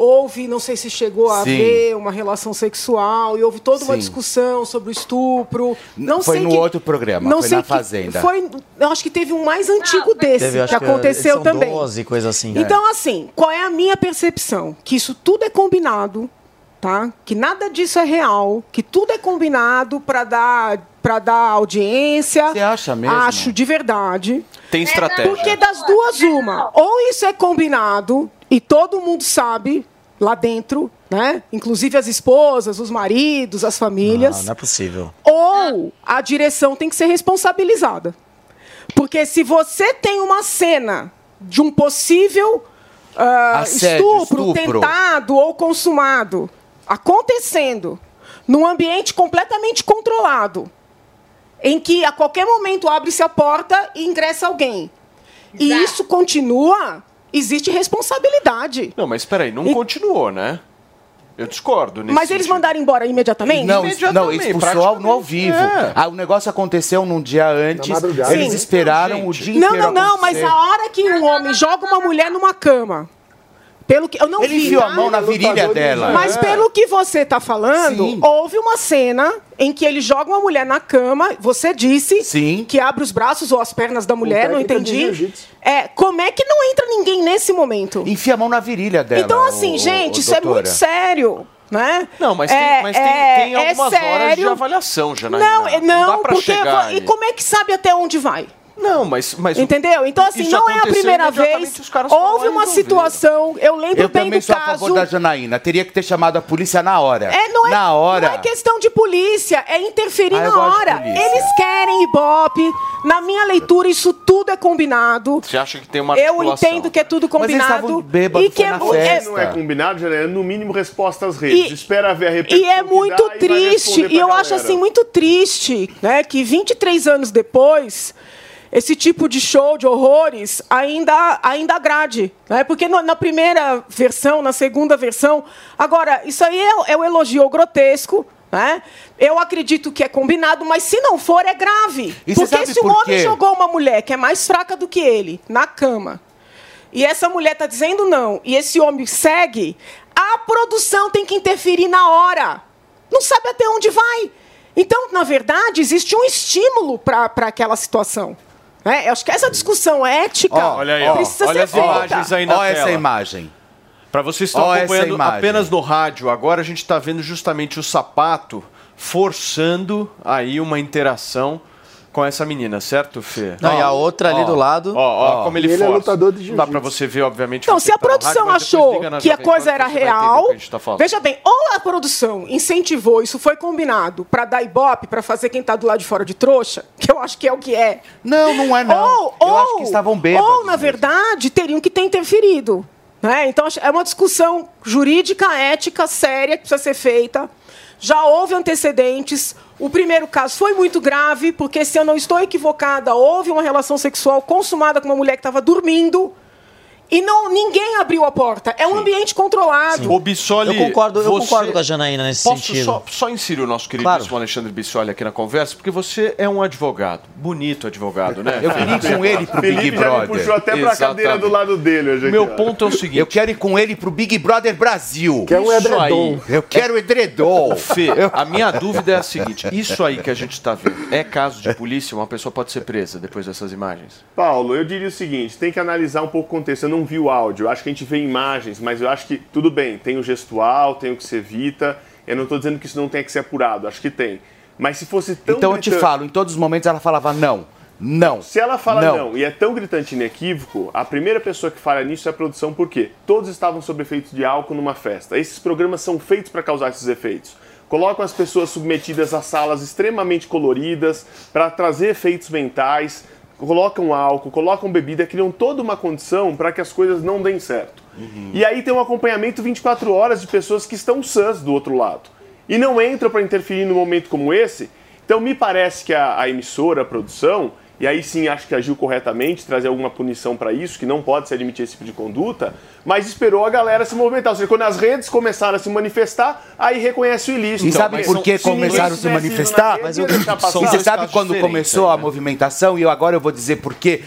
Speaker 18: Houve, não sei se chegou a
Speaker 13: Sim.
Speaker 18: haver uma relação sexual, e houve toda uma
Speaker 13: Sim.
Speaker 18: discussão sobre o estupro. Não
Speaker 13: Foi
Speaker 18: sei
Speaker 13: no
Speaker 18: que-
Speaker 13: outro programa,
Speaker 18: não
Speaker 13: foi
Speaker 18: sei
Speaker 13: na
Speaker 18: que-
Speaker 13: Fazenda.
Speaker 18: Foi, eu acho que teve um mais antigo desse
Speaker 21: Teve, acho
Speaker 18: que aconteceu também.
Speaker 21: 12, coisa assim.
Speaker 18: Então, assim, qual é a minha percepção? Que isso tudo é combinado, tá? Que nada disso é real, que tudo é combinado para dar para dar audiência. Você
Speaker 13: acha mesmo?
Speaker 18: Acho de verdade.
Speaker 12: Tem estratégia.
Speaker 18: Porque das duas, uma. Ou isso é combinado e todo mundo sabe lá dentro, né? Inclusive as esposas, os maridos, as famílias.
Speaker 21: Não, não é possível.
Speaker 18: Ou a direção tem que ser responsabilizada. Porque se você tem uma cena de um possível ah,
Speaker 13: Assédio,
Speaker 18: estupro,
Speaker 13: estupro.
Speaker 18: tentado ou consumado acontecendo num ambiente completamente controlado, em que a qualquer momento abre-se a porta e ingressa alguém, e isso continua, existe responsabilidade.
Speaker 12: Não, mas espera aí, não continuou, né? Eu discordo nesse
Speaker 18: Mas eles
Speaker 12: sentido.
Speaker 18: mandaram embora imediatamente?
Speaker 13: Não, não, expulsou ao- no ao vivo.
Speaker 12: é.
Speaker 13: Ah, o negócio aconteceu num dia antes. Eles
Speaker 18: Sim.
Speaker 13: esperaram o dia
Speaker 18: Não,
Speaker 13: inteiro
Speaker 18: não, não, mas
Speaker 13: acontecer.
Speaker 18: a hora que um homem joga uma mulher numa cama, pelo que eu não
Speaker 13: Ele
Speaker 18: vi,
Speaker 13: enfiou
Speaker 18: tá?
Speaker 13: a mão na virilha dela.
Speaker 18: Mas
Speaker 13: É.
Speaker 18: pelo que você tá falando, houve uma cena em que ele joga uma mulher na cama, você disse que abre os braços ou as pernas da mulher, não entendi. É, como é que não entra ninguém nesse momento?
Speaker 13: Enfia a mão na virilha dela.
Speaker 18: Então, assim,
Speaker 13: ô-
Speaker 18: gente,
Speaker 13: ô,
Speaker 18: isso é muito sério. Né?
Speaker 12: Não, mas,
Speaker 18: É,
Speaker 12: tem, mas tem,
Speaker 18: é-
Speaker 12: tem
Speaker 18: é
Speaker 12: algumas horas de avaliação, Janaína.
Speaker 18: Não, é- não,
Speaker 12: dá pra
Speaker 18: porque
Speaker 12: chegar
Speaker 18: e como é que sabe até onde vai?
Speaker 12: Não, mas, mas
Speaker 18: Entendeu? Então, assim, não é a primeira vez.
Speaker 12: os caras foram
Speaker 18: Houve
Speaker 12: e
Speaker 18: uma situação, eu lembro
Speaker 13: Eu
Speaker 18: bem
Speaker 13: também
Speaker 18: do
Speaker 13: sou a
Speaker 18: caso.
Speaker 13: favor da Janaína. Teria que ter chamado a polícia na hora.
Speaker 18: É, não é,
Speaker 13: na hora.
Speaker 18: não é questão de polícia, é interferir
Speaker 13: Ah, eu
Speaker 18: na hora. Eles querem Ibope. Na minha leitura, isso tudo é combinado.
Speaker 12: Você acha que tem uma
Speaker 18: Eu entendo que é tudo
Speaker 12: Mas eles
Speaker 18: combinado.
Speaker 12: bêbados,
Speaker 18: e que
Speaker 12: foi
Speaker 18: é, é-
Speaker 33: Não é combinado, Janaína, no mínimo resposta às redes.
Speaker 18: E-
Speaker 33: Espera ver a repercussão
Speaker 18: E é muito
Speaker 33: e
Speaker 18: triste, e
Speaker 33: pra
Speaker 18: eu acho
Speaker 33: galera.
Speaker 18: assim muito triste, né, que 23 anos depois esse tipo de show de horrores ainda ainda agrade, né? Porque na primeira versão, na segunda versão, agora isso aí é, é o elogio ao grotesco. Né? Eu acredito que é combinado, mas se não for, é grave.
Speaker 13: E
Speaker 18: Porque se um
Speaker 13: por
Speaker 18: homem jogou uma mulher que é mais fraca do que ele na cama, e essa mulher está dizendo não, e esse homem segue, a produção tem que interferir na hora. Não sabe até onde vai. Então, na verdade, existe um estímulo para aquela situação. Né? Eu acho que essa discussão ética
Speaker 12: Olha aí, ó.
Speaker 18: precisa
Speaker 12: olha
Speaker 18: ser
Speaker 12: as
Speaker 18: feita.
Speaker 12: imagens aí na tela.
Speaker 13: essa imagem.
Speaker 12: Para vocês que estão acompanhando
Speaker 13: imagem.
Speaker 12: apenas no rádio, agora a gente está vendo justamente o sapato forçando aí uma interação com essa menina, certo, Fê?
Speaker 21: Não, e a outra ali do lado.
Speaker 12: Ó, ó,
Speaker 21: Ó.
Speaker 12: como ele
Speaker 21: ele é lutador de
Speaker 12: Não dá pra você ver, obviamente.
Speaker 18: Então, se a
Speaker 12: que tá
Speaker 18: produção
Speaker 12: rádio,
Speaker 18: achou que a coisa era real,
Speaker 12: tá falando.
Speaker 18: veja bem, ou a produção incentivou, isso foi combinado para dar ibope, para fazer quem tá do lado de fora de trouxa, (laughs) que eu acho que é o que é.
Speaker 13: Não, não é não.
Speaker 18: Ou,
Speaker 13: Eu
Speaker 18: ou,
Speaker 13: acho que estavam bêbados
Speaker 18: Ou, na verdade, teriam que ter interferido. Né? Então, é uma discussão jurídica, ética, séria, que precisa ser feita. Já houve antecedentes. O primeiro caso foi muito grave, porque, se eu não estou equivocada, houve uma relação sexual consumada com uma mulher que estava dormindo. E não, ninguém abriu a porta. É um ambiente controlado.
Speaker 12: O Bissoli,
Speaker 21: Eu concordo- eu concordo com a Janaína nesse
Speaker 12: Posso
Speaker 21: sentido.
Speaker 12: Só, só inserir o nosso queridíssimo Alexandre Bissoli aqui na conversa, porque você é um advogado. Bonito advogado, né?
Speaker 13: Eu queria ir com ele pro Big
Speaker 33: Felipe me
Speaker 13: Brother.
Speaker 33: puxou até pra cadeira do lado dele hoje aqui,
Speaker 12: Meu ponto é o seguinte.
Speaker 13: Eu quero ir com ele pro Big Brother Brasil.
Speaker 33: Quer um
Speaker 12: Isso
Speaker 33: edredom.
Speaker 12: aí.
Speaker 13: Eu quero o edredom.
Speaker 12: Fê, a minha dúvida é a seguinte: isso aí que a gente está vendo é caso de polícia? Uma pessoa pode ser presa depois dessas imagens?
Speaker 33: Paulo, eu diria o seguinte, tem que analisar um pouco o contexto. Eu não vi o áudio, eu acho que a gente vê imagens, mas eu acho que tudo bem, tem o gestual, tem o que se evita. Eu não estou dizendo que isso não tem que ser apurado, acho que tem. Mas se fosse tão
Speaker 13: Então eu te
Speaker 33: gritante-
Speaker 13: falo, em todos os momentos ela falava não, não.
Speaker 33: Se ela fala não. e é tão gritante e inequívoco, a primeira pessoa que falha nisso é a produção, por quê? Todos estavam sob efeitos de álcool numa festa. Esses programas são feitos para causar esses efeitos. Colocam as pessoas submetidas a salas extremamente coloridas para trazer efeitos mentais, colocam álcool, colocam bebida, criam toda uma condição para que as coisas não deem certo. E aí tem um acompanhamento 24 horas de pessoas que estão sãs do outro lado. E não entram para interferir num momento como esse. Então me parece que a, a emissora, a produção, e aí sim acho que agiu corretamente, trazer alguma punição para isso, que não pode se admitir esse tipo de conduta, mas esperou a galera se movimentar. Ou seja, quando as redes começaram a se manifestar, aí reconhece o ilícito.
Speaker 13: E sabe por que começaram a se manifestar?
Speaker 33: Mas
Speaker 13: E você sabe quando começou a movimentação? E eu agora eu vou dizer por que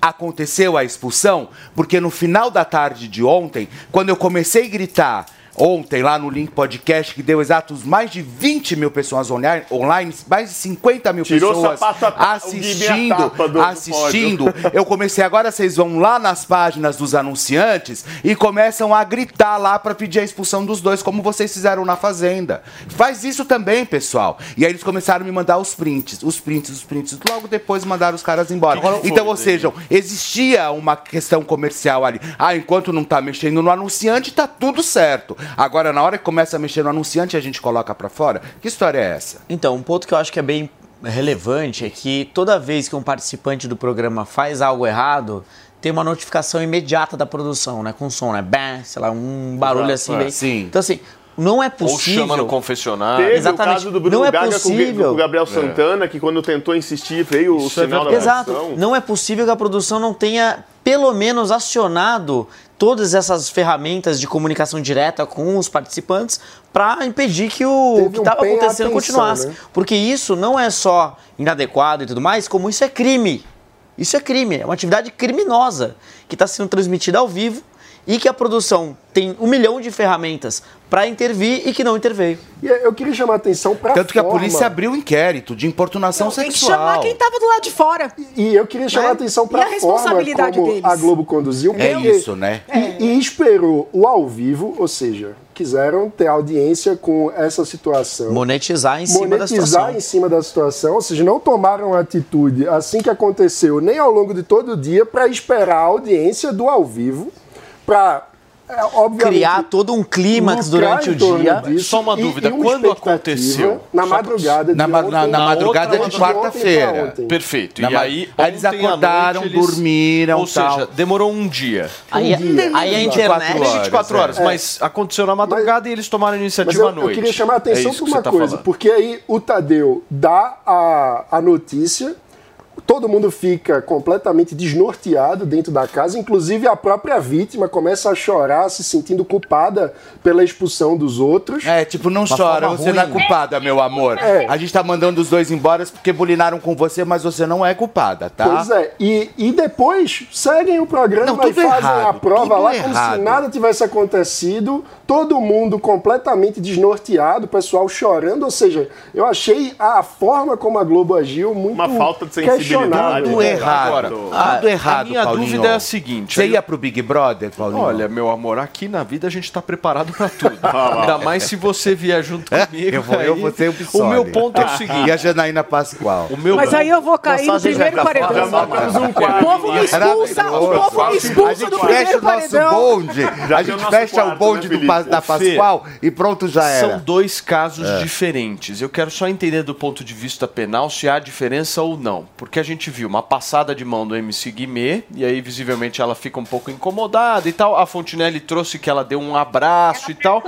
Speaker 13: aconteceu a expulsão? Porque no final da tarde de ontem, quando eu comecei a gritar ontem lá no Link Podcast, que deu exatos mais de 20 mil pessoas online, online mais de 50 mil
Speaker 33: Tirou
Speaker 13: pessoas
Speaker 33: a- a
Speaker 13: assistindo,
Speaker 33: do- do
Speaker 13: assistindo.
Speaker 33: pódio.
Speaker 13: Eu comecei agora, vocês vão lá nas páginas dos anunciantes e começam a gritar lá pra pedir a expulsão dos dois, como vocês fizeram na Fazenda. Faz isso também, pessoal. E aí eles começaram a me mandar os prints, os prints, os prints. Logo depois mandaram os caras embora.
Speaker 33: Que
Speaker 13: então, ou seja, existia uma questão comercial ali. Ah, enquanto não tá mexendo no anunciante, tá tudo certo. Agora, na hora que começa a mexer no anunciante, a gente coloca pra fora. Que história é essa?
Speaker 21: Então, um ponto que eu acho que é bem relevante é que toda vez que um participante do programa faz algo errado, tem uma notificação imediata da produção, né? Com som, né? Bam, sei lá, um barulho
Speaker 12: Exato,
Speaker 21: assim.
Speaker 12: é.
Speaker 21: bem-
Speaker 12: Sim.
Speaker 21: Então, assim, não é
Speaker 12: Ou
Speaker 21: possível.
Speaker 12: chama no confessionário.
Speaker 33: Teve
Speaker 21: Exatamente.
Speaker 33: o caso do Bruno
Speaker 21: não é
Speaker 33: Gaga com, o-
Speaker 21: possível.
Speaker 33: com o Gabriel Santana, que quando tentou insistir, veio o
Speaker 21: Isso é
Speaker 33: sinal da
Speaker 21: verdade.
Speaker 33: produção.
Speaker 21: Exato. Não é possível que a produção não tenha, pelo menos, acionado todas essas ferramentas de comunicação direta com os participantes para impedir que o que
Speaker 22: um
Speaker 21: estava
Speaker 22: bem
Speaker 21: acontecendo
Speaker 22: atenção,
Speaker 21: continuasse.
Speaker 22: né?
Speaker 21: Porque isso não é só inadequado e tudo mais, como isso é crime. Isso é crime, é uma atividade criminosa que está sendo transmitida ao vivo e que a produção tem um milhão de ferramentas para intervir e que não interveio.
Speaker 22: E eu queria chamar a atenção para
Speaker 13: Tanto que a polícia abriu um inquérito de importunação
Speaker 18: Tem que
Speaker 13: sexual.
Speaker 18: chamar quem estava do lado de fora.
Speaker 22: E eu queria chamar
Speaker 18: Né?
Speaker 22: a atenção
Speaker 18: E
Speaker 22: para
Speaker 18: a responsabilidade
Speaker 22: como
Speaker 18: deles.
Speaker 22: a Globo conduziu.
Speaker 13: É
Speaker 22: porque-
Speaker 13: isso, né?
Speaker 22: E, e esperou o ao vivo, ou seja, quiseram ter audiência com essa situação.
Speaker 21: Monetizar em cima da
Speaker 22: monetizar
Speaker 21: situação.
Speaker 22: em cima da situação, ou seja, não tomaram atitude assim que aconteceu, nem ao longo de todo o dia, para esperar a audiência do ao vivo, para
Speaker 21: Criar todo um clímax durante o dia.
Speaker 12: Só uma dúvida, quando aconteceu?
Speaker 22: Na madrugada de
Speaker 13: Na,
Speaker 22: ontem,
Speaker 13: na- na madrugada
Speaker 22: outra-
Speaker 13: de quarta-feira.
Speaker 12: Perfeito.
Speaker 13: Na
Speaker 12: e aí,
Speaker 13: aí eles acordaram,
Speaker 12: eles-
Speaker 13: dormiram,
Speaker 12: Ou
Speaker 13: tal.
Speaker 12: seja, demorou um dia.
Speaker 21: Aí-
Speaker 12: um dia.
Speaker 21: aí a internet-
Speaker 12: 24 horas,
Speaker 22: É.
Speaker 12: mas aconteceu na madrugada e eles tomaram a
Speaker 22: Mas
Speaker 12: iniciativa
Speaker 22: eu,
Speaker 12: à noite.
Speaker 22: eu queria chamar a
Speaker 12: É
Speaker 22: atenção
Speaker 12: isso
Speaker 22: para uma
Speaker 12: tá
Speaker 22: coisa,
Speaker 12: falando.
Speaker 22: porque aí o Tadeu dá a, a notícia, todo mundo fica completamente desnorteado dentro da casa, inclusive a própria vítima começa a chorar, se sentindo culpada pela expulsão dos outros.
Speaker 13: É, tipo, não
Speaker 22: Uma
Speaker 13: chora, você não é
Speaker 22: ruim.
Speaker 13: culpada, meu amor.
Speaker 22: É.
Speaker 13: A gente tá mandando os dois embora porque bulinaram com você, mas você não é culpada, tá?
Speaker 22: Pois é, e, e depois seguem o programa
Speaker 13: Não,
Speaker 22: e fazem
Speaker 13: errado,
Speaker 22: a prova lá como
Speaker 13: errado.
Speaker 22: se nada tivesse acontecido, todo mundo completamente desnorteado, o pessoal chorando, ou seja, eu achei a forma como a Globo agiu muito
Speaker 33: Uma falta de
Speaker 22: questionável.
Speaker 13: Tudo errado.
Speaker 12: Agora,
Speaker 13: tudo
Speaker 12: a-
Speaker 13: errado,
Speaker 12: a minha
Speaker 13: Paulinho.
Speaker 12: dúvida é a seguinte,
Speaker 13: Você
Speaker 12: aí-
Speaker 13: ia pro Big Brother, Paulinho?
Speaker 12: Olha, meu amor, aqui na vida a gente tá preparado pra tudo. (laughs)
Speaker 13: lá.
Speaker 12: Ainda mais se você vier junto (laughs) comigo.
Speaker 13: Eu vou, eu vou ser o
Speaker 12: O meu ponto é o (laughs) seguinte.
Speaker 13: E a Janaína Pascoal.
Speaker 12: O meu
Speaker 18: Mas aí eu vou cair no
Speaker 13: a gente
Speaker 18: primeiro paredão.
Speaker 13: fora. Já marcamos um
Speaker 18: o povo me expulsa, o povo me
Speaker 13: A
Speaker 18: expulsa
Speaker 13: gente
Speaker 18: do
Speaker 13: fecha
Speaker 18: primeiro
Speaker 13: o nosso
Speaker 18: paredão.
Speaker 13: bonde, a
Speaker 12: tem o
Speaker 13: gente
Speaker 12: nosso
Speaker 13: fecha
Speaker 12: quarto,
Speaker 13: o bonde
Speaker 12: né,
Speaker 13: do Pa- Da
Speaker 12: Fê,
Speaker 13: Pascoal e pronto, já era.
Speaker 12: São dois casos
Speaker 13: É.
Speaker 12: diferentes. Eu quero só entender do ponto de vista penal se há diferença ou não. Porque a gente viu uma passada de mão do MC Guimê, e aí visivelmente ela fica um pouco incomodada e tal. A Fontinelli trouxe que ela deu um abraço e tal.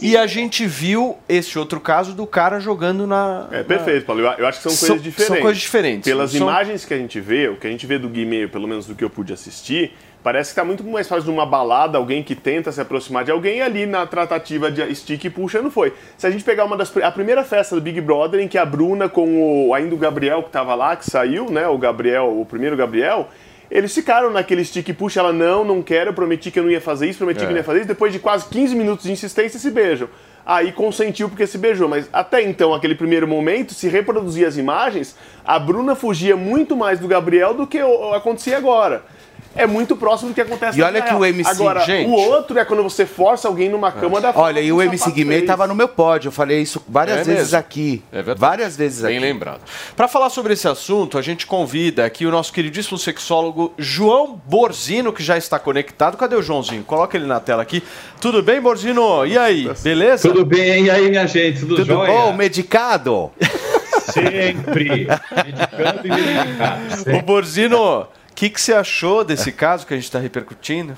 Speaker 12: E a gente viu esse outro caso do cara jogando na.
Speaker 33: É perfeito, Paulo. Eu eu acho que são
Speaker 12: São-
Speaker 33: coisas diferentes.
Speaker 12: são coisas diferentes.
Speaker 33: Pelas
Speaker 12: São-
Speaker 33: imagens que a gente vê, o que a gente vê do Guimê, pelo menos do que eu pude assistir, parece que tá muito mais fácil numa balada, alguém que tenta se aproximar de alguém e ali na tratativa de stick e puxa, não foi. Se a gente pegar uma das a primeira festa do Big Brother em que a Bruna com o ainda o Gabriel que tava lá, que saiu, né, o Gabriel, o primeiro Gabriel, eles ficaram naquele stick e puxa, ela não, não quero, prometi que eu não ia fazer isso, prometi
Speaker 12: É.
Speaker 33: que eu não ia fazer isso, depois de quase 15 minutos de insistência se beijam. Aí consentiu porque se beijou, mas até então, aquele primeiro momento, se reproduzir as imagens, a Bruna fugia muito mais do Gabriel do que acontecia agora. É muito próximo do que acontece
Speaker 13: E
Speaker 33: na
Speaker 13: olha que o
Speaker 33: real.
Speaker 13: MC,
Speaker 33: Agora,
Speaker 13: gente-
Speaker 33: o outro é quando você força alguém numa cama da
Speaker 13: Olha, e o MC Guimê
Speaker 33: três.
Speaker 13: tava no meu pódio. Eu falei isso várias
Speaker 12: É
Speaker 13: vezes
Speaker 12: mesmo?
Speaker 13: aqui.
Speaker 12: É verdade.
Speaker 13: Várias vezes
Speaker 12: Bem
Speaker 13: aqui.
Speaker 12: lembrado. Para falar sobre esse assunto, a gente convida aqui o nosso queridíssimo sexólogo João Borzino, que já está conectado. Cadê o Joãozinho? Coloca ele na tela aqui. Tudo bem, Borzino? E aí? Beleza?
Speaker 34: Tudo bem, e aí, minha gente? Tudo,
Speaker 13: Tudo
Speaker 34: jóia?
Speaker 13: bom? Medicado?
Speaker 34: Sempre. (laughs) Medicando e medicado.
Speaker 12: Borzino, o que, que você achou desse caso que a gente está repercutindo?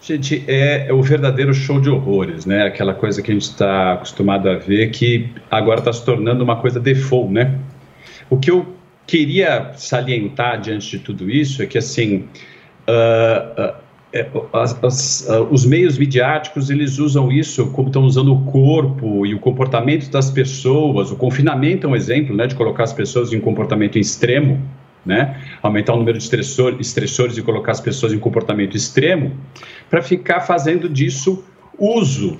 Speaker 34: Gente, é o verdadeiro show de horrores, né? Aquela coisa que a gente está acostumado a ver que agora está se tornando uma coisa default, né? O que eu queria salientar diante de tudo isso é que, assim, ah, é, as- as- ah, os meios midiáticos eles usam isso como estão usando o corpo e o comportamento das pessoas. O confinamento é um exemplo, né, de colocar as pessoas em um comportamento extremo, né, aumentar o número de estressor, estressores e colocar as pessoas em comportamento extremo, para ficar fazendo disso uso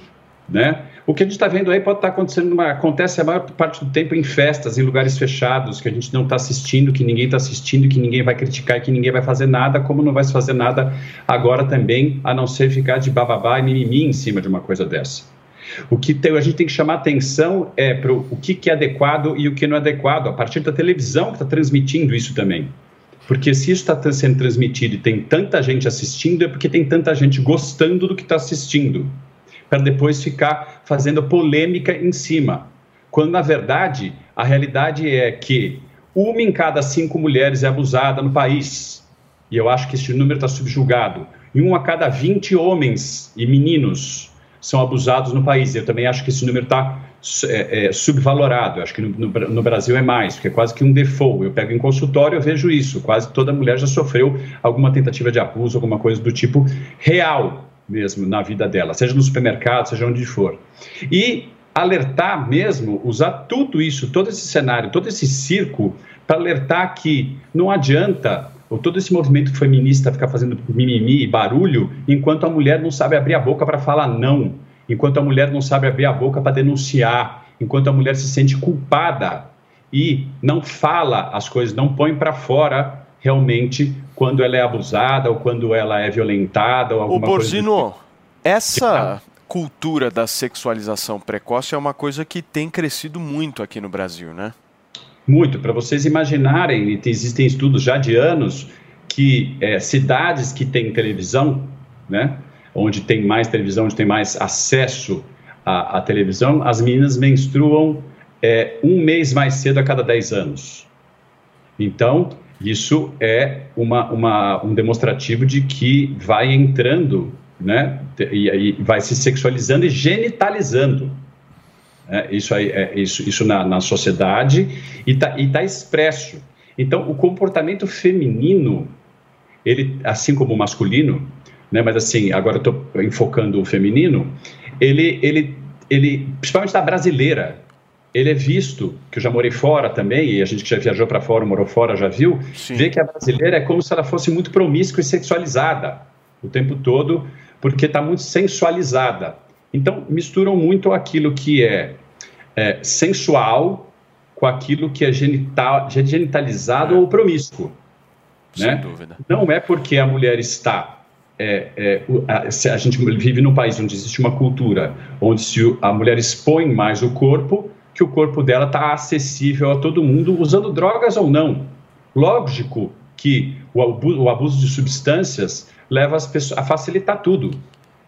Speaker 34: né? O que a gente está vendo aí pode estar acontecendo, numa- acontece a maior parte do tempo em festas, em lugares fechados, que a gente não está assistindo, que ninguém está assistindo, que ninguém vai criticar, que ninguém vai fazer nada, como não vai se fazer nada agora também, a não ser ficar de bababá e mimimi em cima de uma coisa dessa. O que tem- a gente tem que chamar atenção é para o que, que é adequado e o que não é adequado, a partir da televisão que está transmitindo isso também. Porque se isso está sendo transmitido e tem tanta gente assistindo, é porque tem tanta gente gostando do que está assistindo, para depois ficar fazendo polêmica em cima. Quando, na verdade, a realidade é que uma em cada cinco mulheres é abusada no país. E eu acho que esse número está subjugado. E um a cada 20 homens e meninos são abusados no país. Eu também acho que esse número está é, é, subvalorado. Eu acho que no, no no Brasil é mais, porque é quase que um default. Eu pego em consultório, eu vejo isso. Quase toda mulher já sofreu alguma tentativa de abuso, alguma coisa do tipo real mesmo na vida dela, seja no supermercado, seja onde for. E alertar mesmo, usar tudo isso, todo esse cenário, todo esse circo, para alertar que não adianta ou todo esse movimento feminista ficar fazendo mimimi e barulho, enquanto a mulher não sabe abrir a boca para falar não, enquanto a mulher não sabe abrir a boca para denunciar, enquanto a mulher se sente culpada e não fala as coisas, não põe para fora realmente quando ela é abusada ou quando ela é violentada ou
Speaker 12: Ô,
Speaker 34: alguma coisa. tipo.
Speaker 12: Borzino, essa cultura da sexualização precoce é uma coisa que tem crescido muito aqui no Brasil, né?
Speaker 34: Muito, para vocês imaginarem, tem- existem estudos já de anos, que é, cidades que têm televisão, né, onde tem mais televisão, onde tem mais acesso à, à televisão, as meninas menstruam é, um mês mais cedo a cada 10 anos. Então, isso é uma, uma- um demonstrativo de que vai entrando, né, e, e vai se sexualizando e genitalizando. É, isso aí, é, isso, isso na, na sociedade e está e tá expresso. Então, o comportamento feminino, ele, assim como o masculino, né, mas assim, agora eu estou enfocando o feminino, ele, ele, ele, principalmente da brasileira, ele é visto, que eu já morei fora também, e a gente que já viajou para fora, morou fora, já viu, vê que a brasileira é como se ela fosse muito promíscua e sexualizada o tempo todo, porque está muito sensualizada. Então, misturam muito aquilo que é, é, sensual com aquilo que é genital, genitalizado ou promíscuo.
Speaker 12: Sem
Speaker 34: né?
Speaker 12: dúvida.
Speaker 34: Não é porque a mulher está. é, é, a, se a gente vive num país onde existe uma cultura onde se a mulher expõe mais o corpo, que o corpo dela está acessível a todo mundo, usando drogas ou não. Lógico que o abuso, o abuso de substâncias leva as pessoas a facilitar tudo.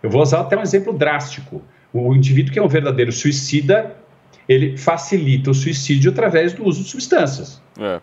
Speaker 34: Eu vou usar até um exemplo drástico. O indivíduo que é um verdadeiro suicida, ele facilita o suicídio através do uso de substâncias.
Speaker 12: É.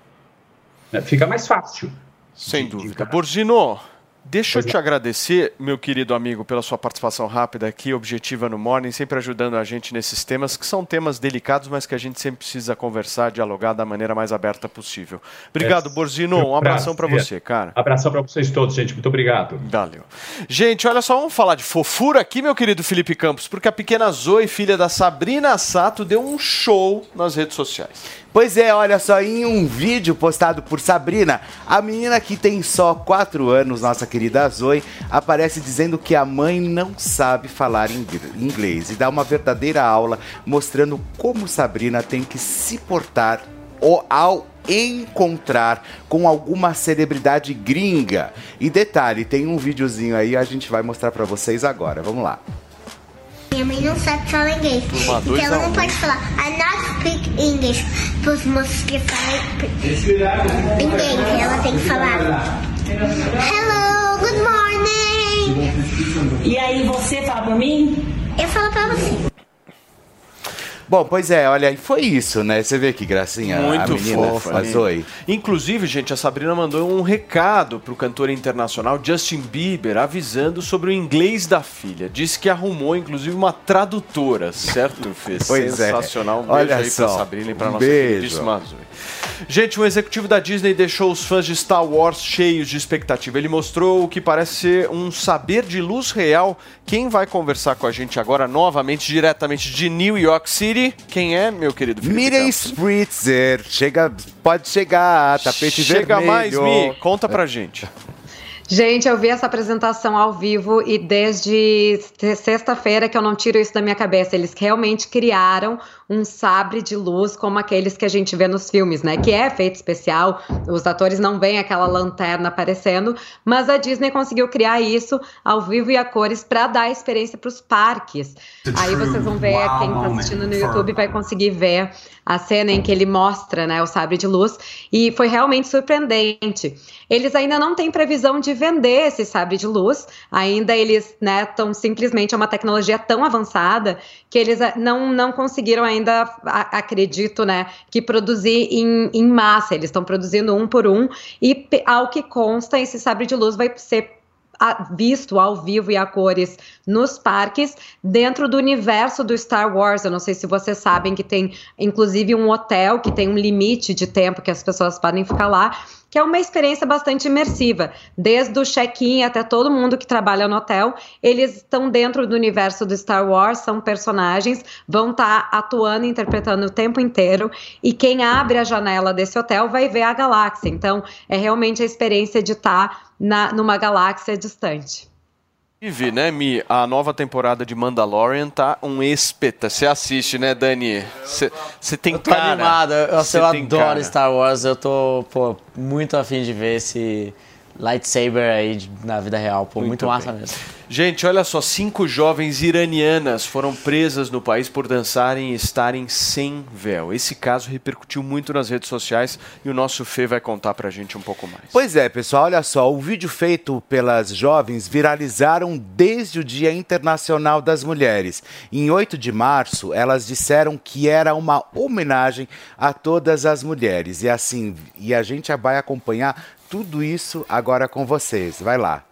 Speaker 34: Né? Fica mais fácil.
Speaker 12: Sem dúvida. Borzino, deixa eu te agradecer, meu querido amigo, pela sua participação rápida aqui, objetiva no Morning, sempre ajudando a gente nesses temas, que são temas delicados, mas que a gente sempre precisa conversar, dialogar da maneira mais aberta possível. Obrigado,
Speaker 34: É,
Speaker 12: Borzino. Um abração
Speaker 34: prazer.
Speaker 12: você, cara.
Speaker 34: Abração para vocês todos, gente. Muito obrigado.
Speaker 12: Valeu. Gente, olha só, vamos falar de fofura aqui, meu querido Felipe Campos, porque a pequena Zoe, filha da Sabrina Sato, deu um show nas redes sociais.
Speaker 13: Pois é, olha só, em um vídeo postado por Sabrina, a menina que tem só 4 anos, nossa querida Zoe, aparece dizendo que a mãe não sabe falar inglês e dá uma verdadeira aula mostrando como Sabrina tem que se portar ao encontrar com alguma celebridade gringa. E detalhe, tem um videozinho aí, a gente vai mostrar pra vocês agora. Vamos lá.
Speaker 35: Minha mãe não sabe falar inglês.
Speaker 13: Turma, dois
Speaker 35: então ela
Speaker 13: a
Speaker 35: não
Speaker 13: um.
Speaker 35: pode falar I not speak English para os moços que falam inglês. Ela tem que falar Hello, good morning.
Speaker 36: E aí você fala pra mim?
Speaker 35: Eu falo pra você.
Speaker 13: Bom, pois é, olha, e foi isso, né? Você vê que gracinha a
Speaker 12: Muito
Speaker 13: menina,
Speaker 12: fofa.
Speaker 13: a
Speaker 12: né?
Speaker 13: Zoe.
Speaker 12: Inclusive, gente, a Sabrina mandou um recado pro cantor internacional Justin Bieber avisando sobre o inglês da filha. Disse que arrumou, inclusive, uma tradutora, certo, Fê? (laughs)
Speaker 13: Pois é.
Speaker 12: Sensacional. Um beijo
Speaker 13: Olha
Speaker 12: aí
Speaker 13: só.
Speaker 12: pra Sabrina e pra
Speaker 13: Um
Speaker 12: nossa
Speaker 13: beijo.
Speaker 12: queridíssima Zoe. Gente, um executivo da Disney deixou os fãs de Star Wars cheios de expectativa. Ele mostrou o que parece ser um saber de luz real. Quem vai conversar com a gente agora, novamente, diretamente de New York City? Quem é, meu querido Felipe
Speaker 13: Miriam? Spritzer, chega, pode chegar, tapete
Speaker 12: Chega
Speaker 13: vermelho.
Speaker 12: mais, Mi, conta pra gente.
Speaker 27: Gente, eu vi essa apresentação ao vivo e desde sexta-feira que eu não tiro isso da minha cabeça. Eles realmente criaram um sabre de luz como aqueles que a gente vê nos filmes, né? Que é efeito especial, os atores não veem aquela lanterna aparecendo, mas a Disney conseguiu criar isso ao vivo e a cores para dar experiência para os parques. Aí vocês vão ver,
Speaker 11: wow
Speaker 27: quem está assistindo no YouTube vai conseguir ver a cena em que ele mostra, né, o sabre de luz e foi realmente surpreendente. Eles ainda não têm previsão de vender esse sabre de luz, ainda eles, né, estão simplesmente é uma tecnologia tão avançada que eles ah, não, não conseguiram ainda, a- acredito, né, que produzir em, em massa. Eles estão produzindo um por um e, ao que consta, esse sabre de luz vai ser visto ao vivo e a cores nos parques, dentro do universo do Star Wars. Eu não sei se vocês sabem que tem, inclusive, um hotel que tem um limite de tempo que as pessoas podem ficar lá, que é uma experiência bastante imersiva. Desde o check-in até todo mundo que trabalha no hotel, eles estão dentro do universo do Star Wars, são personagens, vão estar atuando, interpretando o tempo inteiro, e quem abre a janela desse hotel vai ver a galáxia. Então, é realmente a experiência de estar na, numa galáxia distante.
Speaker 12: Inclusive, né, Mi, a nova temporada de Mandalorian tá um espeta. Você assiste, né, Dani? Você tem
Speaker 21: Eu tô
Speaker 12: cara.
Speaker 21: animado, eu, eu
Speaker 12: tem
Speaker 21: adoro
Speaker 12: cara.
Speaker 21: Star Wars, eu tô, pô, muito afim de ver esse lightsaber aí de- na vida real, pô, muito, massa
Speaker 12: bem.
Speaker 21: mesmo.
Speaker 12: Gente, olha só, cinco jovens iranianas foram presas no país por dançarem e estarem sem véu. Esse caso repercutiu muito nas redes sociais e o nosso Fê vai contar pra gente um pouco mais.
Speaker 13: Pois é, pessoal, olha só, o vídeo feito pelas jovens viralizaram desde o Dia Internacional das Mulheres. Em 8 de março, elas disseram que era uma homenagem a todas as mulheres. E assim, e a gente vai acompanhar tudo isso agora com vocês. Vai lá.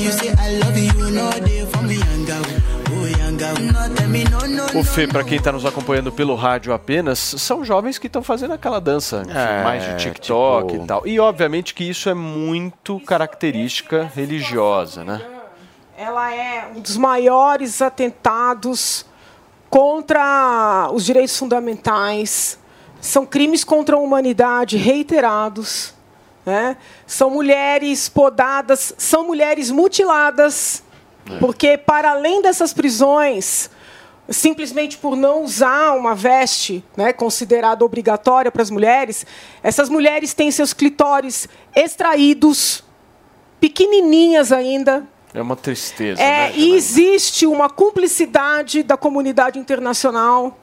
Speaker 11: You say I love you, you know they for me, girl,
Speaker 12: O Fê, pra quem tá nos acompanhando pelo rádio apenas, são jovens que estão fazendo aquela dança enfim,
Speaker 13: É,
Speaker 12: mais de TikTok
Speaker 13: tipo-
Speaker 12: e tal. E obviamente que isso é muito característica religiosa, né?
Speaker 18: Ela é um dos maiores atentados contra os direitos fundamentais. São crimes contra a humanidade reiterados. né? São mulheres podadas, são mulheres mutiladas, porque para além dessas prisões, simplesmente por não usar uma veste né, considerada obrigatória para as mulheres, essas mulheres têm seus clitóris extraídos, pequenininhas ainda,
Speaker 12: É uma tristeza,
Speaker 18: é,
Speaker 12: né?
Speaker 18: e existe uma cumplicidade da comunidade internacional.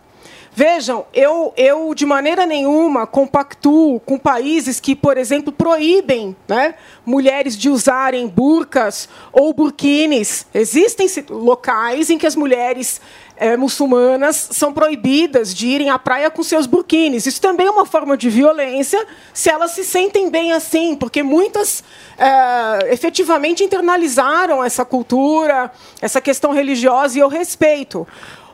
Speaker 18: Vejam, eu, eu de maneira nenhuma compactuo com países que, por exemplo, proíbem né, mulheres de usarem burcas ou burquines. Existem locais em que as mulheres eh, muçulmanas são proibidas de irem à praia com seus burquines. Isso também é uma forma de violência se elas se sentem bem assim, porque muitas eh, efetivamente internalizaram essa cultura, essa questão religiosa, e eu respeito.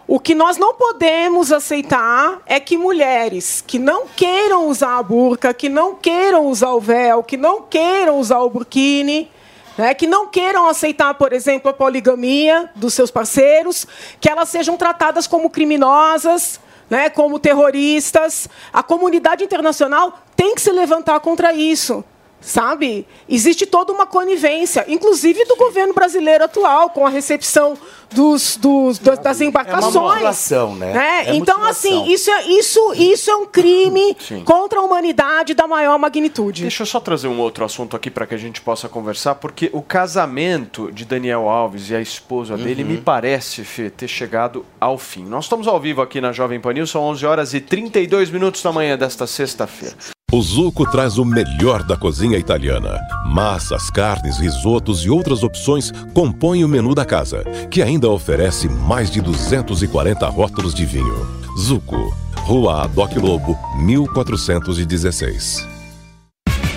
Speaker 18: O que nós não podemos aceitar é que mulheres que não queiram usar a burca, que não queiram usar o véu, que não queiram usar o burkini, né, que não queiram aceitar, por exemplo, a poligamia dos seus parceiros, que elas sejam tratadas como criminosas, né, como terroristas. A comunidade internacional tem que se levantar contra isso. Sabe? Existe toda uma conivência, inclusive do governo brasileiro atual, com a recepção dos, dos- das- das embarcações.
Speaker 13: mutilação, né? É
Speaker 18: então,
Speaker 13: mutilação.
Speaker 18: assim, isso é, isso, isso é um crime
Speaker 12: Sim.
Speaker 18: contra a humanidade da maior magnitude.
Speaker 12: Deixa eu só trazer um outro assunto aqui para que a gente possa conversar, porque o casamento de Daniel Alves e a esposa dele
Speaker 13: Uhum.
Speaker 12: me parece, Fê, ter chegado ao fim. Nós estamos ao vivo aqui na Jovem Pan News, são 11 horas e 32 minutos da manhã desta sexta-feira.
Speaker 37: O Zuco traz o melhor da cozinha italiana. Massas, carnes, risotos e outras opções compõem o menu da casa, que ainda oferece mais de 240 rótulos de vinho. Zuco, Rua Adoc Lobo, 1416.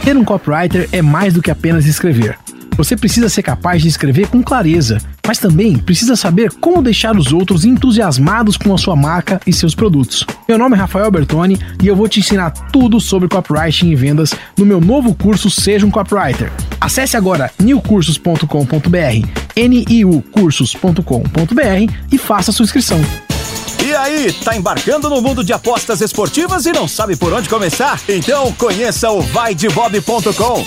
Speaker 38: Ser um copywriter é mais do que apenas escrever. Você precisa ser capaz de escrever com clareza,
Speaker 39: mas também precisa saber como deixar os outros entusiasmados com a sua marca e seus produtos. Meu nome é Rafael Bertoni e eu vou te ensinar tudo sobre copywriting e vendas no meu novo curso Seja um Copywriter. Acesse agora newcursos.com.br, niucursos.com.br e faça sua inscrição.
Speaker 25: E aí, tá embarcando no mundo de apostas esportivas e não sabe por onde começar? Então conheça o vaidebob.com.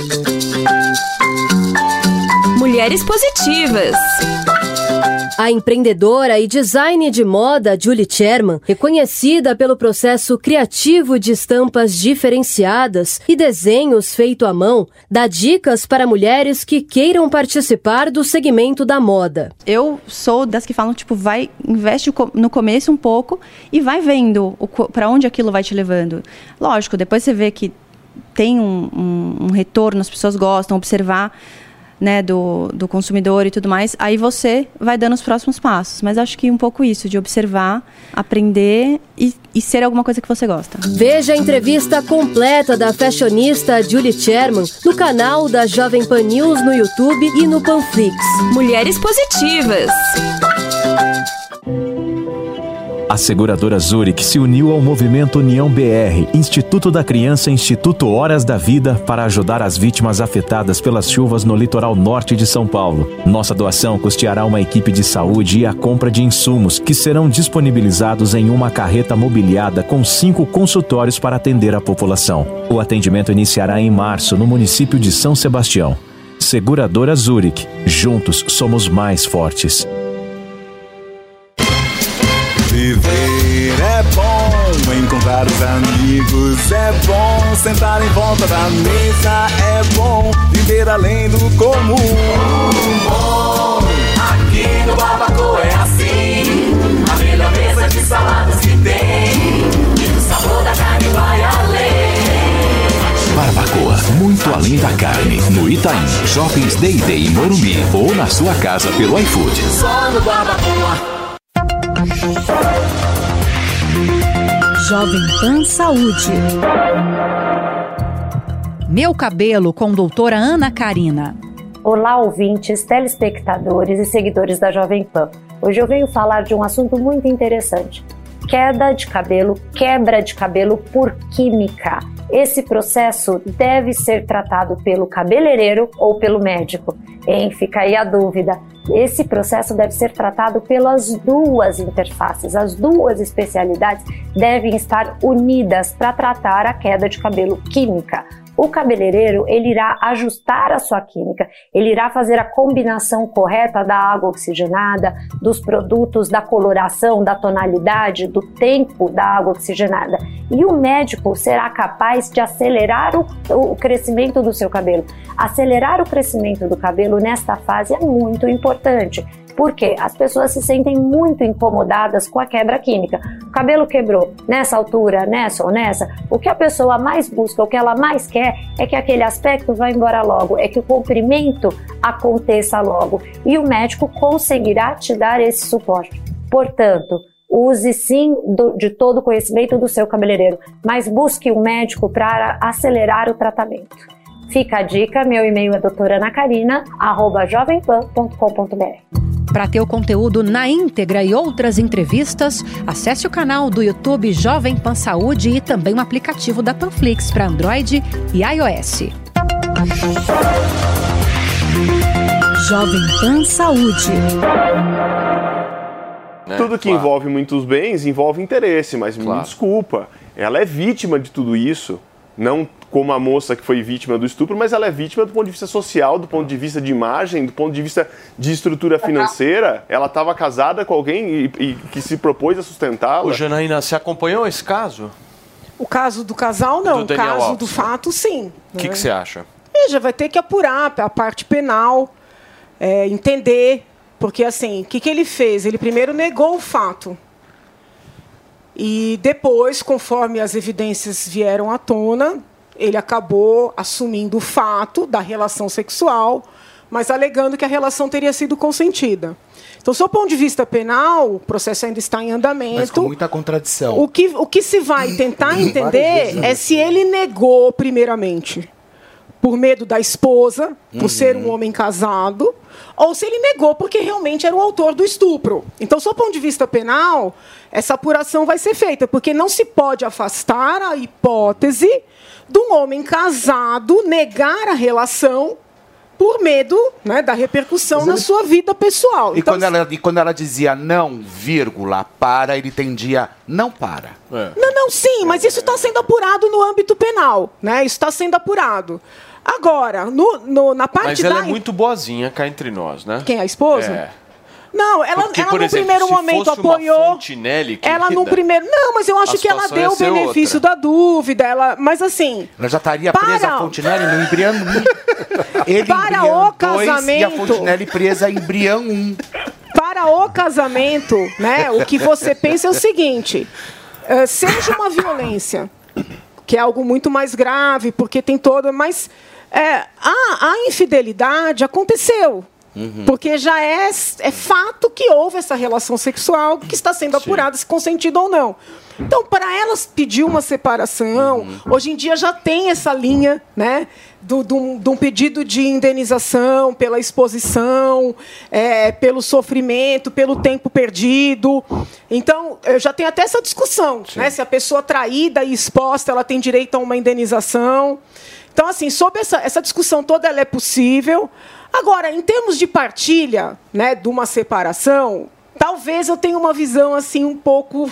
Speaker 38: Mulheres Positivas. A empreendedora e design de moda Julie Sherman, reconhecida pelo processo criativo de estampas diferenciadas e desenhos feito à mão, dá dicas para mulheres que queiram participar do segmento da moda.
Speaker 40: Eu sou das que falam, tipo, vai, investe no começo um pouco e vai vendo para onde aquilo vai te levando. Lógico, depois você vê que tem um, um, um retorno, as pessoas gostam, observar né, do, do consumidor e tudo mais, aí você vai dando os próximos passos. Mas acho que um pouco isso, de observar, aprender e, e ser alguma coisa que você gosta.
Speaker 38: Veja a entrevista completa da fashionista Julie Sherman no canal da Jovem Pan News no YouTube e no Panflix. Mulheres Positivas.
Speaker 23: A seguradora Zurich se uniu ao movimento União BR, Instituto da Criança Instituto Horas da Vida, para ajudar as vítimas afetadas pelas chuvas no litoral norte de São Paulo. Nossa doação custeará uma equipe de saúde e a compra de insumos, que serão disponibilizados em uma carreta mobiliada com cinco consultórios para atender a população. O atendimento iniciará em março, no município de São Sebastião. Seguradora Zurich. Juntos somos mais fortes.
Speaker 41: Bom, encontrar os amigos é bom, sentar em volta da mesa é bom, viver além do comum.
Speaker 11: Bom, aqui no Barbacoa é assim, a melhor mesa de saladas que tem, e o sabor da carne vai além.
Speaker 42: Barbacoa, muito além da carne. No Itaim, Shoppings Day Day em Morumbi ou na sua casa pelo iFood.
Speaker 11: Só no Barbacoa.
Speaker 43: Jovem Pan Saúde. Meu cabelo com doutora Ana Karina.
Speaker 44: Olá, ouvintes, telespectadores e seguidores da Jovem Pan. Hoje eu venho falar de um assunto muito interessante: queda de cabelo, quebra de cabelo por química. Esse processo deve ser tratado pelo cabeleireiro ou pelo médico. Hein? Fica aí a dúvida. Esse processo deve ser tratado pelas duas interfaces. As duas especialidades devem estar unidas para tratar a queda de cabelo química. O cabeleireiro ele irá ajustar a sua química, ele irá fazer a combinação correta da água oxigenada, dos produtos, da coloração, da tonalidade, do tempo da água oxigenada. E o médico será capaz de acelerar o, o crescimento do seu cabelo. Acelerar o crescimento do cabelo nesta fase é muito importante. Porque as pessoas se sentem muito incomodadas com a quebra química. O cabelo quebrou nessa altura, nessa ou nessa. O que a pessoa mais busca, o que ela mais quer é que aquele aspecto vá embora logo, é que o comprimento aconteça logo. E o médico conseguirá te dar esse suporte. Portanto, use sim do, de todo o conhecimento do seu cabeleireiro, mas busque um médico para acelerar o tratamento. Fica a dica, meu e-mail é doutoranacarina@jovempan.com.br.
Speaker 43: Para ter o conteúdo na íntegra e outras entrevistas, acesse o canal do YouTube Jovem Pan Saúde e também o aplicativo da Panflix para Android e iOS. Jovem Pan Saúde.
Speaker 33: Tudo que
Speaker 12: claro.
Speaker 33: envolve muitos bens envolve interesse, mas me desculpa, ela é vítima de tudo isso. Não como a moça que foi vítima do estupro, mas ela é vítima do ponto de vista social, do ponto de vista de imagem, do ponto de vista de estrutura financeira. Ela estava casada com alguém e, e que se propôs a sustentá-la.
Speaker 12: Ô, Janaína, você acompanhou esse caso?
Speaker 18: O caso do casal, não.
Speaker 12: Do
Speaker 18: o caso
Speaker 12: Alves.
Speaker 18: do fato, sim.
Speaker 12: O que
Speaker 18: né?
Speaker 12: que você acha?
Speaker 18: Veja, vai ter que apurar a parte penal, é, entender Porque, assim, o que, que ele fez? Ele primeiro negou o fato. E depois, conforme as evidências vieram à tona, ele acabou assumindo o fato da relação sexual, mas alegando que a relação teria sido consentida. Então, do ponto de vista penal, o processo ainda está em andamento.
Speaker 13: Mas com muita contradição.
Speaker 18: O que, o que se vai tentar entender é se ele negou, primeiramente, por medo da esposa, por
Speaker 13: Uhum.
Speaker 18: ser um homem casado, ou se ele negou porque realmente era o autor do estupro. Então, do ponto de vista penal, essa apuração vai ser feita, porque não se pode afastar a hipótese de um homem casado negar a relação por medo né, da repercussão na sua vida pessoal.
Speaker 13: E,
Speaker 18: Então,
Speaker 13: quando ela, e quando ela dizia não, vírgula, para, ele entendia não para.
Speaker 18: Não, não, sim, mas isso está sendo apurado no âmbito penal, né? Isso está sendo apurado. Agora, no, no- na parte
Speaker 12: Mas
Speaker 18: da
Speaker 12: ela é muito boazinha cá entre nós, né?
Speaker 18: Quem, a esposa?
Speaker 12: É.
Speaker 18: Não, ela,
Speaker 12: Porque,
Speaker 18: ela
Speaker 12: por
Speaker 18: no
Speaker 12: exemplo,
Speaker 18: primeiro
Speaker 12: se
Speaker 18: momento
Speaker 12: fosse uma
Speaker 18: apoiou.
Speaker 12: Fontinelli,
Speaker 18: ela no primeiro. Não, mas eu acho que ela deu o
Speaker 12: ser
Speaker 18: benefício da dúvida. Ela, mas assim.
Speaker 13: Ela já estaria presa
Speaker 18: Para!
Speaker 13: a Fontinelli no embrião 1. (laughs) Ele
Speaker 18: Para
Speaker 13: embrião
Speaker 18: o
Speaker 13: 2 e a
Speaker 18: casamento.
Speaker 13: Fontinelli presa embrião 1.
Speaker 18: Para o casamento, né, o que você pensa é o seguinte: eh, seja uma violência, que é algo muito mais grave, porque tem toda. Mas eh, a, a infidelidade aconteceu. Porque já é, é fato que houve essa relação sexual que está sendo apurada se consentido ou não. Então, para elas pedir uma separação, hoje em dia já tem essa linha, né? do- do- De um pedido de indenização pela exposição, é, pelo sofrimento, pelo tempo perdido. Então, eu já tenho até essa discussão, né? Se a pessoa traída e exposta, ela tem direito a uma indenização. Então, assim, sobre essa, essa discussão toda, ela é possível. Agora, em termos de partilha, né, de uma separação, talvez eu tenha uma visão assim um pouco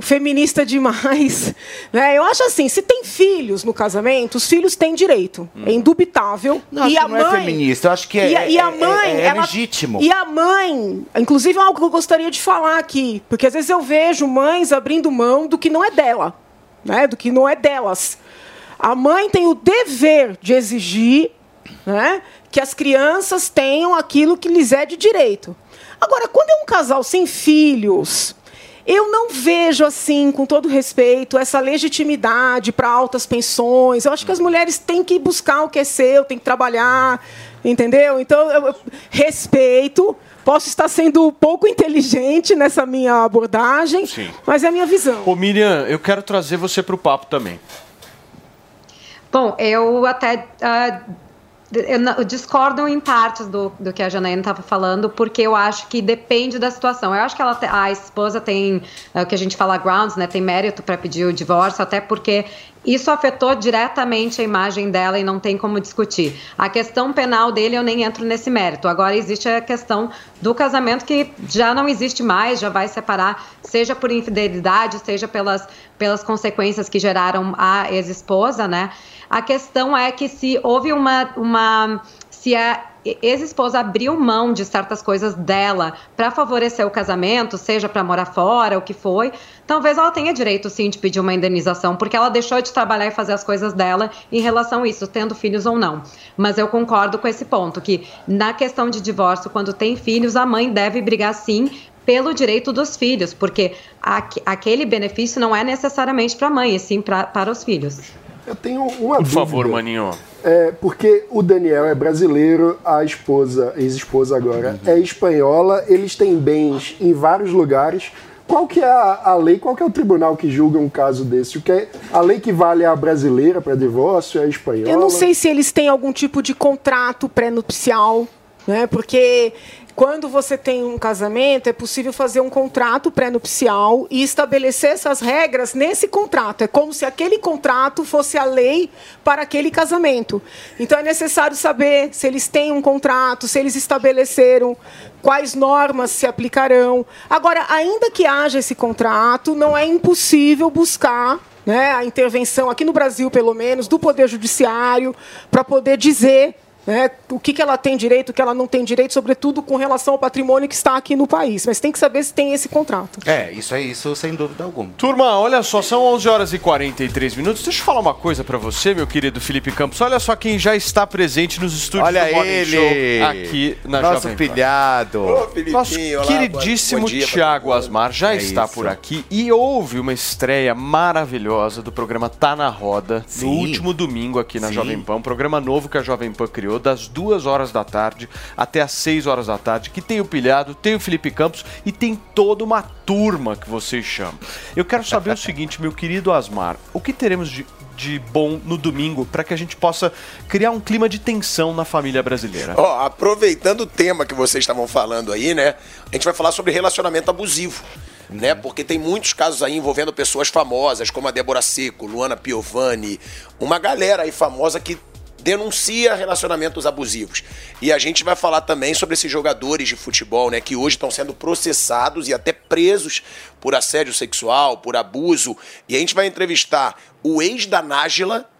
Speaker 18: feminista demais. (laughs) Né? Eu acho assim, se tem filhos no casamento, os filhos têm direito. É indubitável.
Speaker 13: Não,
Speaker 18: e
Speaker 13: acho
Speaker 18: a
Speaker 13: que não é
Speaker 18: mãe,
Speaker 13: feminista, eu acho que é-
Speaker 18: e a, e a
Speaker 13: é-
Speaker 18: mãe,
Speaker 13: é- é
Speaker 18: ela-
Speaker 13: legítimo.
Speaker 18: E a mãe, inclusive é algo que eu gostaria de falar aqui, porque às vezes eu vejo mães abrindo mão do que não é dela, né? Do que não é delas. A mãe tem o dever de exigir, né, que as crianças tenham aquilo que lhes é de direito. Agora, quando é um casal sem filhos, eu não vejo assim, com todo respeito, essa legitimidade para altas pensões. Eu acho que as mulheres têm que buscar o que é seu, têm que trabalhar, entendeu? Então, eu, eu respeito. Posso estar sendo pouco inteligente nessa minha abordagem,
Speaker 12: Sim.
Speaker 18: mas é a minha visão.
Speaker 12: Ô Miriam, eu quero trazer você pro papo também.
Speaker 27: Bom, eu até ah, discordo em partes do, do que a Janaína estava falando, porque eu acho que depende da situação. Eu acho que ela a esposa tem, é, o que a gente fala grounds, né, tem mérito para pedir o divórcio, até porque isso afetou diretamente a imagem dela e não tem como discutir. A questão penal dele eu nem entro nesse mérito. Agora existe a questão do casamento que já não existe mais, já vai separar, seja por infidelidade, seja pelas, pelas consequências que geraram a ex-esposa, né? A questão é que se houve uma. uma se a ex-esposa abriu mão de certas coisas dela para favorecer o casamento, seja para morar fora, o que foi, talvez ela tenha direito sim de pedir uma indenização, porque ela deixou de trabalhar e fazer as coisas dela em relação a isso, tendo filhos ou não. Mas eu concordo com esse ponto, que na questão de divórcio, quando tem filhos, a mãe deve brigar sim pelo direito dos filhos, porque aque- aquele benefício não é necessariamente para a mãe, e sim pra, para os filhos.
Speaker 45: Eu tenho uma
Speaker 12: Por
Speaker 45: dúvida.
Speaker 12: favor, Maninho.
Speaker 45: É, porque o Daniel é brasileiro, a esposa, ex-esposa agora, é espanhola, eles têm bens em vários lugares. Qual que é a, a lei, qual que é o tribunal que julga um caso desse? O que é, a lei que vale é a brasileira para divórcio, é a espanhola?
Speaker 18: Eu não sei se eles têm algum tipo de contrato pré-nupcial, né? Porque quando você tem um casamento, é possível fazer um contrato pré-nupcial e estabelecer essas regras nesse contrato. É como se aquele contrato fosse a lei para aquele casamento. Então é necessário saber se eles têm um contrato, se eles estabeleceram quais normas se aplicarão. Agora, ainda que haja esse contrato, não é impossível buscar né, a intervenção, aqui no Brasil pelo menos, do Poder Judiciário, para poder dizer né, o que, que ela tem direito, o que ela não tem direito, sobretudo com relação ao patrimônio que está aqui no país. Mas tem que saber se tem esse contrato.
Speaker 13: É, isso é isso, sem dúvida alguma.
Speaker 12: Turma, olha só, são 11 horas e 43 minutos. Deixa eu falar uma coisa pra você, meu querido Felipe Campos. Olha só quem já está presente nos estúdios
Speaker 13: Olha
Speaker 12: do Morning
Speaker 13: ele,
Speaker 12: Show aqui na
Speaker 13: nosso
Speaker 12: Jovem Pan.
Speaker 13: pilhado.
Speaker 46: Ô,
Speaker 12: Nosso
Speaker 46: olá,
Speaker 12: queridíssimo
Speaker 46: dia,
Speaker 12: Tiago Asmar já
Speaker 13: É
Speaker 12: está
Speaker 13: isso.
Speaker 12: por aqui e houve uma estreia maravilhosa do programa Tá na Roda
Speaker 13: Sim.
Speaker 12: no último domingo aqui na
Speaker 13: Sim.
Speaker 12: Jovem Pan, um programa novo que a Jovem Pan criou das duas horas da tarde até as 6 horas da tarde, que tem o Pilhado, tem o Felipe Campos e tem toda uma turma que vocês chamam. Eu quero saber o (laughs) seguinte, meu querido Asmar, o que teremos de, de bom no domingo para que a gente possa criar um clima de tensão na família brasileira?
Speaker 46: Ó, aproveitando o tema que vocês estavam falando aí, né? A gente vai falar sobre relacionamento abusivo. Né? Porque tem muitos casos aí envolvendo pessoas famosas, como a Débora Seco, Luana Piovani, uma galera aí famosa que denuncia relacionamentos abusivos. E a gente vai falar também sobre esses jogadores de futebol, né, que hoje estão sendo processados e até presos por assédio sexual, por abuso. E a gente vai entrevistar o ex da Nájila,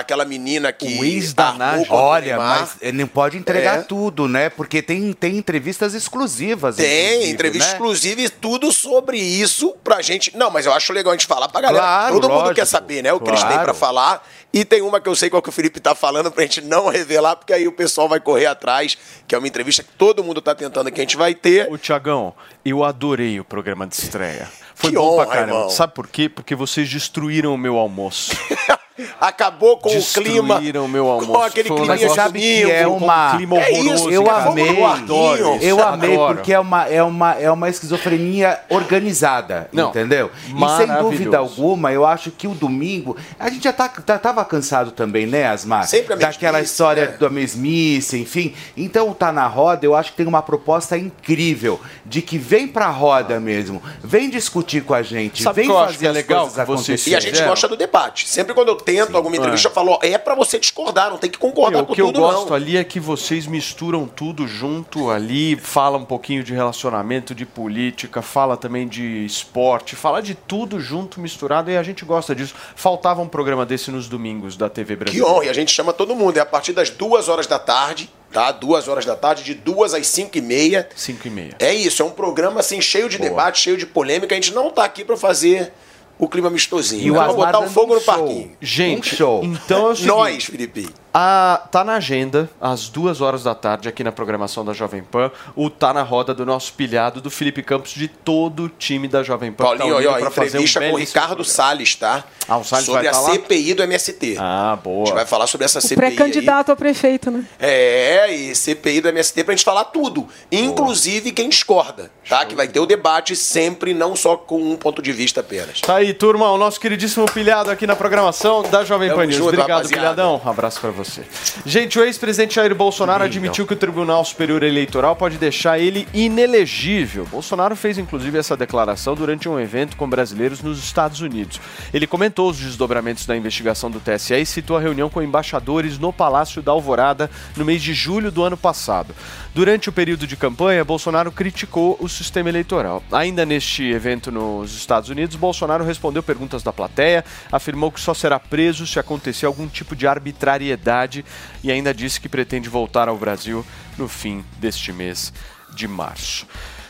Speaker 46: aquela menina que
Speaker 13: O ex da
Speaker 46: o
Speaker 13: Olha, mas ele não pode entregar
Speaker 46: É.
Speaker 13: tudo, né? Porque tem, tem entrevistas exclusivas.
Speaker 46: Tem, entrevista
Speaker 13: né?
Speaker 46: exclusiva e tudo sobre isso pra gente. Não, mas eu acho legal a gente falar pra galera.
Speaker 13: Claro,
Speaker 46: Todo mundo
Speaker 13: lógico.
Speaker 46: quer saber, né? O que eles têm
Speaker 13: Claro.
Speaker 46: pra falar. E tem uma que eu sei qual que o Felipe tá falando pra gente não revelar, porque aí o pessoal vai correr atrás, que é uma entrevista que todo mundo tá tentando que a gente vai ter.
Speaker 12: Ô, Tiagão, eu adorei o programa de estreia. Foi
Speaker 46: Que
Speaker 12: bom
Speaker 46: honra,
Speaker 12: pra caramba.
Speaker 46: irmão.
Speaker 12: Sabe por quê? Porque vocês destruíram o meu almoço. (laughs)
Speaker 46: Acabou com o clima.
Speaker 12: Destruíram o meu almoço.
Speaker 46: Com aquele
Speaker 12: um
Speaker 46: clima
Speaker 12: negócio
Speaker 13: sabe que é
Speaker 12: com um
Speaker 13: uma-
Speaker 12: clima
Speaker 46: É isso,
Speaker 13: Eu
Speaker 46: fogo
Speaker 13: amei,
Speaker 46: parquinho.
Speaker 13: eu amei
Speaker 12: Adoro.
Speaker 13: porque é uma, é, uma, é uma esquizofrenia organizada,
Speaker 12: Não,
Speaker 13: entendeu? E sem dúvida alguma, eu acho que o domingo. A gente já tá, tá- tava cansado também, né, Asmar?
Speaker 46: Sempre a mesmice,
Speaker 13: Daquela história
Speaker 46: né?
Speaker 13: da mesmice, enfim. Então, tá na roda, eu acho que tem uma proposta incrível de que vem pra roda mesmo, vem discutir com a gente,
Speaker 12: Sabe
Speaker 13: vem fazer
Speaker 12: que é
Speaker 13: as
Speaker 12: legal
Speaker 13: coisas acontecerem.
Speaker 46: E a gente gosta do debate. Sempre quando eu tento alguma entrevista, eu falo, ó, é pra você discordar, não tem que concordar
Speaker 12: o
Speaker 46: com
Speaker 12: que eu
Speaker 46: tudo,
Speaker 12: gosto
Speaker 46: não.
Speaker 12: ali é que vocês misturam tudo junto ali, fala um pouquinho de relacionamento, de política, fala também de esporte, fala de tudo junto, misturado, e a gente gosta disso. Faltava um programa desse nos domingos da TV
Speaker 46: Que
Speaker 12: Brasil.
Speaker 46: honra, e a gente chama todo mundo. É a partir das duas horas da tarde, tá? Duas horas da tarde, de duas às cinco e meia.
Speaker 12: 5 e meia.
Speaker 46: É isso, é um programa assim, cheio de debate, cheio de polêmica. A gente não tá aqui pra fazer o clima mistosinho.
Speaker 13: E o?
Speaker 46: Vamos
Speaker 13: Asmar
Speaker 46: botar o fogo
Speaker 13: um
Speaker 46: no
Speaker 13: show.
Speaker 46: parquinho.
Speaker 12: Gente,
Speaker 13: Um show.
Speaker 12: então é o seguinte,
Speaker 46: Nós, Felipe.
Speaker 12: A- tá na agenda, às duas horas da tarde, aqui na programação da Jovem Pan, o Tá na Roda do nosso pilhado do Felipe Campos, de todo o time da Jovem Pan. tá
Speaker 46: Paulinho,
Speaker 12: unido
Speaker 46: ó,
Speaker 12: pra fazer um
Speaker 46: entrevista com o Ricardo. Salles, tá?
Speaker 12: Ah, o Salles
Speaker 46: sobre
Speaker 12: vai
Speaker 46: a
Speaker 12: tá?
Speaker 46: CPI do MST.
Speaker 12: Ah,
Speaker 46: A
Speaker 12: boa.
Speaker 46: gente vai falar sobre essa
Speaker 18: O
Speaker 46: CPI.
Speaker 18: pré-candidato a prefeito, né?
Speaker 46: É, e CPI do MST pra gente falar tudo. Inclusive quem discorda, tá? Que vai ter o debate sempre, não só com um ponto de vista apenas.
Speaker 12: Tá aí, turma, o nosso queridíssimo pilhado aqui na programação da Jovem Pan News. Obrigado,
Speaker 46: rapaziada.
Speaker 12: pilhadão. Um abraço pra você. Gente, o ex-presidente Jair Bolsonaro admitiu que o Tribunal Superior Eleitoral pode deixar ele inelegível. Bolsonaro fez, inclusive, essa declaração durante um evento com brasileiros nos Estados Unidos. Ele comentou os desdobramentos da investigação do TSE e citou a reunião com embaixadores no Palácio da Alvorada no mês de julho do ano passado. Durante o período de campanha, Bolsonaro criticou o sistema eleitoral. Ainda neste evento nos Estados Unidos, Bolsonaro respondeu perguntas da plateia, afirmou que só será preso se acontecer algum tipo de arbitrariedade e ainda disse que pretende voltar ao Brasil no fim deste mês de março.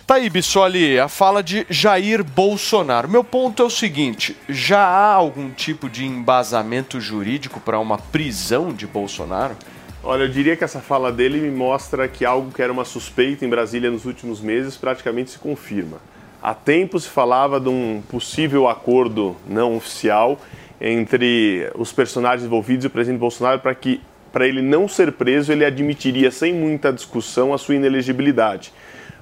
Speaker 12: Tá aí, Bissoli, a fala de Jair Bolsonaro. Meu ponto é o seguinte: já há algum tipo de embasamento jurídico para uma prisão de Bolsonaro?
Speaker 33: Olha, eu diria que essa fala dele me mostra que algo que era uma suspeita em Brasília nos últimos meses praticamente se confirma. Há tempo se falava de um possível acordo não oficial entre os personagens envolvidos e o presidente Bolsonaro para que, para ele não ser preso, ele admitiria sem muita discussão a sua inelegibilidade.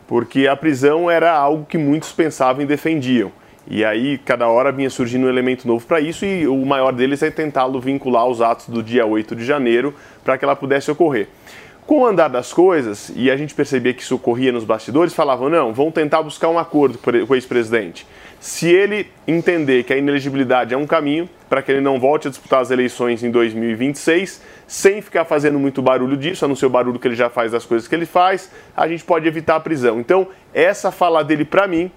Speaker 33: Porque a prisão era algo que muitos pensavam e defendiam. E aí, cada hora vinha surgindo um elemento novo para isso, e o maior deles é tentá-lo vincular aos atos do dia 8 de janeiro para que ela pudesse ocorrer. Com o andar das coisas, e a gente percebia que isso ocorria nos bastidores, falavam: não, vão tentar buscar um acordo com o ex-presidente. Se ele entender que a inelegibilidade é um caminho para que ele não volte a disputar as eleições em 2026, sem ficar fazendo muito barulho disso, a não ser o barulho que ele já faz das coisas que ele faz, a gente pode evitar a prisão. Então, essa fala dele, para mim,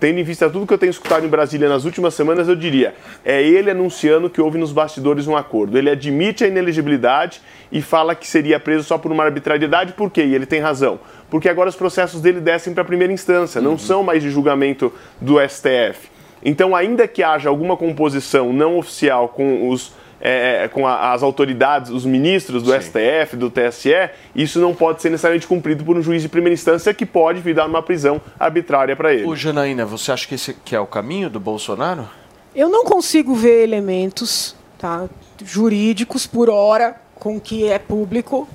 Speaker 33: tendo em vista tudo que eu tenho escutado em Brasília nas últimas semanas, eu diria: é ele anunciando que houve nos bastidores um acordo. Ele admite a inelegibilidade e fala que seria preso só por uma arbitrariedade, por quê? E ele tem razão. Porque agora os processos dele descem para a primeira instância, não são mais de julgamento do STF. Então, ainda que haja alguma composição não oficial com os é, com a- as autoridades, os ministros do STF, do TSE, isso não pode ser necessariamente cumprido por um juiz de primeira instância que pode vir dar uma prisão arbitrária para ele.
Speaker 12: Ô, Janaína, você acha que esse que é o caminho do Bolsonaro?
Speaker 18: Eu não consigo ver elementos tá, jurídicos por hora com que é público,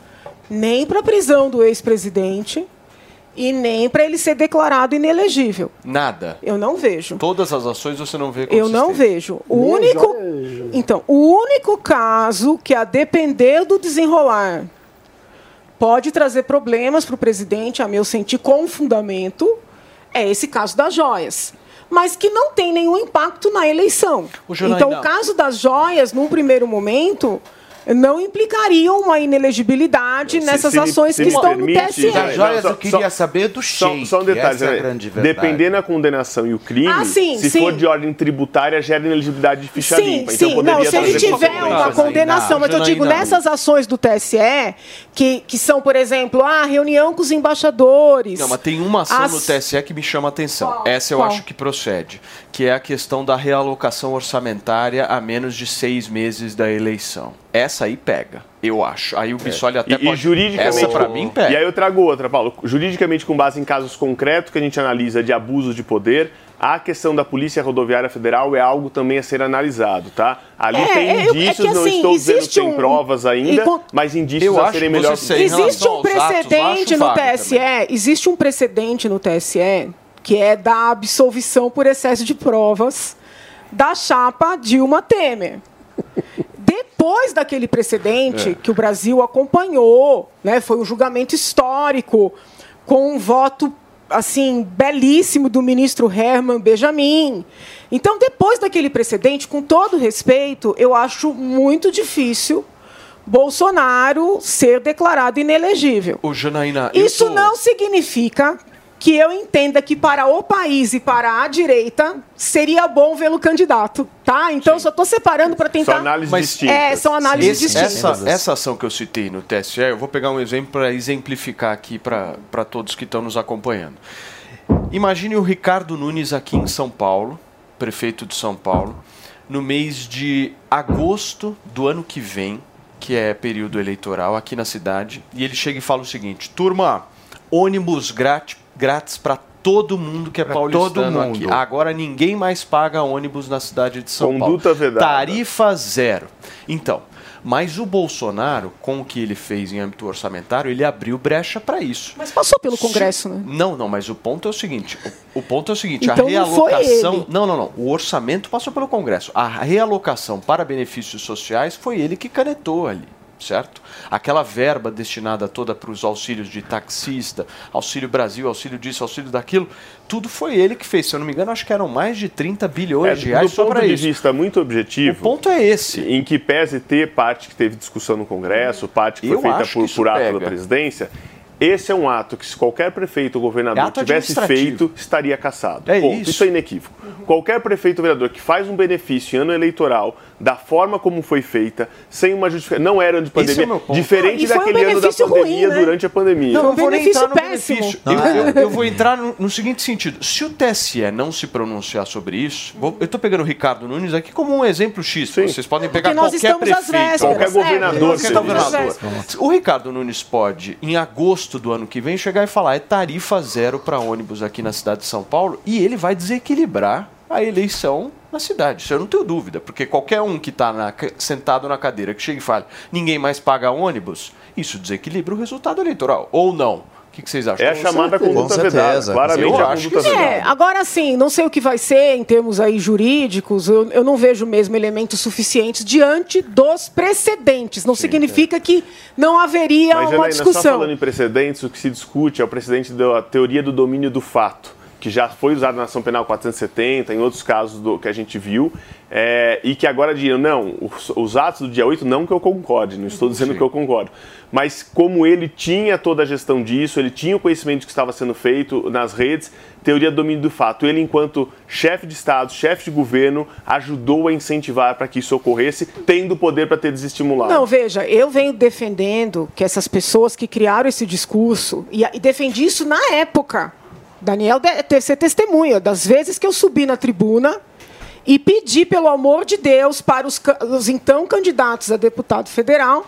Speaker 18: nem para a prisão do ex-presidente e nem para ele ser declarado inelegível.
Speaker 12: Nada.
Speaker 18: Eu não vejo.
Speaker 12: Todas as ações você não vê
Speaker 18: Eu não vejo. O único, então, o único caso que a depender do desenrolar pode trazer problemas para o presidente, a meu sentir, com fundamento, é esse caso das joias. Mas que não tem nenhum impacto na eleição.
Speaker 12: Janaína-
Speaker 18: Então, o caso das joias, num primeiro momento, não implicaria uma inelegibilidade nessas
Speaker 33: Se me-
Speaker 18: ações
Speaker 33: se
Speaker 18: que
Speaker 33: me
Speaker 18: estão
Speaker 33: permite,
Speaker 18: no TSE.
Speaker 13: Joias
Speaker 33: só-
Speaker 13: eu queria
Speaker 33: só-
Speaker 13: saber do
Speaker 33: só-
Speaker 13: shake,
Speaker 33: Só um detalhe,
Speaker 13: essa é grande verdade.
Speaker 33: Dependendo da condenação e o crime,
Speaker 18: Ah, sim,
Speaker 33: se
Speaker 18: sim.
Speaker 33: for de ordem tributária, gera inelegibilidade de ficha
Speaker 18: Sim,
Speaker 33: limpa.
Speaker 18: sim.
Speaker 33: Então
Speaker 18: não, se ele tiver uma condenação, mas eu digo, nessas ações do TSE, que, que são, por exemplo, a reunião com os embaixadores.
Speaker 12: Não, mas tem uma ação
Speaker 18: As-
Speaker 12: no TSE que me chama a atenção. Essa eu
Speaker 18: Qual?
Speaker 12: acho que procede, que é a questão da realocação orçamentária a menos de seis meses da eleição. Essa aí pega, eu acho. Aí o Bissoli até
Speaker 33: É. E,
Speaker 12: pode...
Speaker 33: e juridicamente.
Speaker 12: Essa pra mim pega.
Speaker 33: E aí eu trago outra, Paulo. Juridicamente, com base em casos concretos que a gente analisa de abuso de poder, a questão da Polícia Rodoviária Federal é algo também a ser analisado, tá? Ali
Speaker 18: É,
Speaker 33: tem
Speaker 18: é, eu- é que,
Speaker 33: indícios, não
Speaker 18: assim,
Speaker 33: estou dizendo que tem
Speaker 18: um-
Speaker 33: provas ainda,
Speaker 18: com-
Speaker 33: mas indícios
Speaker 12: Eu
Speaker 33: a
Speaker 12: acho
Speaker 33: serem
Speaker 12: que
Speaker 33: melhor.
Speaker 18: Existe um
Speaker 12: atos,
Speaker 18: precedente
Speaker 12: acho
Speaker 18: no TSE, existe um precedente no TSE que é da absolvição por excesso de provas da chapa Dilma Temer. Depois daquele precedente
Speaker 47: É.
Speaker 18: que o Brasil acompanhou, né, foi um julgamento histórico com um voto assim belíssimo do ministro Herman Benjamin. Então, depois daquele precedente, com todo respeito, eu acho muito difícil Bolsonaro ser declarado inelegível.
Speaker 12: Ô, Janaína,
Speaker 18: Isso
Speaker 12: tô-
Speaker 18: não significa que eu entenda que para o país e para a direita seria bom vê-lo candidato, tá? Então eu só estou separando para tentar.
Speaker 12: Mas-
Speaker 18: É, são análises
Speaker 12: Esse-
Speaker 18: distintas.
Speaker 12: Essa, essa ação que eu citei no TSE, eu vou pegar um exemplo para exemplificar aqui para todos que estão nos acompanhando. Imagine o Ricardo Nunes aqui em São Paulo, prefeito de São Paulo, no mês de agosto do ano que vem, que é período eleitoral aqui na cidade, e ele chega e fala o seguinte: turma, ônibus grátis, grátis para todo mundo que é paulistano
Speaker 13: todo mundo.
Speaker 12: aqui. Agora ninguém mais paga ônibus na cidade de São
Speaker 33: Conduta
Speaker 12: Paulo.
Speaker 33: vedada.
Speaker 12: Tarifa zero. Então, mas o Bolsonaro, com o que ele fez em âmbito orçamentário, ele abriu brecha para isso.
Speaker 18: Mas passou pelo Congresso, né?
Speaker 12: Não, não, mas o ponto é o seguinte: o, o ponto é o seguinte,
Speaker 18: Então
Speaker 12: a realocação. Não, não, não. O orçamento passou pelo Congresso. A realocação para benefícios sociais foi ele que canetou ali. Certo? Aquela verba destinada toda para os auxílios de taxista, auxílio Brasil, auxílio disso, auxílio daquilo, tudo foi ele que fez. Se eu não me engano, acho que eram mais de 30 bilhões
Speaker 33: É,
Speaker 12: de reais
Speaker 33: do
Speaker 12: só
Speaker 33: ponto
Speaker 12: para
Speaker 33: de
Speaker 12: isso.
Speaker 33: vista muito objetivo.
Speaker 12: O ponto é esse.
Speaker 33: Em que pese ter parte que teve discussão no Congresso, parte que foi
Speaker 12: Eu
Speaker 33: feita
Speaker 12: acho que
Speaker 33: por,
Speaker 12: isso
Speaker 33: por ato
Speaker 12: pega.
Speaker 33: da presidência. Esse é um ato que, se qualquer prefeito ou
Speaker 12: É
Speaker 33: governador
Speaker 12: ato
Speaker 33: tivesse feito, estaria cassado.
Speaker 12: É
Speaker 33: Ponto.
Speaker 12: isso.
Speaker 33: é inequívoco. Qualquer prefeito ou vereador que faz um benefício em ano eleitoral, da forma como foi feita, sem uma justificação. Não era de
Speaker 12: é
Speaker 33: pandemia.
Speaker 12: ponto.
Speaker 33: diferente
Speaker 18: E foi um
Speaker 33: daquele ano da pandemia
Speaker 18: ruim, né?
Speaker 33: durante a pandemia.
Speaker 12: Não,
Speaker 18: Foi um
Speaker 12: eu vou entrar no
Speaker 18: péssimo.
Speaker 12: benefício.
Speaker 18: Não,
Speaker 12: Eu,
Speaker 18: é.
Speaker 12: eu- eu vou entrar no, no seguinte sentido. Se o TSE não se pronunciar sobre isso, vou- eu estou pegando o Ricardo Nunes aqui como um exemplo X. Vocês podem pegar qualquer prefeito.
Speaker 33: Qualquer
Speaker 18: É,
Speaker 33: governador
Speaker 18: às vésperas.
Speaker 12: O Ricardo Nunes pode, em agosto do ano que vem, chegar e falar: é tarifa zero para ônibus aqui na cidade de São Paulo e ele vai desequilibrar a eleição na cidade. Isso eu não tenho dúvida, porque qualquer um que está sentado na cadeira que chega e fala: ninguém mais paga ônibus, isso desequilibra o resultado eleitoral. Ou não? O que, que vocês acham?
Speaker 33: É a chamada conduta vedada. Claramente
Speaker 12: Eu acho que sim.
Speaker 18: É, agora sim, não sei o que vai ser em termos aí jurídicos, eu, eu não vejo mesmo elementos suficientes diante dos precedentes. Não significa que não haveria
Speaker 33: Mas,
Speaker 18: uma
Speaker 33: só
Speaker 18: discussão.
Speaker 33: falando em precedentes, o que se discute é o precedente da teoria do domínio do fato, que já foi usado na ação penal 470, em outros casos do, que a gente viu, é, e que agora diriam, não, os, os, atos do dia 8, não que eu concorde, não estou dizendo Sim. que eu concordo, mas como ele tinha toda a gestão disso, ele tinha o conhecimento de que estava sendo feito nas redes, teoria do domínio do fato. Ele, enquanto chefe de Estado, chefe de governo, ajudou a incentivar para que isso ocorresse, tendo poder para ter desestimulado.
Speaker 18: Não, veja, eu venho defendendo que essas pessoas que criaram esse discurso, e, e defendi isso na época, Daniel, você testemunha das vezes que eu subi na tribuna e pedi, pelo amor de Deus, para os, os então candidatos a deputado federal,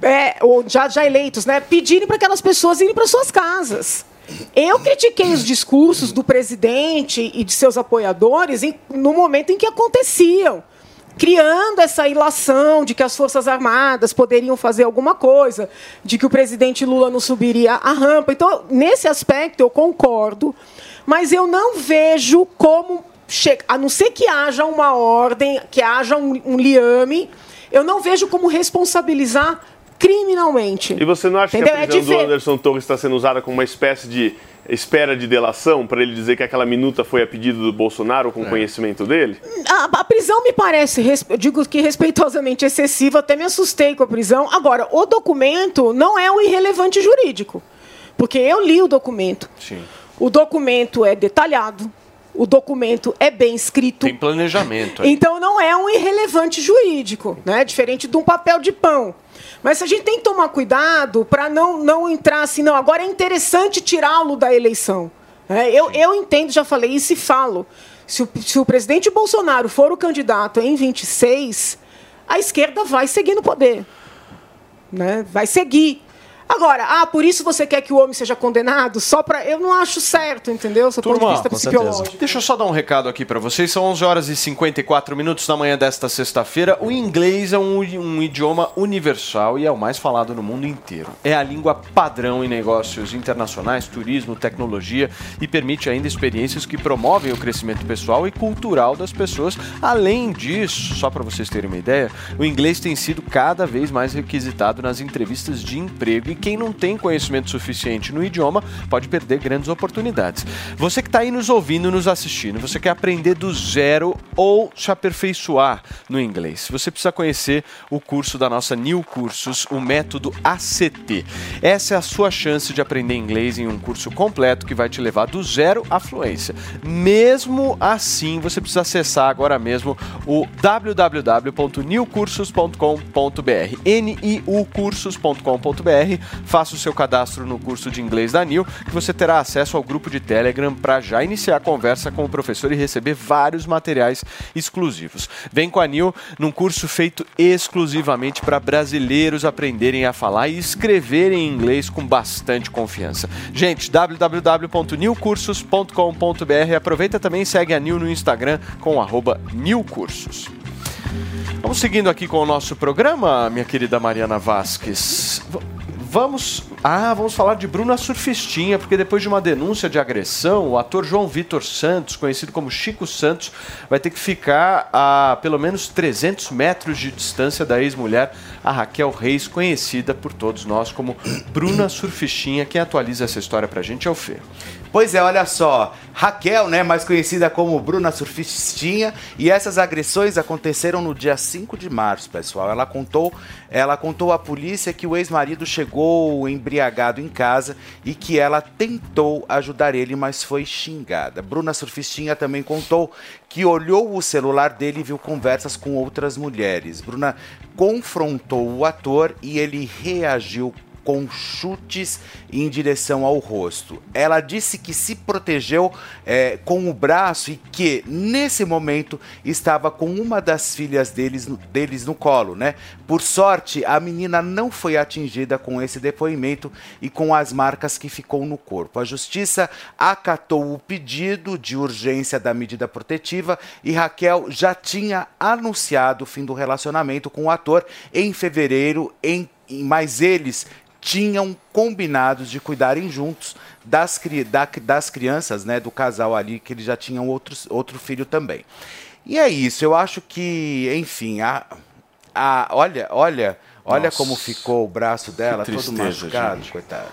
Speaker 18: é, ou já, já eleitos, né, pedirem para aquelas pessoas irem para suas casas. Eu critiquei os discursos do presidente e de seus apoiadores no momento em que aconteciam criando essa ilação de que as Forças Armadas poderiam fazer alguma coisa, de que o presidente Lula não subiria a rampa. Então, nesse aspecto, eu concordo, mas eu não vejo como, a não ser que haja uma ordem, que haja um, um liame, eu não vejo como responsabilizar criminalmente.
Speaker 33: E você não acha Entendeu? que a prisão é do Anderson Torres está sendo usada como uma espécie de espera de delação para ele dizer que aquela minuta foi a pedido do Bolsonaro com é. conhecimento dele?
Speaker 18: A, a, prisão me parece, eu digo que respeitosamente excessiva, até me assustei com a prisão. Agora, o documento não é o irrelevante jurídico, porque eu li o documento.
Speaker 33: Sim.
Speaker 18: O documento é detalhado, o documento é bem escrito.
Speaker 12: Tem planejamento. Aí.
Speaker 18: Então não é um irrelevante jurídico, né? Diferente de um papel de pão. Mas a gente tem que tomar cuidado para não, não entrar assim, não, agora é interessante tirá-lo da eleição. É, eu, eu entendo, já falei isso e falo. Se o, se o presidente Bolsonaro for o candidato em 26, a esquerda vai seguir no poder. Né? Vai seguir. Agora, ah, por isso você quer que o homem seja condenado? Só para Eu não acho certo, entendeu? Do
Speaker 12: ponto de vista psicológico. Deixa eu só dar um recado aqui para vocês. São 11 horas e 54 minutos da manhã desta sexta-feira. O inglês é um, um idioma universal e é o mais falado no mundo inteiro. É a língua padrão em negócios internacionais, turismo, tecnologia e permite ainda experiências que promovem o crescimento pessoal e cultural das pessoas. Além disso, só para vocês terem uma ideia, o inglês tem sido cada vez mais requisitado nas entrevistas de emprego e quem não tem conhecimento suficiente no idioma pode perder grandes oportunidades. Você que está aí nos ouvindo, nos assistindo, você quer aprender do zero ou se aperfeiçoar no inglês, você precisa conhecer o curso da nossa New Cursos, o método ACT. Essa é a sua chance de aprender inglês em um curso completo que vai te levar do zero à fluência. Mesmo assim, você precisa acessar agora mesmo o www.newcursos.com.br, niucursos.com.br faça o seu cadastro no curso de inglês da NIL, que você terá acesso ao grupo de Telegram para já iniciar a conversa com o professor e receber vários materiais exclusivos. Vem com a NIL num curso feito exclusivamente para brasileiros aprenderem a falar e escrever em inglês com bastante confiança. Gente, www.nilcursos.com.br. Aproveita também e segue a NIL no Instagram com nilcursos. Vamos seguindo aqui com o nosso programa, minha querida Mariana Vasques. Vamos. Ah, vamos falar de Bruna Surfistinha, porque depois de uma denúncia de agressão, o ator João Vitor Santos, conhecido como Chico Santos, vai ter que ficar a pelo menos 300 metros de distância da ex-mulher, a Raquel Reis, conhecida por todos nós como Bruna Surfistinha. Quem atualiza essa história pra gente é o Fê.
Speaker 13: Pois é, olha só, Raquel, né, mais conhecida como Bruna Surfistinha, e essas agressões aconteceram no dia 5 de março, pessoal. Ela contou, ela contou à polícia que o ex-marido chegou embriagado em casa e que ela tentou ajudar ele, mas foi xingada. Bruna Surfistinha também contou que olhou o celular dele e viu conversas com outras mulheres. Bruna confrontou o ator e ele reagiu com chutes em direção ao rosto. Ela disse que se protegeu é, com o braço e que, nesse momento, estava com uma das filhas deles, deles no colo, né? Por sorte, a menina não foi atingida com esse depoimento e com as marcas que ficou no corpo. A justiça acatou o pedido de urgência da medida protetiva e Raquel já tinha anunciado o fim do relacionamento com o ator em fevereiro, em mas eles tinham combinados de cuidarem juntos das, da, das crianças, né, do casal ali, que eles já tinham outros, outro filho também. E é isso, eu acho que, enfim, a, a, olha, olha, olha Nossa, como ficou o braço dela, tristeza, todo machucado, gente. coitado.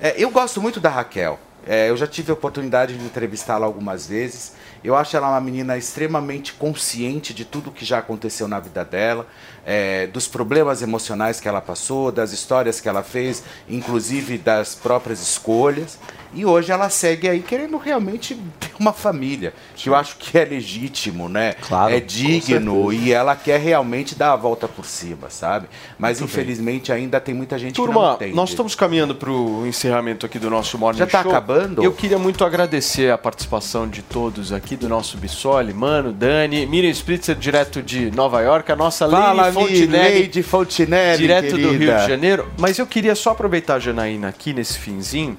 Speaker 13: É, eu gosto muito da Raquel. É, eu já tive a oportunidade de entrevistá-la algumas vezes. Eu acho ela uma menina extremamente consciente de tudo que já aconteceu na vida dela, é, dos problemas emocionais que ela passou, das histórias que ela fez, inclusive das próprias escolhas. E hoje ela segue aí querendo realmente ter uma família, que eu acho que é legítimo, né?
Speaker 21: Claro,
Speaker 13: é digno e ela quer realmente dar a volta por cima, sabe? Mas
Speaker 12: Muito bem.
Speaker 13: infelizmente ainda tem muita gente que não
Speaker 12: Turma,
Speaker 13: entende.
Speaker 12: nós estamos caminhando para o encerramento aqui do nosso Morning
Speaker 13: Já tá
Speaker 12: Show.
Speaker 13: acabando?
Speaker 12: Eu queria muito agradecer a participação de todos aqui, do nosso Bissoli, Mano, Dani, Miriam Spritzer, direto de Nova York, a nossa
Speaker 13: Fala,
Speaker 12: Lady Fontinelli,
Speaker 13: Lady Fontinelli,
Speaker 12: direto do Rio
Speaker 13: querida.
Speaker 12: de Janeiro. Mas eu queria só aproveitar a Janaína aqui nesse finzinho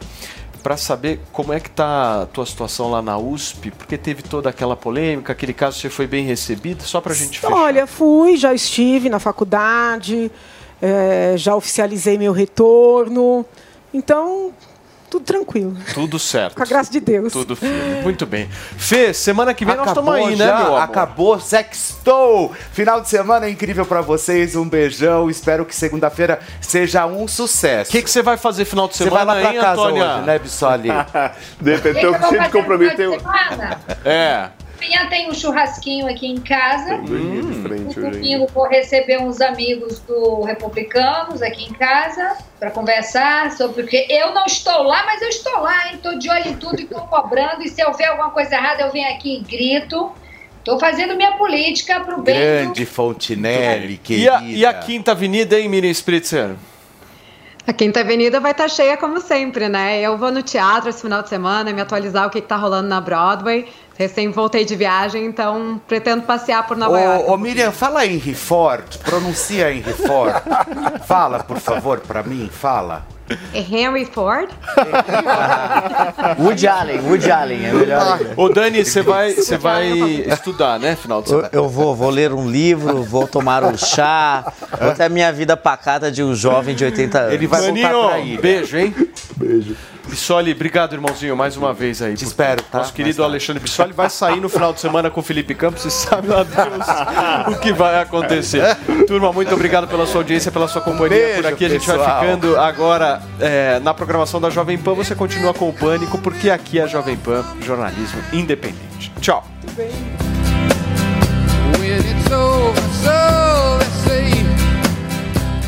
Speaker 12: para saber como é que tá a tua situação lá na USP, porque teve toda aquela polêmica, aquele caso você foi bem recebido, só pra gente fechar.
Speaker 18: Olha, fui, já estive na faculdade, eh, já oficializei meu retorno. Então, tudo tranquilo.
Speaker 12: Tudo certo.
Speaker 18: Com a graça de Deus.
Speaker 12: Tudo firme. Muito bem. Fê, semana que vem nós estamos aí, né,
Speaker 13: já,
Speaker 12: meu amor?
Speaker 13: Acabou, sextou! Final de semana incrível pra vocês, um beijão. Espero que segunda-feira seja um sucesso. O
Speaker 12: que você vai fazer final de
Speaker 13: Você
Speaker 12: semana,
Speaker 13: vai lá pra
Speaker 12: hein,
Speaker 13: casa
Speaker 12: Antônia?
Speaker 13: hoje, né, Bissoli? (laughs)
Speaker 33: de repente,
Speaker 47: eu de semana?
Speaker 12: É.
Speaker 47: Amanhã tem um churrasquinho aqui em casa.
Speaker 33: Frente
Speaker 47: No domingo vou receber uns amigos do Republicanos aqui em casa para conversar sobre porque eu não estou lá, mas eu estou lá, hein? Estou de olho em tudo e estou cobrando. E se eu ver alguma coisa errada, eu venho aqui e grito. Estou fazendo minha política para o bem do
Speaker 13: Grande Fontinelli,
Speaker 12: E
Speaker 13: querida.
Speaker 12: a, e a Quinta Avenida, hein, Miriam Spritzer?
Speaker 27: A Quinta Avenida vai estar cheia como sempre, né? Eu vou no teatro esse final de semana, me atualizar o que, que tá rolando na Broadway. Recém voltei de viagem, então pretendo passear por Nova York.
Speaker 13: Ô, ô Miriam, fala Henry Ford, pronuncia Henry Ford. fala, por favor, pra mim, fala.
Speaker 27: É Henry Ford? (laughs)
Speaker 21: Woody Allen, Woody Allen, é melhor. ainda.
Speaker 12: Ô, Dani, você vai, você vai estudar, né, final de
Speaker 21: Eu,
Speaker 12: semana?
Speaker 21: eu vou, vou ler um livro, vou tomar um chá, vou ter a minha vida pacata de um jovem de 80 anos.
Speaker 12: Ele vai voltar pra ir. Beijo, hein? Beijo. Bissoli, obrigado, irmãozinho, mais uma vez aí. Te
Speaker 13: espero, tá?
Speaker 12: Nosso querido Alexandre Bissoli vai sair no final de semana com o Felipe Campos e sabe lá Deus o que vai acontecer. Turma, muito obrigado pela sua audiência, pela sua companhia.
Speaker 13: beijo,
Speaker 12: Por aqui a gente vai
Speaker 13: pessoal.
Speaker 12: ficando agora é, na programação da Jovem Pan. Você continua com o Pânico, porque aqui é a Jovem Pan, jornalismo independente. Tchau.